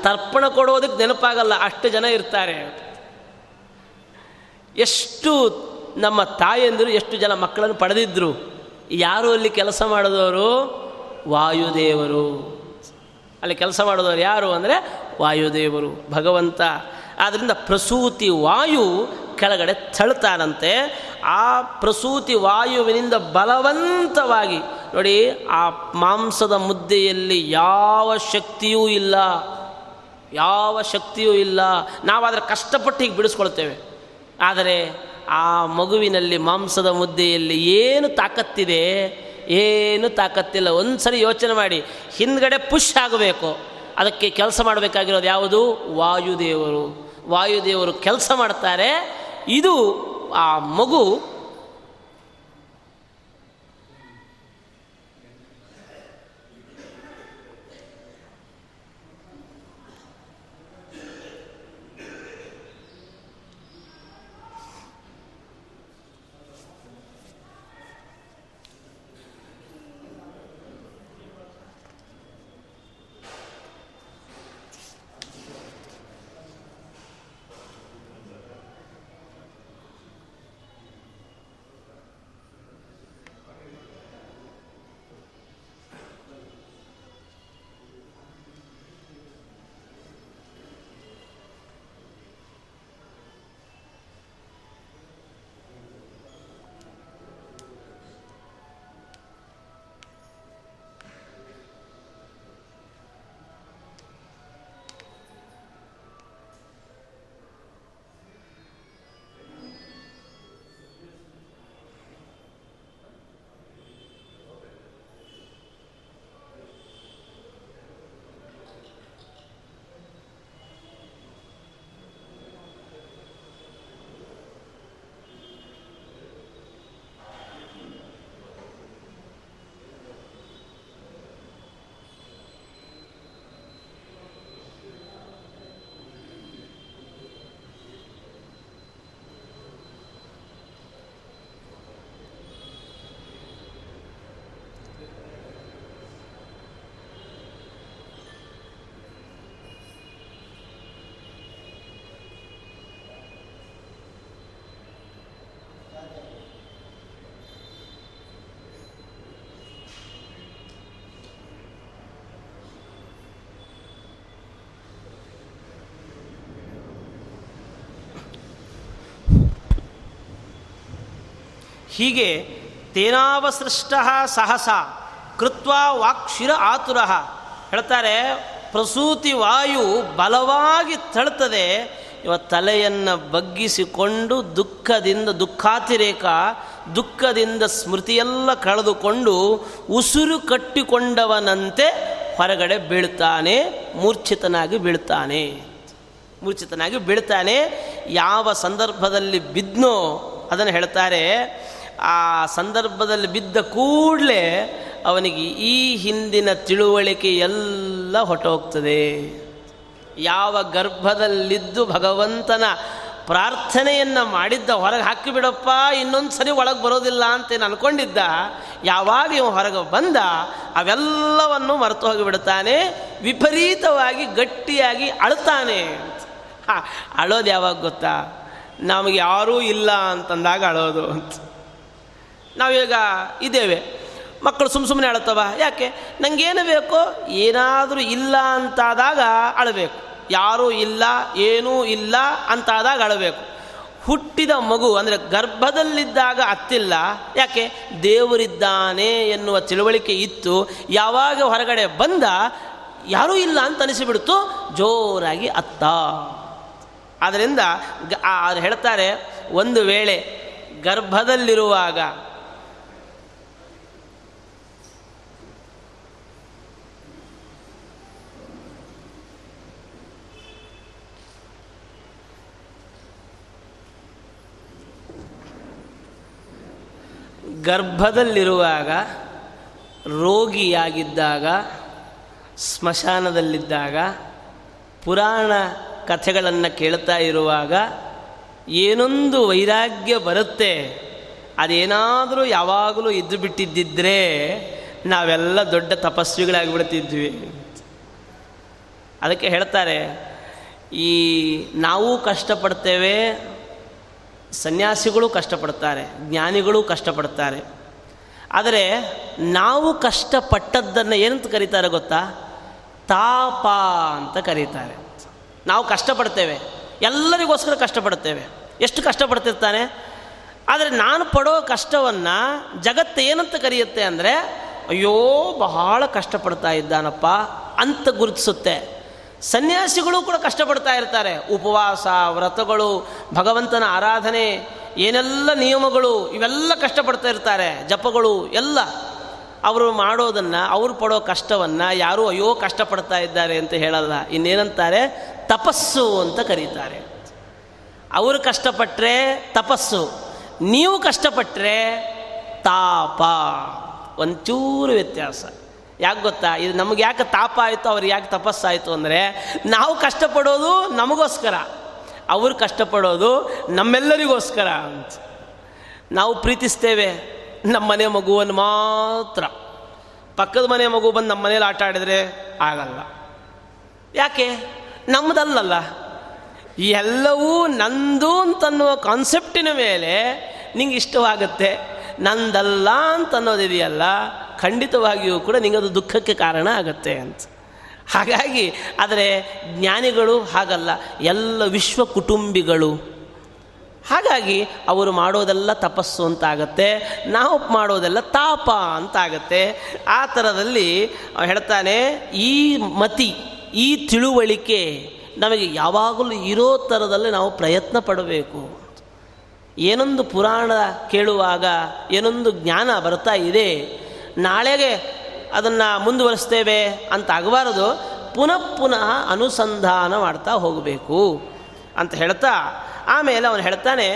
ತರ್ಪಣ ಕೊಡೋದಕ್ಕೆ ನೆನಪಾಗಲ್ಲ, ಅಷ್ಟು ಜನ ಇರ್ತಾರೆ. ಎಷ್ಟು ನಮ್ಮ ತಾಯಂದಿರು, ಎಷ್ಟು ಜನ ಮಕ್ಕಳನ್ನು ಪಡೆದಿದ್ದರು ಯಾರು ಅಲ್ಲಿ ಕೆಲಸ ಮಾಡಿದವರು? ವಾಯುದೇವರು. ಅಲ್ಲಿ ಕೆಲಸ ಮಾಡಿದವರು ಯಾರು ಅಂದರೆ ವಾಯುದೇವರು, ಭಗವಂತ. ಆದ್ದರಿಂದ ಪ್ರಸೂತಿ ವಾಯು ಕೆಳಗಡೆ ತಳ್ತಾನಂತೆ. ಆ ಪ್ರಸೂತಿ ವಾಯುವಿನಿಂದ ಬಲವಂತವಾಗಿ, ನೋಡಿ, ಆ ಮಾಂಸದ ಮುದ್ದೆಯಲ್ಲಿ ಯಾವ ಶಕ್ತಿಯೂ ಇಲ್ಲ. ಯಾವ ಶಕ್ತಿಯೂ ಇಲ್ಲ. ನಾವಾದರೆ ಕಷ್ಟಪಟ್ಟು ಹೀಗೆ ಬಿಡಿಸ್ಕೊಳ್ತೇವೆ. ಆದರೆ ಆ ಮಗುವಿನಲ್ಲಿ ಮಾಂಸದ ಮುದ್ದೆಯಲ್ಲಿ ಏನು ತಾಕತ್ತಿದೆ, ಏನು ತಾಕತ್ತಿಲ್ಲ. ಒಂದು ಸರಿ ಯೋಚನೆ ಮಾಡಿ, ಹಿಂದ್ಗಡೆ ಪುಷ್ ಆಗಬೇಕು. ಅದಕ್ಕೆ ಕೆಲಸ ಮಾಡಬೇಕಾಗಿರೋದು ಯಾವುದು? ವಾಯುದೇವರು. ವಾಯುದೇವರು ಕೆಲಸ ಮಾಡ್ತಾರೆ. ಇದು ಆ ಮಗು ಹೀಗೆ ತೇನಾವಸೃಷ್ಟ ಸಹಸ ಕೃತ್ವ ವಾಕ್ಷಿರ ಆತುರ. ಹೇಳ್ತಾರೆ, ಪ್ರಸೂತಿ ವಾಯು ಬಲವಾಗಿ ತಳ್ತದೆ ಇವ ತಲೆಯನ್ನು ಬಗ್ಗಿಸಿಕೊಂಡು ದುಃಖದಿಂದ ದುಃಖಾತಿರೇಕ, ದುಃಖದಿಂದ ಸ್ಮೃತಿಯೆಲ್ಲ ಕಳೆದುಕೊಂಡು ಉಸಿರು ಕಟ್ಟಿಕೊಂಡವನಂತೆ ಹೊರಗಡೆ ಬೀಳ್ತಾನೆ, ಮೂರ್ಛಿತನಾಗಿ ಬೀಳ್ತಾನೆ. ಮೂರ್ಛಿತನಾಗಿ ಬೀಳ್ತಾನೆ, ಯಾವ ಸಂದರ್ಭದಲ್ಲಿ ಬಿದ್ನೋ ಅದನ್ನು ಹೇಳ್ತಾರೆ ಆ ಸಂದರ್ಭದಲ್ಲಿ ಬಿದ್ದ ಕೂಡಲೇ ಅವನಿಗೆ ಈ ಹಿಂದಿನ ತಿಳುವಳಿಕೆ ಎಲ್ಲ ಹೊಟ್ಟೋಗ್ತದೆ ಯಾವ ಗರ್ಭದಲ್ಲಿದ್ದು ಭಗವಂತನ ಪ್ರಾರ್ಥನೆಯನ್ನು ಮಾಡಿದ್ದ ಹೊರಗೆ ಹಾಕಿಬಿಡಪ್ಪ, ಇನ್ನೊಂದು ಸರಿ ಒಳಗೆ ಬರೋದಿಲ್ಲ ಅಂತೇನು ಅನ್ಕೊಂಡಿದ್ದ, ಯಾವಾಗ ಇವ ಹೊರಗೆ ಬಂದ, ಅವೆಲ್ಲವನ್ನು ಮರೆತು ಹೋಗಿಬಿಡ್ತಾನೆ, ವಿಪರೀತವಾಗಿ ಗಟ್ಟಿಯಾಗಿ ಅಳ್ತಾನೆ ಹಾಂ, ಅಳೋದು ಯಾವಾಗ ಗೊತ್ತಾ? ನಮಗೆ ಯಾರೂ ಇಲ್ಲ ಅಂತಂದಾಗ ಅಳೋದು ಅಂತ. ನಾವೀಗ ಇದ್ದೇವೆ. ಮಕ್ಕಳು ಸುಮ್ಮ ಸುಮ್ಮನೆ ಅಳತವ ಯಾಕೆ? ನನಗೇನು ಬೇಕೋ? ಏನಾದರೂ ಇಲ್ಲ ಅಂತಾದಾಗ ಅಳಬೇಕು. ಯಾರೂ ಇಲ್ಲ, ಏನೂ ಇಲ್ಲ ಅಂತಾದಾಗ ಅಳಬೇಕು. ಹುಟ್ಟಿದ ಮಗು ಅಂದರೆ ಗರ್ಭದಲ್ಲಿದ್ದಾಗ ಅತ್ತಿಲ್ಲ. ಯಾಕೆ? ದೇವರಿದ್ದಾನೆ ಎನ್ನುವ ತಿಳುವಳಿಕೆ ಇತ್ತು. ಯಾವಾಗ ಹೊರಗಡೆ ಬಂದ ಯಾರೂ ಇಲ್ಲ ಅಂತ ಅನಿಸಿಬಿಡ್ತು. ಜೋರಾಗಿ ಅತ್ತ. ಆದ್ದರಿಂದ ಹೇಳ್ತಾರೆ, ಒಂದು ವೇಳೆ ಗರ್ಭದಲ್ಲಿರುವಾಗ ಗರ್ಭದಲ್ಲಿರುವಾಗ ರೋಗಿಯಾಗಿದ್ದಾಗ, ಸ್ಮಶಾನದಲ್ಲಿದ್ದಾಗ, ಪುರಾಣ ಕಥೆಗಳನ್ನು ಕೇಳ್ತಾ ಇರುವಾಗ ಏನೊಂದು ವೈರಾಗ್ಯ ಬರುತ್ತೆ, ಅದೇನಾದರೂ ಯಾವಾಗಲೂ ಇದ್ದು ಬಿಟ್ಟಿದ್ದಿದ್ರೆ ನಾವೆಲ್ಲ ದೊಡ್ಡ ತಪಸ್ವಿಗಳಾಗಿಬಿಡ್ತಿದ್ವಿ. ಅದಕ್ಕೆ ಹೇಳ್ತಾರೆ, ಈ ನಾವು ಕಷ್ಟಪಡ್ತೇವೆ ಸನ್ಯಾಸಿಗಳು ಕಷ್ಟಪಡ್ತಾರೆ, ಜ್ಞಾನಿಗಳು ಕಷ್ಟಪಡ್ತಾರೆ. ಆದರೆ ನಾವು ಕಷ್ಟಪಟ್ಟದ್ದನ್ನು ಏನಂತ ಕರೀತಾರೆ ಗೊತ್ತಾ? ತಾಪ ಅಂತ ಕರೀತಾರೆ. ನಾವು ಕಷ್ಟಪಡ್ತೇವೆ, ಎಲ್ಲರಿಗೋಸ್ಕರ ಕಷ್ಟಪಡ್ತೇವೆ. ಎಷ್ಟು ಕಷ್ಟಪಡ್ತಿರ್ತಾನೆ? ಆದರೆ ನಾನು ಪಡೋ ಕಷ್ಟವನ್ನು ಜಗತ್ತು ಏನಂತ ಕರೆಯುತ್ತೆ ಅಂದರೆ, ಅಯ್ಯೋ ಬಹಳ ಕಷ್ಟಪಡ್ತಾ ಇದ್ದಾನಪ್ಪ ಅಂತ ಗುರುತಿಸುತ್ತೆ. ಸನ್ಯಾಸಿಗಳು ಕೂಡ ಕಷ್ಟಪಡ್ತಾ ಇರ್ತಾರೆ. ಉಪವಾಸ, ವ್ರತಗಳು, ಭಗವಂತನ ಆರಾಧನೆ, ಏನೆಲ್ಲ ನಿಯಮಗಳು, ಇವೆಲ್ಲ ಕಷ್ಟಪಡ್ತಾ ಇರ್ತಾರೆ. ಜಪಗಳು, ಎಲ್ಲ. ಅವರು ಮಾಡೋದನ್ನು, ಅವರು ಪಡೋ ಕಷ್ಟವನ್ನು, ಯಾರೂ ಅಯ್ಯೋ ಕಷ್ಟಪಡ್ತಾ ಇದ್ದಾರೆ ಅಂತ ಹೇಳಲ್ಲ. ಇನ್ನೇನಂತಾರೆ? ತಪಸ್ಸು ಅಂತ ಕರೀತಾರೆ. ಅವರು ಕಷ್ಟಪಟ್ಟರೆ ತಪಸ್ಸು. ನೀವು ಕಷ್ಟಪಟ್ಟರೆ ತಾಪ. ಒಂಚೂರು ವ್ಯತ್ಯಾಸ. ಯಾಕೆ ಗೊತ್ತಾ? ಇದು ನಮಗೆ ಯಾಕೆ ತಾಪ ಆಯಿತು ಅವ್ರಿಗೆ ಯಾಕೆ ತಪಸ್ಸಾಯಿತು ಅಂದರೆ ನಾವು ಕಷ್ಟಪಡೋದು ನಮಗೋಸ್ಕರ. ಅವರು ಕಷ್ಟಪಡೋದು ನಮ್ಮೆಲ್ಲರಿಗೋಸ್ಕರ ಅಂತ. ನಾವು ಪ್ರೀತಿಸ್ತೇವೆ ನಮ್ಮ ಮನೆ ಮಗುವನ್ನು ಮಾತ್ರ. ಪಕ್ಕದ ಮನೆ ಮಗು ಬಂದು ನಮ್ಮ ಮನೇಲಿ ಆಟ ಆಡಿದರೆ ಆಗಲ್ಲ. ಯಾಕೆ? ನಮ್ಮದಲ್ಲಲ್ಲ ಎಲ್ಲವೂ ನಂದು ಅಂತನ್ನುವ ಕಾನ್ಸೆಪ್ಟಿನ ಮೇಲೆ ನಿಂಗೆ ಇಷ್ಟವಾಗುತ್ತೆ. ನಂದಲ್ಲ ಅಂತ ಅನ್ನೋದಿದೆಯಲ್ಲ ಖಂಡಿತವಾಗಿಯೂ ಕೂಡ ನಿಮಗೆ ಅದು ದುಃಖಕ್ಕೆ ಕಾರಣ ಆಗುತ್ತೆ ಅಂತ. ಹಾಗಾಗಿ ಆದರೆ ಜ್ಞಾನಿಗಳು ಹಾಗಲ್ಲ, ಎಲ್ಲ ವಿಶ್ವ ಕುಟುಂಬಿಗಳು. ಹಾಗಾಗಿ ಅವರು ಮಾಡೋದೆಲ್ಲ ತಪಸ್ಸು ಅಂತಾಗತ್ತೆ ನಾವು ಮಾಡೋದೆಲ್ಲ ತಾಪ ಅಂತಾಗತ್ತೆ ಆ ಥರದಲ್ಲಿ ಹೇಳ್ತಾನೆ, ಈ ಮತಿ, ಈ ತಿಳುವಳಿಕೆ ನಮಗೆ ಯಾವಾಗಲೂ ಇರೋ ಥರದಲ್ಲಿ ನಾವು ಪ್ರಯತ್ನ ಪಡಬೇಕು. ಏನೊಂದು ಪುರಾಣ ಕೇಳುವಾಗ ಏನೊಂದು ಜ್ಞಾನ ಬರ್ತಾ ಇದೆ ನಾಳೆಗೆ ಅದನ್ನು ಮುಂದುವರಿಸ್ತೇವೆ ಅಂತ ಆಗಬಾರದು. ಪುನಃ ಪುನಃ ಅನುಸಂಧಾನ ಮಾಡ್ತಾ ಹೋಗಬೇಕು ಅಂತ ಹೇಳ್ತಾ, ಆಮೇಲೆ ಅವನು ಹೇಳ್ತಾನೆ,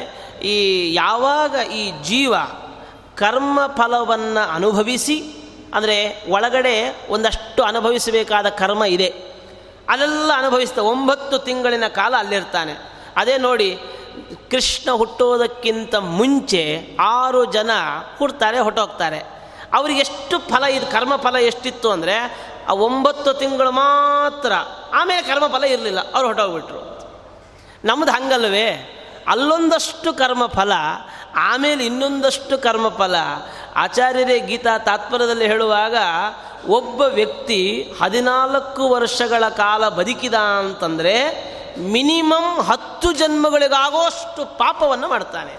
ಈ ಯಾವಾಗ ಈ ಜೀವ ಕರ್ಮ ಫಲವನ್ನು ಅನುಭವಿಸಿ, ಅಂದರೆ ಒಳಗಡೆ ಒಂದಷ್ಟು ಅನುಭವಿಸಬೇಕಾದ ಕರ್ಮ ಇದೆ. ಅದೆಲ್ಲ ಅನುಭವಿಸ್ತಾ ಒಂಬತ್ತು ತಿಂಗಳಿನ ಕಾಲ ಅಲ್ಲಿರ್ತಾನೆ. ಅದೇ ನೋಡಿ, ಕೃಷ್ಣ ಹುಟ್ಟೋದಕ್ಕಿಂತ ಮುಂಚೆ ಆರು ಜನ ಹುಡ್ತಾರೆ ಹೊಟ್ಟೋಗ್ತಾರೆ ಅವ್ರಿಗೆ ಎಷ್ಟು ಫಲ ಇದು ಕರ್ಮಫಲ ಎಷ್ಟಿತ್ತು ಅಂದರೆ ಆ ಒಂಬತ್ತು ತಿಂಗಳು ಮಾತ್ರ ಆಮೇಲೆ ಕರ್ಮಫಲ ಇರಲಿಲ್ಲ, ಅವ್ರು ಹೊಟ್ಟೋಗ್ಬಿಟ್ರು ನಮ್ಮದು ಹಂಗಲ್ವೇ? ಅಲ್ಲೊಂದಷ್ಟು ಕರ್ಮಫಲ ಆಮೇಲೆ ಇನ್ನೊಂದಷ್ಟು ಕರ್ಮಫಲ ಆಚಾರ್ಯರೇ ಗೀತಾ ತಾತ್ಪರ್ಯದಲ್ಲಿ ಹೇಳುವಾಗ, ಒಬ್ಬ ವ್ಯಕ್ತಿ ಹದಿನಾಲ್ಕು ವರ್ಷಗಳ ಕಾಲ ಬದುಕಿದ ಅಂತಂದರೆ ಮಿನಿಮಮ್ ಹತ್ತು ಜನ್ಮಗಳಿಗಾಗೋಷ್ಟು ಪಾಪವನ್ನು ಮಾಡ್ತಾನೆ,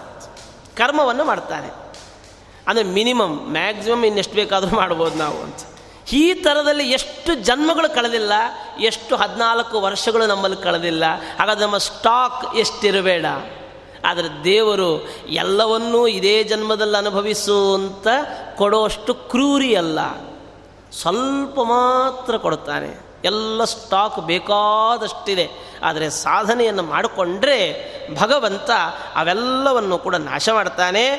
ಕರ್ಮವನ್ನು ಮಾಡ್ತಾನೆ. ಅಂದರೆ ಮಿನಿಮಮ್, ಮ್ಯಾಕ್ಸಿಮಮ್ ಇನ್ನೆಷ್ಟು ಬೇಕಾದರೂ ಮಾಡ್ಬೋದು ನಾವು ಅಂತ. ಈ ಥರದಲ್ಲಿ ಎಷ್ಟು ಜನ್ಮಗಳು ಕಳೆದಿಲ್ಲ, ಎಷ್ಟು ಹದಿನಾಲ್ಕು ವರ್ಷಗಳು ನಮ್ಮಲ್ಲಿ ಕಳೆದಿಲ್ಲ. ಹಾಗಾದ್ರೆ ನಮ್ಮ ಸ್ಟಾಕ್ ಎಷ್ಟಿರಬೇಡ. ಆದರೆ ದೇವರು ಎಲ್ಲವನ್ನೂ ಇದೇ ಜನ್ಮದಲ್ಲಿ ಅನುಭವಿಸು ಅಂತ ಕೊಡೋಷ್ಟು ಕ್ರೂರಿ ಅಲ್ಲ. ಸ್ವಲ್ಪ ಮಾತ್ರ ಕೊಡ್ತಾನೆ. ಎಲ್ಲ ಸ್ಟಾಕ್ ಬೇಕಾದಷ್ಟಿದೆ. ಆದರೆ ಸಾಧನೆಯನ್ನು ಮಾಡಿಕೊಂಡ್ರೆ ಭಗವಂತ ಅವೆಲ್ಲವನ್ನು ಕೂಡ ನಾಶ ಮಾಡ್ತಾನೆ.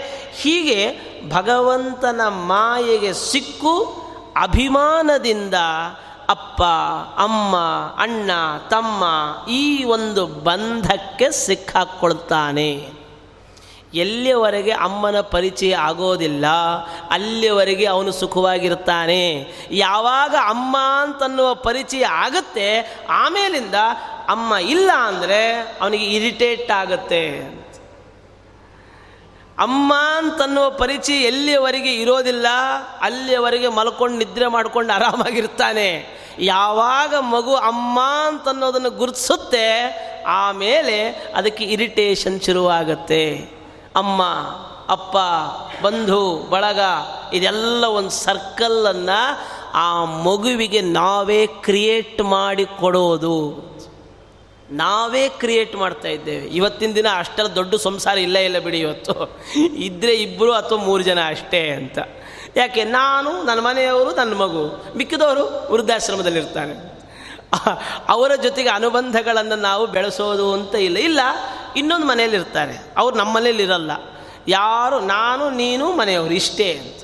ಹೀಗೆ ಭಗವಂತನ ಮಾಯೆಗೆ ಸಿಕ್ಕು ಅಭಿಮಾನದಿಂದ ಅಪ್ಪ, ಅಮ್ಮ, ಅಣ್ಣ, ತಮ್ಮ ಈ ಒಂದು ಬಂಧಕ್ಕೆ ಸಿಕ್ಕಾಕ್ಕೊಳ್ತಾನೆ. ಎಲ್ಲಿಯವರೆಗೆ ಅಮ್ಮನ ಪರಿಚಯ ಆಗೋದಿಲ್ಲ ಅಲ್ಲಿಯವರೆಗೆ ಅವನು ಸುಖವಾಗಿರ್ತಾನೆ ಯಾವಾಗ ಅಮ್ಮ ಅಂತನ್ನುವ ಪರಿಚಯ ಆಗುತ್ತೆ, ಆಮೇಲಿಂದ ಅಮ್ಮ ಇಲ್ಲ ಅಂದರೆ ಅವನಿಗೆ ಇರಿಟೇಟ್ ಆಗುತ್ತೆ ಅಮ್ಮ ಅಂತನ್ನುವ ಪರಿಚಯ ಎಲ್ಲಿಯವರೆಗೆ ಇರೋದಿಲ್ಲ, ಅಲ್ಲಿಯವರೆಗೆ ಮಲ್ಕೊಂಡು ನಿದ್ರೆ ಮಾಡ್ಕೊಂಡು ಆರಾಮಾಗಿರ್ತಾನೆ. ಯಾವಾಗ ಮಗು ಅಮ್ಮ ಅಂತನ್ನೋದನ್ನು ಗುರುತಿಸುತ್ತೆ, ಆಮೇಲೆ ಅದಕ್ಕೆ ಇರಿಟೇಷನ್ ಶುರುವಾಗತ್ತೆ. ಅಮ್ಮ, ಅಪ್ಪ, ಬಂಧು, ಬಳಗ, ಇದೆಲ್ಲ ಒಂದು ಸರ್ಕಲನ್ನು ಆ ಮಗುವಿಗೆ ನಾವೇ ಕ್ರಿಯೇಟ್ ಮಾಡಿ ಕೊಡೋದು. ನಾವೇ ಕ್ರಿಯೇಟ್ ಮಾಡ್ತಾ ಇದ್ದೇವೆ. ಇವತ್ತಿನ ದಿನ ಅಷ್ಟರ ದೊಡ್ಡ ಸಂಸಾರ ಇಲ್ಲ ಇಲ್ಲ ಬಿಡಿ ಇವತ್ತು. ಇದ್ದರೆ ಇಬ್ಬರು ಅಥವಾ ಮೂರು ಜನ ಅಷ್ಟೇ ಅಂತ. ಯಾಕೆ? ನಾನು, ನನ್ನ ಮನೆಯವರು, ನನ್ನ ಮಗು. ಮಿಕ್ಕಿದವರು ವೃದ್ಧಾಶ್ರಮದಲ್ಲಿರ್ತಾರೆ. ಅವರ ಜೊತೆಗೆ ಅನುಬಂಧಗಳನ್ನು ನಾವು ಬೆಳೆಸೋದು ಅಂತ ಇಲ್ಲ. ಇಲ್ಲ, ಇನ್ನೊಂದು ಮನೆಯಲ್ಲಿರ್ತಾರೆ ಅವ್ರು ನಮ್ಮ ಮನೇಲಿರಲ್ಲ ಯಾರು, ನಾನು, ನೀನು, ಮನೆಯವರು ಇಷ್ಟೇ ಅಂತ.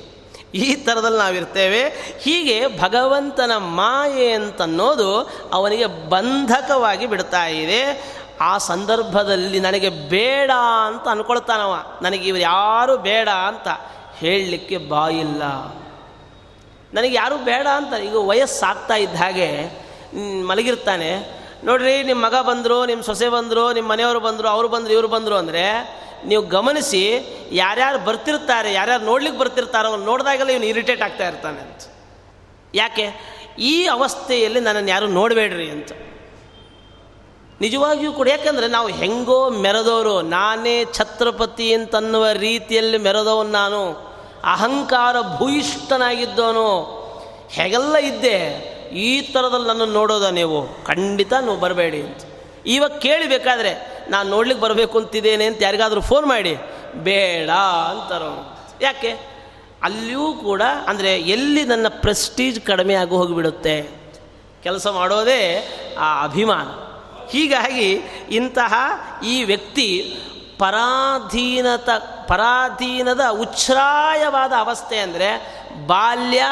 ಈ ಥರದಲ್ಲಿ ನಾವಿರ್ತೇವೆ ಹೀಗೆ ಭಗವಂತನ ಮಾಯೆ ಅಂತನ್ನೋದು ಅವನಿಗೆ ಬಂಧಕವಾಗಿ ಬಿಡ್ತಾ ಇದೆ. ಆ ಸಂದರ್ಭದಲ್ಲಿ ನನಗೆ ಬೇಡ ಅಂತ ಅನ್ಕೊಳ್ತಾನವ. ನನಗೆ ಇವರು ಯಾರು ಬೇಡ ಅಂತ ಹೇಳಲಿಕ್ಕೆ ಬಾಯಿಲ್ಲ. ನನಗೆ ಯಾರು ಬೇಡ ಅಂತ ಈಗ ವಯಸ್ಸಾಗ್ತಾ ಇದ್ದ ಹಾಗೆ ಮಲಗಿರ್ತಾನೆ. ನೋಡ್ರಿ ನಿಮ್ಮ ಮಗ ಬಂದರು ನಿಮ್ಮ ಸೊಸೆ ಬಂದರು ನಿಮ್ಮ ಮನೆಯವರು ಬಂದರು, ಅವರು ಬಂದರು, ಇವರು ಬಂದರು ಅಂದರೆ ನೀವು ಗಮನಿಸಿ ಯಾರ್ಯಾರು ಬರ್ತಿರ್ತಾರೆ, ಯಾರ್ಯಾರು ನೋಡ್ಲಿಕ್ಕೆ ಬರ್ತಿರ್ತಾರೋ ಅವ್ನು ನೋಡಿದಾಗೆಲ್ಲ ಇವನು ಇರಿಟೇಟ್ ಆಗ್ತಾ ಇರ್ತಾನೆ ಅಂತ. ಯಾಕೆ? ಈ ಅವಸ್ಥೆಯಲ್ಲಿ ನನ್ನನ್ನು ಯಾರು ನೋಡಬೇಡ್ರಿ ಅಂತ. ನಿಜವಾಗಿಯೂ ಕೂಡ, ಯಾಕಂದರೆ ನಾವು ಹೆಂಗೋ ಮೆರೆದವರು, ನಾನೇ ಛತ್ರಪತಿ ಅಂತನ್ನುವ ರೀತಿಯಲ್ಲಿ ಮೆರೆದವನು ನಾನು. ಅಹಂಕಾರ ಭೂಯಿಷ್ಠನಾಗಿದ್ದವನು. ಹೇಗೆಲ್ಲ ಇದ್ದೆ? ಈ ಥರದಲ್ಲಿ ನನ್ನನ್ನು ನೋಡೋದ ನೀವು, ಖಂಡಿತ ನೀವು ಬರಬೇಡಿ ಅಂತ. ಇವಾಗ ಕೇಳಿಬೇಕಾದ್ರೆ ನಾನು ನೋಡ್ಲಿಕ್ಕೆ ಬರಬೇಕು ಅಂತಿದ್ದೇನೆ ಅಂತ ಯಾರಿಗಾದರೂ ಫೋನ್ ಮಾಡಿ, ಬೇಡ ಅಂತಾರೋ ಯಾಕೆ? ಅಲ್ಲಿಯೂ ಕೂಡ, ಅಂದರೆ ಎಲ್ಲಿ ನನ್ನ ಪ್ರೆಸ್ಟೀಜ್ ಕಡಿಮೆ ಆಗಿ ಹೋಗಿಬಿಡುತ್ತೆ, ಕೆಲಸ ಮಾಡೋದೇ ಆ ಅಭಿಮಾನ. ಹೀಗಾಗಿ ಇಂತಹ ಈ ವ್ಯಕ್ತಿ ಪರಾಧೀನತ, ಪರಾಧೀನದ ಉಚ್ಛ್ರಾಯವಾದ ಅವಸ್ಥೆ ಅಂದರೆ ಬಾಲ್ಯ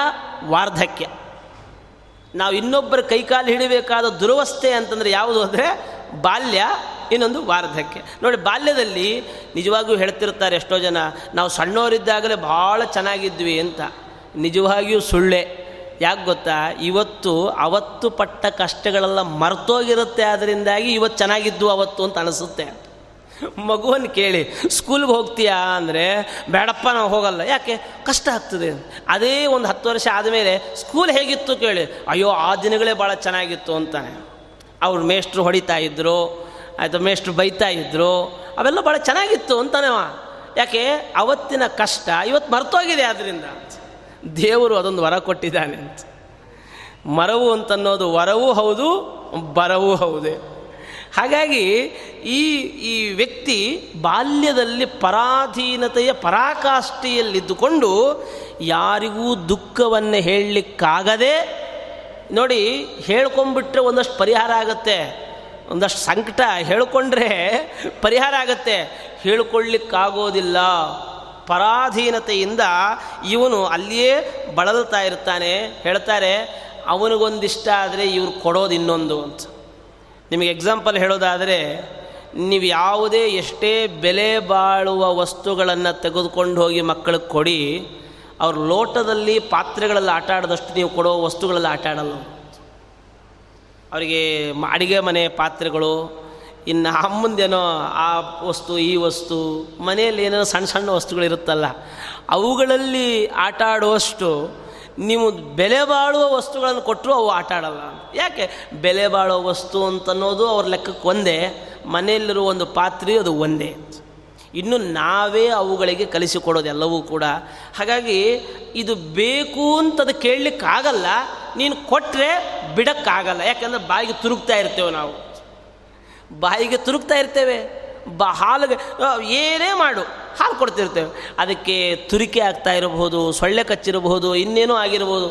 ವಾರ್ಧಕ್ಯ. ನಾವು ಇನ್ನೊಬ್ಬರ ಕೈಕಾಲು ಹಿಡಿಬೇಕಾದ ದುರವಸ್ಥೆ ಅಂತಂದರೆ ಯಾವುದು ಅಂದರೆ ಬಾಲ್ಯ, ಇನ್ನೊಂದು ವಾರ್ಧಕ್ಯ. ನೋಡಿ, ಬಾಲ್ಯದಲ್ಲಿ ನಿಜವಾಗಿಯೂ ಹೇಳ್ತಿರ್ತಾರೆ ಎಷ್ಟೋ ಜನ, ನಾವು ಸಣ್ಣವರಿದ್ದಾಗಲೇ ಭಾಳ ಚೆನ್ನಾಗಿದ್ವಿ ಅಂತ. ನಿಜವಾಗಿಯೂ ಸುಳ್ಳೆ. ಯಾಕೆ ಗೊತ್ತಾ? ಇವತ್ತು, ಅವತ್ತು ಪಟ್ಟ ಕಷ್ಟಗಳೆಲ್ಲ ಮರ್ತೋಗಿರುತ್ತೆ ಅದರಿಂದಾಗಿ ಇವತ್ತು ಚೆನ್ನಾಗಿದ್ದು ಅವತ್ತು ಅಂತ ಅನಿಸುತ್ತೆ. ಮಗುವನ್ನು ಕೇಳಿ, ಸ್ಕೂಲ್ಗೆ ಹೋಗ್ತೀಯಾ? ಅಂದರೆ, ಬೇಡಪ್ಪ, ನಾವು ಹೋಗಲ್ಲ. ಯಾಕೆ? ಕಷ್ಟ ಆಗ್ತದೆ. ಅದೇ ಒಂದು ಹತ್ತು ವರ್ಷ ಆದಮೇಲೆ ಸ್ಕೂಲ್ ಹೇಗಿತ್ತು ಕೇಳಿ, ಅಯ್ಯೋ, ಆ ದಿನಗಳೇ ಭಾಳ ಚೆನ್ನಾಗಿತ್ತು ಅಂತಾನೆ. ಅವ್ರು ಮೇಷ್ಟ್ರು ಹೊಡಿತಾ ಇದ್ರು, ಆಯಿತು, ಮೇಷ್ಟ್ರು ಬೈತಾ ಇದ್ರು, ಅವೆಲ್ಲ ಭಾಳ ಚೆನ್ನಾಗಿತ್ತು ಅಂತಾನೆ ಯಾಕೆ? ಅವತ್ತಿನ ಕಷ್ಟ ಇವತ್ತು ಮರ್ತೋಗಿದೆ ಅದರಿಂದ ದೇವರು ಅದೊಂದು ವರ ಕೊಟ್ಟಿದ್ದಾನೆ ಅಂತ. ಮರವು ಅಂತನ್ನೋದು ವರವೂ ಹೌದು, ಬರವೂ ಹೌದೇ. ಹಾಗಾಗಿ ಈ ಈ ವ್ಯಕ್ತಿ ಬಾಲ್ಯದಲ್ಲಿ ಪರಾಧೀನತೆಯ ಪರಾಕಾಷ್ಠೆಯಲ್ಲಿದ್ದುಕೊಂಡು ಯಾರಿಗೂ ದುಃಖವನ್ನು ಹೇಳಲಿಕ್ಕಾಗದೆ ನೋಡಿ ಹೇಳ್ಕೊಂಬಿಟ್ರೆ ಒಂದಷ್ಟು ಪರಿಹಾರ ಆಗುತ್ತೆ. ಒಂದಷ್ಟು ಸಂಕಟ ಹೇಳ್ಕೊಂಡ್ರೆ ಪರಿಹಾರ ಆಗತ್ತೆ. ಹೇಳ್ಕೊಳ್ಳಿಕ್ಕಾಗೋದಿಲ್ಲ. ಪರಾಧೀನತೆಯಿಂದ ಇವನು ಅಲ್ಲಿಯೇ ಬಳಲ್ತಾ ಇರ್ತಾನೆ. ಹೇಳ್ತಾರೆ, ಅವನಿಗೊಂದಿಷ್ಟ ಆದರೆ ಇವ್ರು ಕೊಡೋದು ಇನ್ನೊಂದು ಅಂತ. ನಿಮಗೆ ಎಕ್ಸಾಂಪಲ್ ಹೇಳೋದಾದರೆ, ನೀವು ಯಾವುದೇ ಎಷ್ಟೇ ಬೆಲೆ ಬಾಳುವ ವಸ್ತುಗಳನ್ನು ತೆಗೆದುಕೊಂಡು ಹೋಗಿ ಮಕ್ಕಳಿಗೆ ಕೊಡಿ, ಅವ್ರ ಲೋಟದಲ್ಲಿ ಪಾತ್ರೆಗಳಲ್ಲಿ ಆಟ ಆಡದಷ್ಟು ನೀವು ಕೊಡೋ ವಸ್ತುಗಳಲ್ಲಿ ಆಟ ಆಡಲ್ಲ ಅವರಿಗೆ ಅಡಿಗೆ ಮನೆ ಪಾತ್ರೆಗಳು, ಇನ್ನು ಅಮ್ಮಂದೇನೋ ಆ ವಸ್ತು, ಈ ವಸ್ತು, ಮನೆಯಲ್ಲಿ ಏನೇನೋ ಸಣ್ಣ ಸಣ್ಣ ವಸ್ತುಗಳಿರುತ್ತಲ್ಲ, ಅವುಗಳಲ್ಲಿ ಆಟ ಆಡುವಷ್ಟು ನೀವು ಬೆಲೆ ಬಾಳುವ ವಸ್ತುಗಳನ್ನು ಕೊಟ್ಟರು ಅವು ಆಟ ಆಡಲ್ಲ ಯಾಕೆ? ಬೆಲೆ ಬಾಳುವ ವಸ್ತು ಅಂತನ್ನೋದು ಅವ್ರ ಲೆಕ್ಕಕ್ಕೆ ಒಂದೇ, ಮನೆಯಲ್ಲಿರುವ ಒಂದು ಪಾತ್ರೆ ಅದು ಒಂದೇ. ಇನ್ನು ನಾವೇ ಅವುಗಳಿಗೆ ಕಲಿಸಿಕೊಡೋದು ಎಲ್ಲವೂ ಕೂಡ. ಹಾಗಾಗಿ ಇದು ಬೇಕು ಅಂತದು ಕೇಳಲಿಕ್ಕಾಗಲ್ಲ, ನೀನು ಕೊಟ್ಟರೆ ಬಿಡೋಕ್ಕಾಗಲ್ಲ. ಯಾಕಂದರೆ ಬಾಯಿಗೆ ತುರುಗ್ತಾ ಇರ್ತೇವೆ ನಾವು. ಬಾಯಿಗೆ ತುರುಕ್ತಾ ಇರ್ತೇವೆ. ಬಾ, ಹಾಲಿಗೆ ಏನೇ ಮಾಡು, ಹಾಲು ಕೊಡ್ತಿರ್ತೇವೆ. ಅದಕ್ಕೆ ತುರಿಕೆ ಆಗ್ತಾ ಇರಬಹುದು, ಸೊಳ್ಳೆ ಕಚ್ಚಿರಬಹುದು, ಇನ್ನೇನೋ ಆಗಿರಬಹುದು.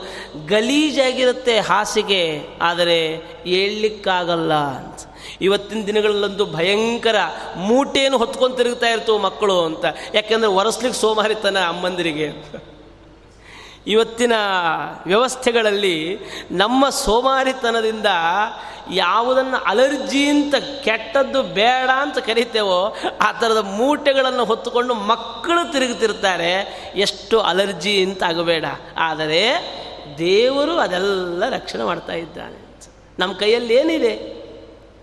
ಗಲೀಜಾಗಿರುತ್ತೆ ಹಾಸಿಗೆ, ಆದರೆ ಹೇಳಲಿಕ್ಕಾಗಲ್ಲ ಅಂತ. ಇವತ್ತಿನ ದಿನಗಳಲ್ಲಂತೂ ಭಯಂಕರ ಮೂಟೆಯನ್ನು ಹೊತ್ಕೊಂಡು ತಿರುಗ್ತಾ ಇರ್ತವೆ ಮಕ್ಕಳು ಅಂತ. ಯಾಕೆಂದರೆ ಒರೆಸ್ಲಿಕ್ಕೆ ಸೋಮಾರಿತನ ಅಮ್ಮಂದಿರಿಗೆ ಇವತ್ತಿನ ವ್ಯವಸ್ಥೆಗಳಲ್ಲಿ ನಮ್ಮ ಸೋಮಾರಿತನದಿಂದ ಯಾವುದನ್ನು ಅಲರ್ಜಿ ಅಂತ ಕೆಟ್ಟದ್ದು ಬೇಡ ಅಂತ ಕರಿತೇವೋ, ಆ ಥರದ ಮೂಟೆಗಳನ್ನು ಹೊತ್ತುಕೊಂಡು ಮಕ್ಕಳು ತಿರುಗುತ್ತಿರ್ತಾರೆ ಎಷ್ಟು ಅಲರ್ಜಿ ಅಂತ ಆಗಬೇಡ. ಆದರೆ ದೇವರು ಅದೆಲ್ಲ ರಕ್ಷಣೆ ಮಾಡ್ತಾ ಇದ್ದಾನೆ. ನಮ್ಮ ಕೈಯಲ್ಲಿ ಏನಿದೆ?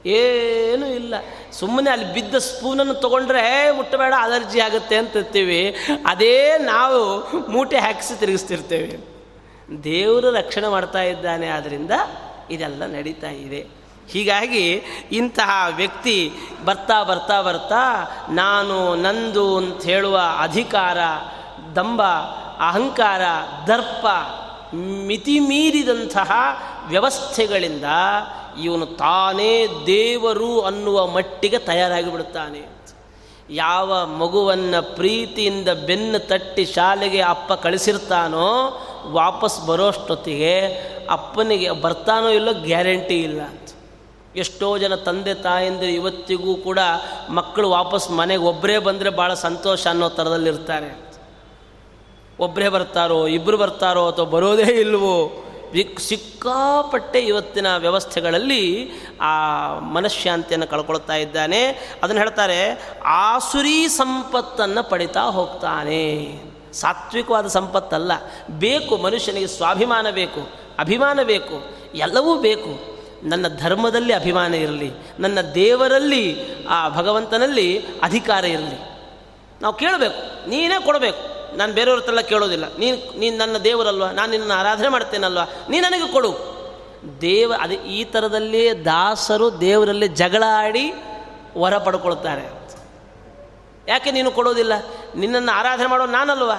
ಏನೂ ಇಲ್ಲ. ಸುಮ್ಮನೆ ಅಲ್ಲಿ ಬಿದ್ದ ಸ್ಪೂನನ್ನು ತೊಗೊಂಡ್ರೆ ಮುಟ್ಟಬೇಡ, ಅಲರ್ಜಿ ಆಗುತ್ತೆ ಅಂತಿರ್ತೀವಿ ಅದೇ ನಾವು ಮೂಟೆ ಹಾಕಿಸಿ ತಿರುಗಿಸ್ತಿರ್ತೇವೆ. ದೇವರು ರಕ್ಷಣೆ ಮಾಡ್ತಾ ಇದ್ದಾನೆ ಆದ್ದರಿಂದ ಇದೆಲ್ಲ ನಡೀತಾ ಇದೆ. ಹೀಗಾಗಿ ಇಂತಹ ವ್ಯಕ್ತಿ ಬರ್ತಾ ಬರ್ತಾ ಬರ್ತಾ, ನಾನು ನಂದು ಅಂತ ಹೇಳುವ ಅಧಿಕಾರ ದಂಬ ಅಹಂಕಾರ, ದರ್ಪ ಮಿತಿ ಮೀರಿದಂತಹ ವ್ಯವಸ್ಥೆಗಳಿಂದ ಇವನು ತಾನೇ ದೇವರು ಅನ್ನುವ ಮಟ್ಟಿಗೆ ತಯಾರಾಗಿ ಬಿಡುತ್ತಾನೆ ಯಾವ ಮಗುವನ್ನು ಪ್ರೀತಿಯಿಂದ ಬೆನ್ನು ತಟ್ಟಿ ಶಾಲೆಗೆ ಅಪ್ಪ ಕಳಿಸಿರ್ತಾನೋ, ವಾಪಸ್ ಬರೋಷ್ಟೊತ್ತಿಗೆ ಅಪ್ಪನಿಗೆ ಬರ್ತಾನೋ ಇಲ್ಲೋ ಗ್ಯಾರಂಟಿ ಇಲ್ಲ ಅಂತ. ಎಷ್ಟೋ ಜನ ತಂದೆ ತಾಯಂದಿರು ಇವತ್ತಿಗೂ ಕೂಡ ಮಕ್ಕಳು ವಾಪಸ್ ಮನೆಗೆ ಒಬ್ಬರೇ ಬಂದರೆ ಭಾಳ ಸಂತೋಷ ಅನ್ನೋ ಥರದಲ್ಲಿರ್ತಾರೆ ಒಬ್ಬರೇ ಬರ್ತಾರೋ ಇಬ್ಬರು ಬರ್ತಾರೋ ಅಥವಾ ಬರೋದೇ ಇಲ್ವೋ ಸಿಕ್ಕಾಪಟ್ಟೆ ಇವತ್ತಿನ ವ್ಯವಸ್ಥೆಗಳಲ್ಲಿ ಆ ಮನಃಶಾಂತಿಯನ್ನು ಕಳ್ಕೊಳ್ತಾ ಇದ್ದಾನೆ. ಅದನ್ನು ಹೇಳ್ತಾರೆ, ಆಸುರಿ ಸಂಪತ್ತನ್ನು ಪಡಿತಾ ಹೋಗ್ತಾನೆ. ಸಾತ್ವಿಕವಾದ ಸಂಪತ್ತಲ್ಲ. ಬೇಕು, ಮನುಷ್ಯನಿಗೆ ಸ್ವಾಭಿಮಾನ ಬೇಕು, ಅಭಿಮಾನ ಬೇಕು, ಎಲ್ಲವೂ ಬೇಕು. ನನ್ನ ಧರ್ಮದಲ್ಲಿ ಅಭಿಮಾನ ಇರಲಿ, ನನ್ನ ದೇವರಲ್ಲಿ, ಆ ಭಗವಂತನಲ್ಲಿ ಅಧಿಕಾರ ಇರಲಿ. ನಾವು ಕೇಳಬೇಕು, ನೀನೇ ಕೊಡಬೇಕು. ನಾನು ಬೇರೆಯವ್ರ ಕೇಳೋದಿಲ್ಲ. ನೀನು ನೀನು ನನ್ನ ದೇವರಲ್ವ? ನಾನು ನಿನ್ನ ಆರಾಧನೆ ಮಾಡ್ತೇನಲ್ವ? ನೀ ನನಗೆ ಕೊಡು. ದೇವ, ಅದೇ ಈ ಥರದಲ್ಲಿ ದಾಸರು ದೇವರಲ್ಲಿ ಜಗಳ ಆಡಿ ವರ ಪಡ್ಕೊಳ್ತಾರೆ. ಯಾಕೆ ನೀನು ಕೊಡೋದಿಲ್ಲ? ನಿನ್ನನ್ನು ಆರಾಧನೆ ಮಾಡೋ ನಾನಲ್ವ?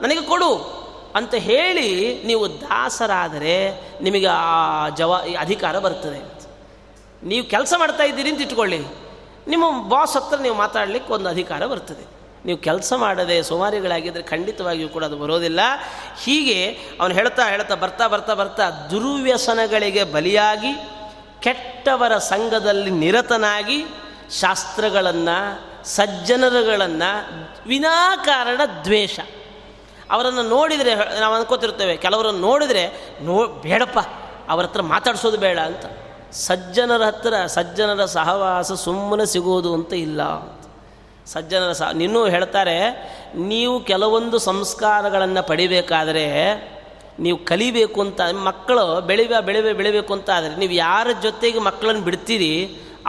ನನಗೆ ಕೊಡು. ಅಂತ ಹೇಳಿ ನೀವು ದಾಸರಾದರೆ ನಿಮಗೆ ಆ ಜವಾ ಅಧಿಕಾರ ಬರ್ತದೆ. ನೀವು ಕೆಲಸ ಮಾಡ್ತಾ ಇದ್ದೀರಿ ಅಂತ ಇಟ್ಕೊಳ್ಳಿ. ನಿಮ್ಮ ಬಾಸ್ ಹತ್ರ ನೀವು ಮಾತಾಡಲಿಕ್ಕೆ ಒಂದು ಅಧಿಕಾರ ಬರ್ತದೆ. ನೀವು ಕೆಲಸ ಮಾಡದೆ ಸೋಮಾರಿಗಳಾಗಿದ್ದರೆ ಖಂಡಿತವಾಗಿಯೂ ಕೂಡ ಅದು ಬರೋದಿಲ್ಲ. ಹೀಗೆ ಅವನು ಹೇಳ್ತಾ ಹೇಳ್ತಾ ಬರ್ತಾ ಬರ್ತಾ ಬರ್ತಾ ದುರ್ವ್ಯಸನಗಳಿಗೆ ಬಲಿಯಾಗಿ, ಕೆಟ್ಟವರ ಸಂಘದಲ್ಲಿ ನಿರತನಾಗಿ ಶಾಸ್ತ್ರಗಳನ್ನು, ಸಜ್ಜನರುಗಳನ್ನು, ವಿನಾಕಾರಣ ದ್ವೇಷ. ಅವರನ್ನು ನೋಡಿದರೆ ನಾವು ಅನ್ಕೋತಿರ್ತೇವೆ, ಕೆಲವರನ್ನು ನೋಡಿದರೆ ನೋ, ಬೇಡಪ್ಪ, ಅವರ ಹತ್ರ ಮಾತಾಡಿಸೋದು ಬೇಡ ಅಂತ. ಸಜ್ಜನರ ಹತ್ರ ಸಜ್ಜನರ ಸಹವಾಸ ಸುಮ್ಮನೆ ಸಿಗೋದು ಅಂತ ಇಲ್ಲ. ಸಜ್ಜನರ ಸಹ ನಿನ್ನೂ ಹೇಳ್ತಾರೆ, ನೀವು ಕೆಲವೊಂದು ಸಂಸ್ಕಾರಗಳನ್ನು ಪಡಿಬೇಕಾದರೆ ನೀವು ಕಲಿಬೇಕು ಅಂತ, ಮಕ್ಕಳು ಬೆಳಿಬ, ಬೆಳಿಬೆ, ಬೆಳಿಬೇಕು ಅಂತ ಆದರೆ ನೀವು ಯಾರ ಜೊತೆಗೆ ಮಕ್ಕಳನ್ನು ಬಿಡ್ತೀರಿ,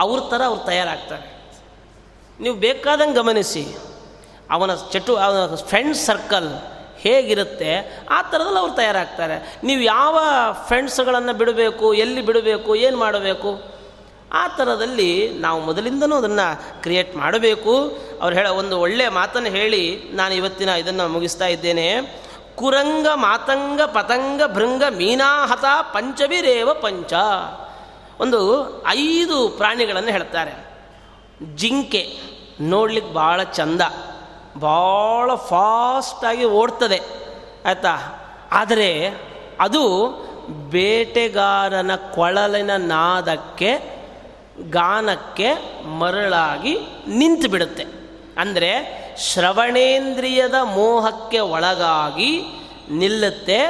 ಅವ್ರ ಥರ ಅವ್ರು ತಯಾರಾಗ್ತಾರೆ. ನೀವು ಬೇಕಾದಂಗೆ ಗಮನಿಸಿ, ಅವನ ಚಟು, ಅವನ ಫ್ರೆಂಡ್ ಸರ್ಕಲ್ ಹೇಗಿರುತ್ತೆ, ಆ ಥರದಲ್ಲಿ ಅವ್ರು ತಯಾರಾಗ್ತಾರೆ. ನೀವು ಯಾವ ಫ್ರೆಂಡ್ಸ್ಗಳನ್ನು ಬಿಡಬೇಕು, ಎಲ್ಲಿ ಬಿಡಬೇಕು, ಏನು ಮಾಡಬೇಕು? ಆ ಥರದಲ್ಲಿ ನಾವು ಮೊದಲಿಂದನೂ ಅದನ್ನು ಕ್ರಿಯೇಟ್ ಮಾಡಬೇಕು. ಅವ್ರು ಹೇಳ ಒಂದು ಒಳ್ಳೆಯ ಮಾತನ್ನು ಹೇಳಿ, ನಾನು ಇವತ್ತಿನ ಇದನ್ನು ಮುಗಿಸ್ತಾ ಇದ್ದೇನೆ. ಕುರಂಗ ಮಾತಂಗ ಪತಂಗ ಭೃಂಗ ಮೀನಾಹತ ಪಂಚವಿರೇವ ಪಂಚ. ಒಂದು ಐದು ಪ್ರಾಣಿಗಳನ್ನು ಹೇಳ್ತಾರೆ. ಜಿಂಕೆ ನೋಡ್ಲಿಕ್ಕೆ ಭಾಳ ಚಂದ ಭಾಳ ಫಾಸ್ಟಾಗಿ ಓಡ್ತದೆ, ಆಯಿತಾ? ಆದರೆ ಅದು ಬೇಟೆಗಾರನ ಕೊಳಲಿನ ನಾದಕ್ಕೆ ಗಾನಕ್ಕೆ ಮರಳಾಗಿ ನಿಂತು ಬಿಡುತ್ತೆ. ಅಂದರೆ ಶ್ರವಣೇಂದ್ರಿಯದ ಮೋಹಕ್ಕೆ ಒಳಗಾಗಿ ನಿಲ್ಲುತ್ತೆ,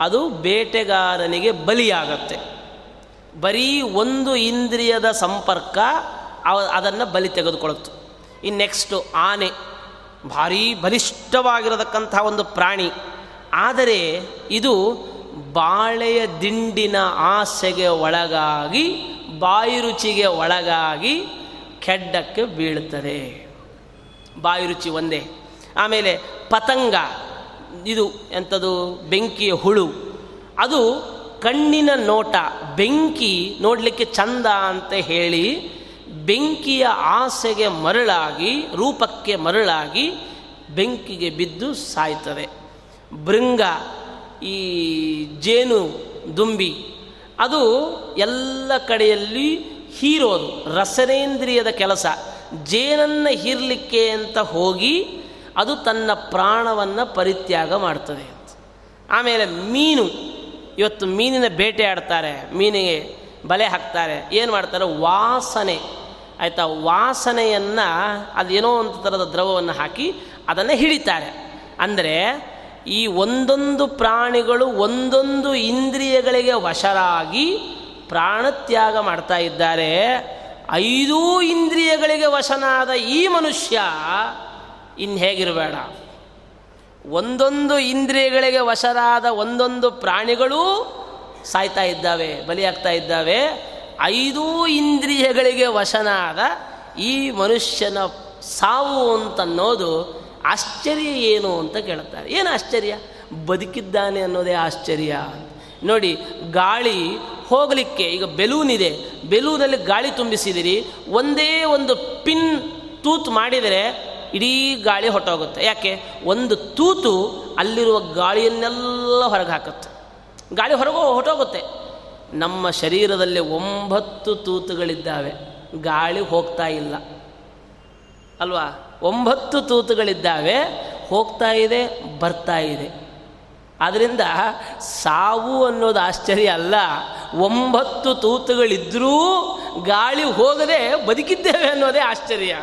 ಅದು ಬೇಟೆಗಾರನಿಗೆ ಬಲಿಯಾಗತ್ತೆ. ಬರೀ ಒಂದು ಇಂದ್ರಿಯದ ಸಂಪರ್ಕ ಅದನ್ನು ಬಲಿ ತೆಗೆದುಕೊಳ್ಳುತ್ತೆ. ಇನ್ನು ನೆಕ್ಸ್ಟು ಆನೆ ಭಾರೀ ಬಲಿಷ್ಠವಾಗಿರತಕ್ಕಂಥ ಒಂದು ಪ್ರಾಣಿ. ಆದರೆ ಇದು ಬಾಳೆಯ ದಿಂಡಿನ ಆಸೆಗೆ ಒಳಗಾಗಿ ಬಾಯಿ ರುಚಿಗೆ ಒಳಗಾಗಿ ಕೆಡ್ಡಕ್ಕೆ ಬೀಳುತ್ತದೆ. ಬಾಯಿ ರುಚಿ ಒಂದೇ. ಆಮೇಲೆ ಪತಂಗ, ಇದು ಎಂಥದ್ದು ಬೆಂಕಿಯ ಹುಳು. ಅದು ಕಣ್ಣಿನ ನೋಟ, ಬೆಂಕಿ ನೋಡಲಿಕ್ಕೆ ಚಂದ ಅಂತ ಹೇಳಿ ಬೆಂಕಿಯ ಆಸೆಗೆ ಮರಳಾಗಿ, ರೂಪಕ್ಕೆ ಮರಳಾಗಿ ಬೆಂಕಿಗೆ ಬಿದ್ದು ಸಾಯ್ತದೆ. ಭೃಂಗ, ಈ ಜೇನು ದುಂಬಿ ಅದು ಎಲ್ಲ ಕಡೆಯಲ್ಲಿ ಹೀರೋದು ರಸನೇಂದ್ರಿಯದ ಕೆಲಸ. ಜೇನನ್ನು ಹೀರಲಿಕ್ಕೆ ಅಂತ ಹೋಗಿ ಅದು ತನ್ನ ಪ್ರಾಣವನ್ನು ಪರಿತ್ಯಾಗ ಮಾಡ್ತದೆ ಆಮೇಲೆ ಮೀನು. ಇವತ್ತು ಮೀನಿನ ಬೇಟೆ ಆಡ್ತಾರೆ. ಮೀನಿಗೆ ಬಲೆ ಹಾಕ್ತಾರೆ. ಏನು ಮಾಡ್ತಾರೆ? ವಾಸನೆ. ಆಯಿತಾ? ವಾಸನೆಯನ್ನು ಅದೇನೋ ಒಂದು ಥರದ ದ್ರವವನ್ನು ಹಾಕಿ ಅದನ್ನು ಹಿಡಿತಾರೆ. ಅಂದರೆ ಈ ಒಂದೊಂದು ಪ್ರಾಣಿಗಳು ಒಂದೊಂದು ಇಂದ್ರಿಯಗಳಿಗೆ ವಶರಾಗಿ ಪ್ರಾಣತ್ಯಾಗ ಮಾಡ್ತಾ ಇದ್ದಾರೆ. ಐದೂ ಇಂದ್ರಿಯಗಳಿಗೆ ವಶನಾದ ಈ ಮನುಷ್ಯ ಇನ್ನು ಹೇಗಿರಬೇಡ. ಒಂದೊಂದು ಇಂದ್ರಿಯಗಳಿಗೆ ವಶರಾದ ಒಂದೊಂದು ಪ್ರಾಣಿಗಳೂ ಸಾಯ್ತಾ ಇದ್ದಾವೆ, ಬಲಿಯಾಗ್ತಾ ಇದ್ದಾವೆ. ಐದೂ ಇಂದ್ರಿಯಗಳಿಗೆ ವಶನಾದ ಈ ಮನುಷ್ಯನ ಸಾವು ಅಂತನ್ನೋದು ಆಶ್ಚರ್ಯ ಏನು ಅಂತ ಕೇಳುತ್ತಾರೆ. ಏನು ಆಶ್ಚರ್ಯ? ಬದುಕಿದ್ದಾನೆ ಅನ್ನೋದೇ ಆಶ್ಚರ್ಯ ನೋಡಿ, ಗಾಳಿ ಹೋಗಲಿಕ್ಕೆ ಈಗ ಬೆಲೂನ್ ಇದೆ. ಬೆಲೂನಲ್ಲಿ ಗಾಳಿ ತುಂಬಿಸಿದಿರಿ. ಒಂದೇ ಒಂದು ಪಿನ್ ತೂತು ಮಾಡಿದರೆ ಇಡೀ ಗಾಳಿ ಹೊಟ್ಟೋಗುತ್ತೆ ಯಾಕೆ? ಒಂದು ತೂತು ಅಲ್ಲಿರುವ ಗಾಳಿಯನ್ನೆಲ್ಲ ಹೊರಗೆ ಹಾಕುತ್ತೆ. ಗಾಳಿ ಹೊರಗೋ ಹೊಟ್ಟೋಗುತ್ತೆ ನಮ್ಮ ಶರೀರದಲ್ಲಿ ಒಂಬತ್ತು ತೂತುಗಳಿದ್ದಾವೆ. ಗಾಳಿ ಹೋಗ್ತಾ ಇಲ್ಲ. ಅಲ್ವಾ? ಒಂಬತ್ತು ತೂತುಗಳಿದ್ದಾವೆ, ಹೋಗ್ತಾ ಇದೆ, ಬರ್ತಾ ಇದೆ. ಆದ್ದರಿಂದ ಸಾವು ಅನ್ನೋದು ಆಶ್ಚರ್ಯ ಅಲ್ಲ. ಒಂಬತ್ತು ತೂತುಗಳಿದ್ದರೂ ಗಾಳಿ ಹೋಗದೆ ಬದುಕಿದ್ದೇವೆ ಅನ್ನೋದೇ ಆಶ್ಚರ್ಯ.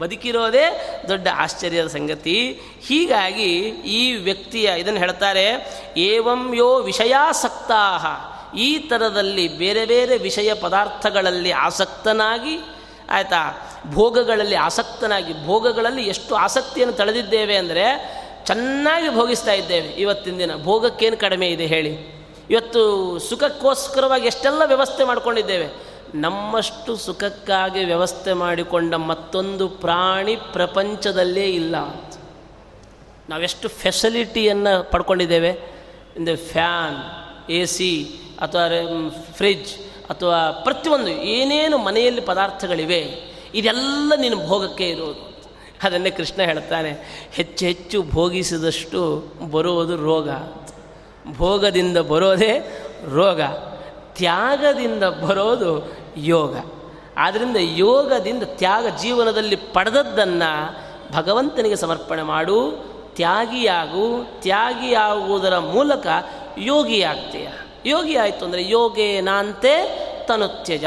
ಬದುಕಿರೋದೇ ದೊಡ್ಡ ಆಶ್ಚರ್ಯದ ಸಂಗತಿ. ಹೀಗಾಗಿ ಈ ವ್ಯಕ್ತಿಯ ಇದನ್ನು ಹೇಳ್ತಾರೆ, ಏವಂ ಯೋ ವಿಷಯಾಸಕ್ತಾ ಈ ಥರದಲ್ಲಿ ಬೇರೆ ಬೇರೆ ವಿಷಯ ಪದಾರ್ಥಗಳಲ್ಲಿ ಆಸಕ್ತನಾಗಿ, ಆಯಿತಾ ಭೋಗಗಳಲ್ಲಿ ಆಸಕ್ತನಾಗಿ, ಭೋಗಗಳಲ್ಲಿ ಎಷ್ಟು ಆಸಕ್ತಿಯನ್ನು ತಳೆದಿದ್ದೇವೆ ಅಂದರೆ ಚೆನ್ನಾಗಿ ಭೋಗಿಸ್ತಾ ಇದ್ದೇವೆ ಇವತ್ತಿನ ದಿನ. ಭೋಗಕ್ಕೇನು ಕಡಿಮೆ ಇದೆ ಹೇಳಿ. ಇವತ್ತು ಸುಖಕ್ಕೋಸ್ಕರವಾಗಿ ಎಷ್ಟೆಲ್ಲ ವ್ಯವಸ್ಥೆ ಮಾಡಿಕೊಂಡಿದ್ದೇವೆ. ನಮ್ಮಷ್ಟು ಸುಖಕ್ಕಾಗಿ ವ್ಯವಸ್ಥೆ ಮಾಡಿಕೊಂಡ ಮತ್ತೊಂದು ಪ್ರಾಣಿ ಪ್ರಪಂಚದಲ್ಲೇ ಇಲ್ಲ ನಾವೆಷ್ಟು ಫೆಸಿಲಿಟಿಯನ್ನು ಪಡ್ಕೊಂಡಿದ್ದೇವೆ. ಇಂದ ಫ್ಯಾನ್ ಎ ಸಿ ಅಥವಾ ಫ್ರಿಜ್ ಅಥವಾ ಪ್ರತಿಯೊಂದು ಏನೇನು ಮನೆಯಲ್ಲಿ ಪದಾರ್ಥಗಳಿವೆ. ಇದೆಲ್ಲ ನಿನ್ನ ಭೋಗಕ್ಕೆ ಇರೋದು. ಅದನ್ನೇ ಕೃಷ್ಣ ಹೇಳ್ತಾನೆ, ಹೆಚ್ಚು ಹೆಚ್ಚು ಭೋಗಿಸಿದಷ್ಟು ಬರೋದು ರೋಗ. ಭೋಗದಿಂದ ಬರೋದೇ ರೋಗ, ತ್ಯಾಗದಿಂದ ಬರೋದು ಯೋಗ. ಆದ್ದರಿಂದ ಯೋಗದಿಂದ ತ್ಯಾಗ ಜೀವನದಲ್ಲಿ ಪಡೆದದ್ದನ್ನು ಭಗವಂತನಿಗೆ ಸಮರ್ಪಣೆ ಮಾಡು, ತ್ಯಾಗಿಯಾಗು, ತ್ಯಾಗಿಯಾಗುವುದರ ಮೂಲಕ ಯೋಗಿಯಾಗ್ತೀಯ. ಯೋಗಿ ಆಯಿತು ಅಂದರೆ ಯೋಗೇನಾಂತೆ ತನುತ್ಯಜ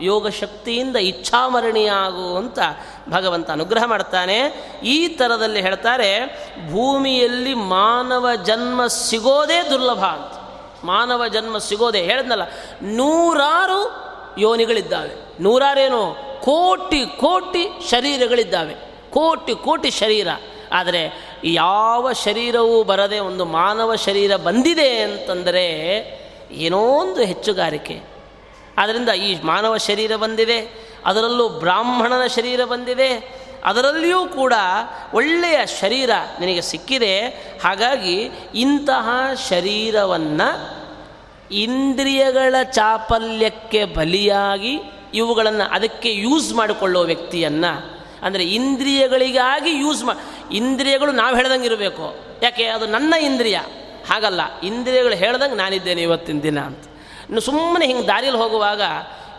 ಯೋಗ ಶಕ್ತಿಯಿಂದ ಇಚ್ಛಾಮರಣಿಯಾಗು ಅಂತ ಭಗವಂತ ಅನುಗ್ರಹ ಮಾಡ್ತಾನೆ. ಈ ಥರದಲ್ಲಿ ಹೇಳ್ತಾರೆ, ಭೂಮಿಯಲ್ಲಿ ಮಾನವ ಜನ್ಮ ಸಿಗೋದೇ ದುರ್ಲಭ ಅಂತ. ಮಾನವ ಜನ್ಮ ಸಿಗೋದೇ, ಹೇಳಿದ್ನಲ್ಲ, ನೂರಾರು ಯೋನಿಗಳಿದ್ದಾವೆ. ನೂರಾರೇನು? ಕೋಟಿ ಕೋಟಿ ಶರೀರಗಳಿದ್ದಾವೆ. ಕೋಟಿ ಕೋಟಿ ಶರೀರ. ಆದರೆ ಯಾವ ಶರೀರವೂ ಬರದೆ ಒಂದು ಮಾನವ ಶರೀರ ಬಂದಿದೆ ಅಂತಂದರೆ ಏನೋ ಒಂದು ಹೆಚ್ಚುಗಾರಿಕೆ. ಆದ್ದರಿಂದ ಈ ಮಾನವ ಶರೀರ ಬಂದಿದೆ, ಅದರಲ್ಲೂ ಬ್ರಾಹ್ಮಣನ ಶರೀರ ಬಂದಿದೆ, ಅದರಲ್ಲಿಯೂ ಕೂಡ ಒಳ್ಳೆಯ ಶರೀರ ನಿನಗೆ ಸಿಕ್ಕಿದೆ. ಹಾಗಾಗಿ ಇಂತಹ ಶರೀರವನ್ನು ಇಂದ್ರಿಯಗಳ ಚಾಪಲ್ಯಕ್ಕೆ ಬಲಿಯಾಗಿ ಇವುಗಳನ್ನು ಅದಕ್ಕೆ ಯೂಸ್ ಮಾಡಿಕೊಳ್ಳುವ ವ್ಯಕ್ತಿಯನ್ನು, ಅಂದರೆ ಇಂದ್ರಿಯಗಳಿಗಾಗಿ ಯೂಸ್ ಮಾ, ಇಂದ್ರಿಯಗಳು ನಾವು ಹೇಳ್ದಂಗೆ ಇರಬೇಕು. ಯಾಕೆ? ಅದು ನನ್ನ ಇಂದ್ರಿಯ. ಹಾಗಲ್ಲ, ಇಂದ್ರಿಯಗಳು ಹೇಳ್ದಂಗೆ ನಾನಿದ್ದೇನೆ ಇವತ್ತಿನ ದಿನ ಅಂತ. ಇನ್ನು ಸುಮ್ಮನೆ ಹಿಂಗೆ ದಾರಿಯಲ್ಲಿ ಹೋಗುವಾಗ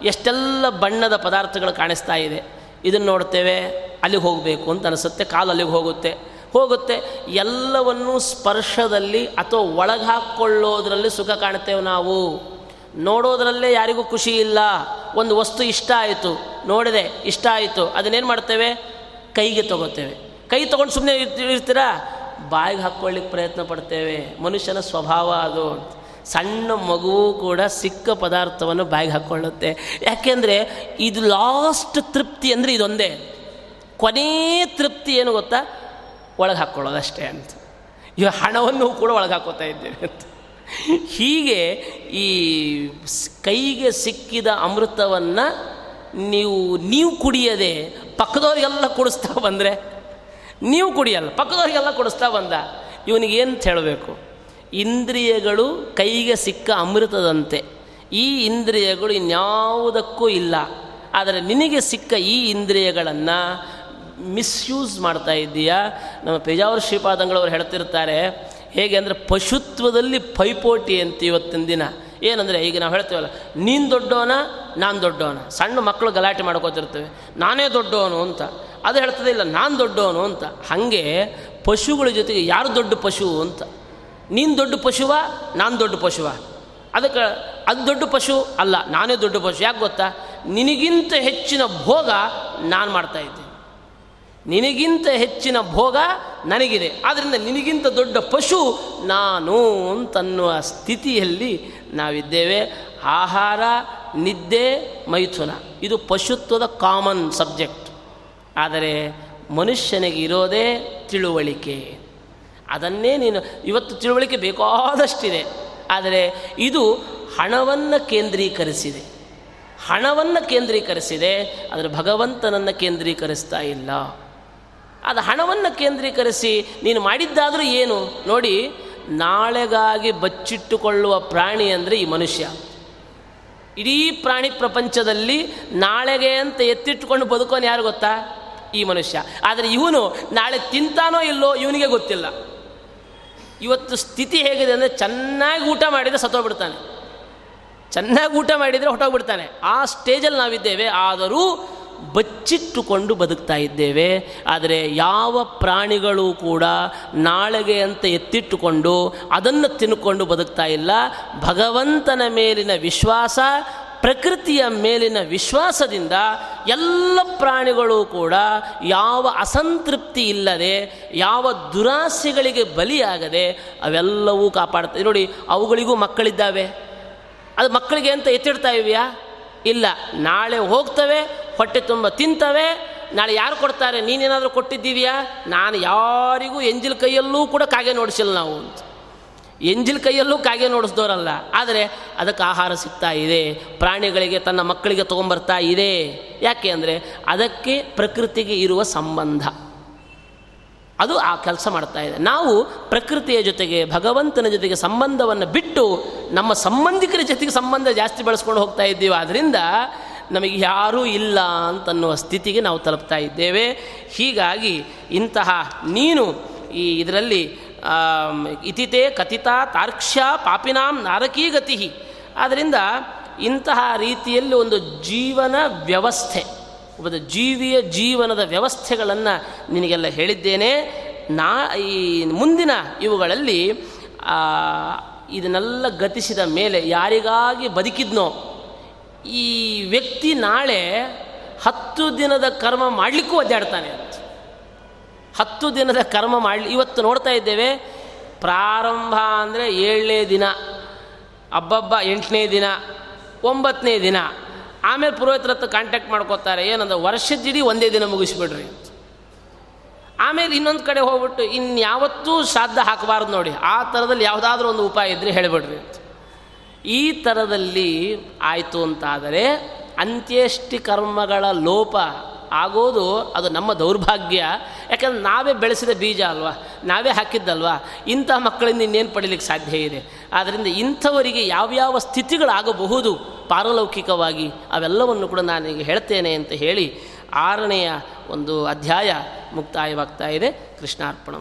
ಎಷ್ಟೆಲ್ಲ ಬಣ್ಣದ ಪದಾರ್ಥಗಳು ಕಾಣಿಸ್ತಾ ಇದೆ. ಇದನ್ನು ನೋಡ್ತೇವೆ, ಅಲ್ಲಿಗೆ ಹೋಗಬೇಕು ಅಂತ ಅನಿಸುತ್ತೆ, ಕಾಲು ಅಲ್ಲಿಗೆ ಹೋಗುತ್ತೆ. ಹೋಗುತ್ತೆ, ಎಲ್ಲವನ್ನೂ ಸ್ಪರ್ಶದಲ್ಲಿ ಅಥವಾ ಒಳಗೆ ಹಾಕ್ಕೊಳ್ಳೋದ್ರಲ್ಲಿ ಸುಖ ಕಾಣ್ತೇವೆ ನಾವು. ನೋಡೋದ್ರಲ್ಲೇ ಯಾರಿಗೂ ಖುಷಿ ಇಲ್ಲ. ಒಂದು ವಸ್ತು ಇಷ್ಟ ಆಯಿತು, ನೋಡಿದೆ, ಇಷ್ಟ ಆಯಿತು, ಅದನ್ನೇನು ಮಾಡ್ತೇವೆ? ಕೈಗೆ ತಗೋತೇವೆ. ಕೈ ತೊಗೊಂಡು ಸುಮ್ಮನೆ ಇರ್ತೀರಾ? ಬಾಯಿಗೆ ಹಾಕ್ಕೊಳ್ಳಿಕ್ಕೆ ಪ್ರಯತ್ನ ಪಡ್ತೇವೆ. ಮನುಷ್ಯನ ಸ್ವಭಾವ ಅದು ಸಣ್ಣ ಮಗುವು ಕೂಡ ಸಿಕ್ಕ ಪದಾರ್ಥವನ್ನು ಬಾಯಿಗೆ ಹಾಕ್ಕೊಳ್ಳುತ್ತೆ ಯಾಕೆಂದರೆ ಇದು ಲಾಸ್ಟ್ ತೃಪ್ತಿ ಅಂದರೆ ಇದೊಂದೇ. ಕೊನೇ ತೃಪ್ತಿ ಏನು ಗೊತ್ತಾ? ಒಳಗೆ ಹಾಕ್ಕೊಳ್ಳೋದಷ್ಟೇ ಅಂತ. ಇವ ಹಣವನ್ನು ಕೂಡ ಒಳಗೆ ಹಾಕೋತಾ ಇದ್ದೇವೆ ಅಂತ. ಹೀಗೆ ಈ ಕೈಗೆ ಸಿಕ್ಕಿದ ಅಮೃತವನ್ನು ನೀವು ನೀವು ಕುಡಿಯದೆ ಪಕ್ಕದವ್ರಿಗೆಲ್ಲ ಕೊಡಿಸ್ತಾ ಬಂದರೆ. ನೀವು ಕುಡಿಯಲ್ಲ, ಪಕ್ಕದವ್ರಿಗೆಲ್ಲ ಕೊಡಿಸ್ತಾ ಬಂದ. ಇವನಿಗೇನು ಹೇಳಬೇಕು? ಇಂದ್ರಿಯಗಳು ಕೈಗೆ ಸಿಕ್ಕ ಅಮೃತದಂತೆ. ಈ ಇಂದ್ರಿಯಗಳು ಇನ್ಯಾವುದಕ್ಕೂ ಇಲ್ಲ. ಆದರೆ ನಿನಗೆ ಸಿಕ್ಕ ಈ ಇಂದ್ರಿಯಗಳನ್ನು ಮಿಸ್ಯೂಸ್ ಮಾಡ್ತಾ ಇದ್ದೀಯಾ? ನಮ್ಮ ಪೇಜಾವರ ಶ್ರೀಪಾದಂಗಳವರು ಹೇಳ್ತಿರ್ತಾರೆ, ಹೇಗೆ ಅಂದರೆ ಪಶುತ್ವದಲ್ಲಿ ಪೈಪೋಟಿ ಅಂತ ಇವತ್ತಿನ ದಿನ. ಏನಂದರೆ ಈಗ ನಾವು ಹೇಳ್ತೇವಲ್ಲ, ನೀನು ದೊಡ್ಡವನ, ನಾನು ದೊಡ್ಡವನ. ಸಣ್ಣ ಮಕ್ಕಳು ಗಲಾಟೆ ಮಾಡ್ಕೋತಿರ್ತೇವೆ. ನಾನೇ ದೊಡ್ಡವನು ಅಂತ. ಅದು ಹೇಳ್ತದೆ ಇಲ್ಲ, ನಾನು ದೊಡ್ಡವನು ಅಂತ. ಹಾಗೆ ಪಶುಗಳ ಜೊತೆಗೆ ಯಾರು ದೊಡ್ಡ ಪಶು ಅಂತ. ನೀನು ದೊಡ್ಡ ಪಶುವ, ನಾನು ದೊಡ್ಡ ಪಶುವ? ಅದಕ್ಕೆ, ಅದು ದೊಡ್ಡ ಪಶು ಅಲ್ಲ, ನಾನೇ ದೊಡ್ಡ ಪಶು. ಯಾಕೆ ಗೊತ್ತಾ? ನಿನಗಿಂತ ಹೆಚ್ಚಿನ ಭೋಗ ನಾನು ಮಾಡ್ತಾ ಇದ್ದೆ. ನಿನಗಿಂತ ಹೆಚ್ಚಿನ ಭೋಗ ನನಗಿದೆ. ಆದ್ದರಿಂದ ನಿನಗಿಂತ ದೊಡ್ಡ ಪಶು ನಾನು ಅಂತನ್ನುವ ಸ್ಥಿತಿಯಲ್ಲಿ ನಾವಿದ್ದೇವೆ. ಆಹಾರ, ನಿದ್ದೆ, ಮೈಥುನ. ಇದು ಪಶುತ್ವದ ಕಾಮನ್ ಸಬ್ಜೆಕ್ಟ್. ಆದರೆ ಮನುಷ್ಯನಿಗೆ ಇರೋದೇ ತಿಳುವಳಿಕೆ. ಅದನ್ನೇ ನೀನು ಇವತ್ತು ತಿಳುವಳಿಕೆ ಬೇಕಾದಷ್ಟಿದೆ. ಆದರೆ ಇದು ಹಣವನ್ನು ಕೇಂದ್ರೀಕರಿಸಿದೆ. ಹಣವನ್ನು ಕೇಂದ್ರೀಕರಿಸಿದೆ, ಆದರೆ ಭಗವಂತನನ್ನು ಕೇಂದ್ರೀಕರಿಸ್ತಾ ಇಲ್ಲ. ಅದು ಹಣವನ್ನು ಕೇಂದ್ರೀಕರಿಸಿ ನೀನು ಮಾಡಿದ್ದಾದರೂ ಏನು? ನೋಡಿ, ನಾಳೆಗಾಗಿ ಬಚ್ಚಿಟ್ಟುಕೊಳ್ಳುವ ಪ್ರಾಣಿ ಅಂದರೆ ಈ ಮನುಷ್ಯ. ಇಡೀ ಪ್ರಾಣಿ ಪ್ರಪಂಚದಲ್ಲಿ ನಾಳೆಗೆ ಅಂತ ಎತ್ತಿಟ್ಟುಕೊಂಡು ಬದುಕೋನು ಯಾರು ಗೊತ್ತಾ? ಈ ಮನುಷ್ಯ. ಆದರೆ ಇವನು ನಾಳೆ ತಿಂತಾನೋ ಇಲ್ಲೋ ಇವನಿಗೆ ಗೊತ್ತಿಲ್ಲ. ಇವತ್ತು ಸ್ಥಿತಿ ಹೇಗಿದೆ ಅಂದರೆ ಚೆನ್ನಾಗಿ ಊಟ ಮಾಡಿದರೆ ಸತ್ತೋಗ್ಬಿಡ್ತಾನೆ. ಚೆನ್ನಾಗಿ ಊಟ ಮಾಡಿದರೆ ಹೊಟ್ಟೋಗ್ಬಿಡ್ತಾನೆ ಆ ಸ್ಟೇಜಲ್ಲಿ ನಾವಿದ್ದೇವೆ, ಆದರೂ ಬಚ್ಚಿಟ್ಟುಕೊಂಡು ಬದುಕ್ತಾ ಇದ್ದೇವೆ. ಆದರೆ ಯಾವ ಪ್ರಾಣಿಗಳು ಕೂಡ ನಾಳೆಗೆ ಅಂತ ಎತ್ತಿಟ್ಟುಕೊಂಡು ಅದನ್ನು ತಿನ್ನುಕೊಂಡು ಬದುಕ್ತಾ ಇಲ್ಲ. ಭಗವಂತನ ಮೇಲಿನ ವಿಶ್ವಾಸ ಪ್ರಕೃತಿಯ ಮೇಲಿನ ವಿಶ್ವಾಸದಿಂದ ಎಲ್ಲ ಪ್ರಾಣಿಗಳು ಕೂಡ ಯಾವ ಅಸಂತೃಪ್ತಿ ಇಲ್ಲದೆ, ಯಾವ ದುರಾಸೆಗಳಿಗೆ ಬಲಿಯಾಗದೆ ಅವೆಲ್ಲವೂ ಕಾಪಾಡ್ತದೆ ನೋಡಿ, ಅವುಗಳಿಗೂ ಮಕ್ಕಳಿದ್ದಾವೆ. ಅದು ಮಕ್ಕಳಿಗೆ ಅಂತ ಎತ್ತಿಡ್ತಾ ಇವೆಯಾ ಇಲ್ಲ. ನಾಳೆ ಹೋಗ್ತವೆ, ಹೊಟ್ಟೆ ತುಂಬ ತಿಂತವೆ. ನಾಳೆ ಯಾರು ಕೊಡ್ತಾರೆ? ನೀನೇನಾದರೂ ಕೊಟ್ಟಿದ್ದೀವಿಯಾ ನಾನು ಯಾರಿಗೂ ಎಂಜಿಲ್ ಕೈಯಲ್ಲೂ ಕೂಡ ಕಾಗೆ ನೋಡಿಸಿಲ್ಲ ನಾವು ಅಂತ. ಎಂಜಿಲ್ ಕೈಯಲ್ಲೂ ಕಾಗೆ ನೋಡಿಸ್ದೋರಲ್ಲ. ಆದರೆ ಅದಕ್ಕೆ ಆಹಾರ ಸಿಗ್ತಾ ಇದೆ. ಪ್ರಾಣಿಗಳಿಗೆ ತನ್ನ ಮಕ್ಕಳಿಗೆ ತೊಗೊಂಬರ್ತಾ ಇದೆ. ಯಾಕೆ ಅಂದರೆ ಅದಕ್ಕೆ ಪ್ರಕೃತಿಗೆ ಇರುವ ಸಂಬಂಧ. ಅದು ಆ ಕೆಲಸ ಮಾಡ್ತಾ ಇದೆ. ನಾವು ಪ್ರಕೃತಿಯ ಜೊತೆಗೆ, ಭಗವಂತನ ಜೊತೆಗೆ ಸಂಬಂಧವನ್ನು ಬಿಟ್ಟು ನಮ್ಮ ಸಂಬಂಧಿಕರ ಜೊತೆಗೆ ಸಂಬಂಧ ಜಾಸ್ತಿ ಬಳಸ್ಕೊಂಡು ಹೋಗ್ತಾ ಇದ್ದೀವಿ. ಆದ್ದರಿಂದ ನಮಗೆ ಯಾರೂ ಇಲ್ಲ ಅಂತನ್ನುವ ಸ್ಥಿತಿಗೆ ನಾವು ತಲುಪ್ತಾ ಇದ್ದೇವೆ. ಹೀಗಾಗಿ ಇಂತಹ ನೀನು ಈ ಇದರಲ್ಲಿ ಇತಿತೆ ಕಥಿತ ತಾರ್ಕ್ಷ್ಯ ಪಾಪಿನಾಂ ನಾರಕೀ ಗತಿ ಆದ್ದರಿಂದ ಇಂತಹ ರೀತಿಯಲ್ಲಿ ಒಂದು ಜೀವನ ವ್ಯವಸ್ಥೆ ಒಬ್ಬ ಜೀವಿಯ ಜೀವನದ ವ್ಯವಸ್ಥೆಗಳನ್ನು ನಿನಗೆಲ್ಲ ಹೇಳಿದ್ದೇನೆ. ನಾ, ಈ ಮುಂದಿನ ಇವುಗಳಲ್ಲಿ ಇದನ್ನೆಲ್ಲ ಗತಿಸಿದ ಮೇಲೆ ಯಾರಿಗಾಗಿ ಬದುಕಿದ್ನೋ, ಈ ವ್ಯಕ್ತಿ ನಾಳೆ ಹತ್ತು ದಿನದ ಕರ್ಮ ಮಾಡಲಿಕ್ಕೂ ಒದ್ದಾಡ್ತಾನೆ. ಹತ್ತು ದಿನದ ಕರ್ಮ ಮಾಡಲಿ, ಇವತ್ತು ನೋಡ್ತಾ ಇದ್ದೇವೆ, ಪ್ರಾರಂಭ ಅಂದರೆ ಏಳನೇ ದಿನ, ಹಬ್ಬಬ್ಬ ಎಂಟನೇ ದಿನ, ಒಂಬತ್ತನೇ ದಿನ. ಆಮೇಲೆ ಪುರೋಹಿತರ ಹತ್ರ ಕಾಂಟ್ಯಾಕ್ಟ್ ಮಾಡ್ಕೋತಾರೆ, ಏನಂದ್ರೆ ವರ್ಷದಿಡೀ ಒಂದೇ ದಿನ ಮುಗಿಸ್ಬಿಡ್ರಿ ಆಮೇಲೆ ಇನ್ನೊಂದು ಕಡೆ ಹೋಗ್ಬಿಟ್ಟು, ಇನ್ಯಾವತ್ತೂ ಶ್ರಾದ್ದ ಹಾಕಬಾರ್ದು ನೋಡಿ, ಆ ಥರದಲ್ಲಿ ಯಾವುದಾದ್ರೂ ಒಂದು ಉಪಾಯ ಇದ್ದರೆ ಹೇಳಿಬಿಡ್ರಿ ಈ ಥರದಲ್ಲಿ ಆಯಿತು ಅಂತಾದರೆ, ಅಂತ್ಯೇಷ್ಟಿ ಕರ್ಮಗಳ ಲೋಪ ಆಗೋದು ಅದು ನಮ್ಮ ದೌರ್ಭಾಗ್ಯ. ಯಾಕಂದ್ರೆ ನಾವೇ ಬೆಳೆಸಿದ ಬೀಜ ಅಲ್ವಾ? ನಾವೇ ಹಾಕಿದ್ದಲ್ವಾ? ಇಂಥ ಮಕ್ಕಳಿಂದ ಇನ್ನೇನು ಪಡೀಲಿಕ್ಕೆ ಸಾಧ್ಯ ಇದೆ? ಆದ್ದರಿಂದ ಇಂಥವರಿಗೆ ಯಾವ್ಯಾವ ಸ್ಥಿತಿಗಳಾಗಬಹುದು ಪಾರಲೌಕಿಕವಾಗಿ, ಅವೆಲ್ಲವನ್ನು ಕೂಡ ನಾನೀಗ ಹೇಳ್ತೇನೆ ಅಂತ ಹೇಳಿ ಆರನೆಯ ಒಂದು ಅಧ್ಯಾಯ ಮುಕ್ತಾಯವಾಗ್ತಾ ಇದೆ. ಕೃಷ್ಣಾರ್ಪಣ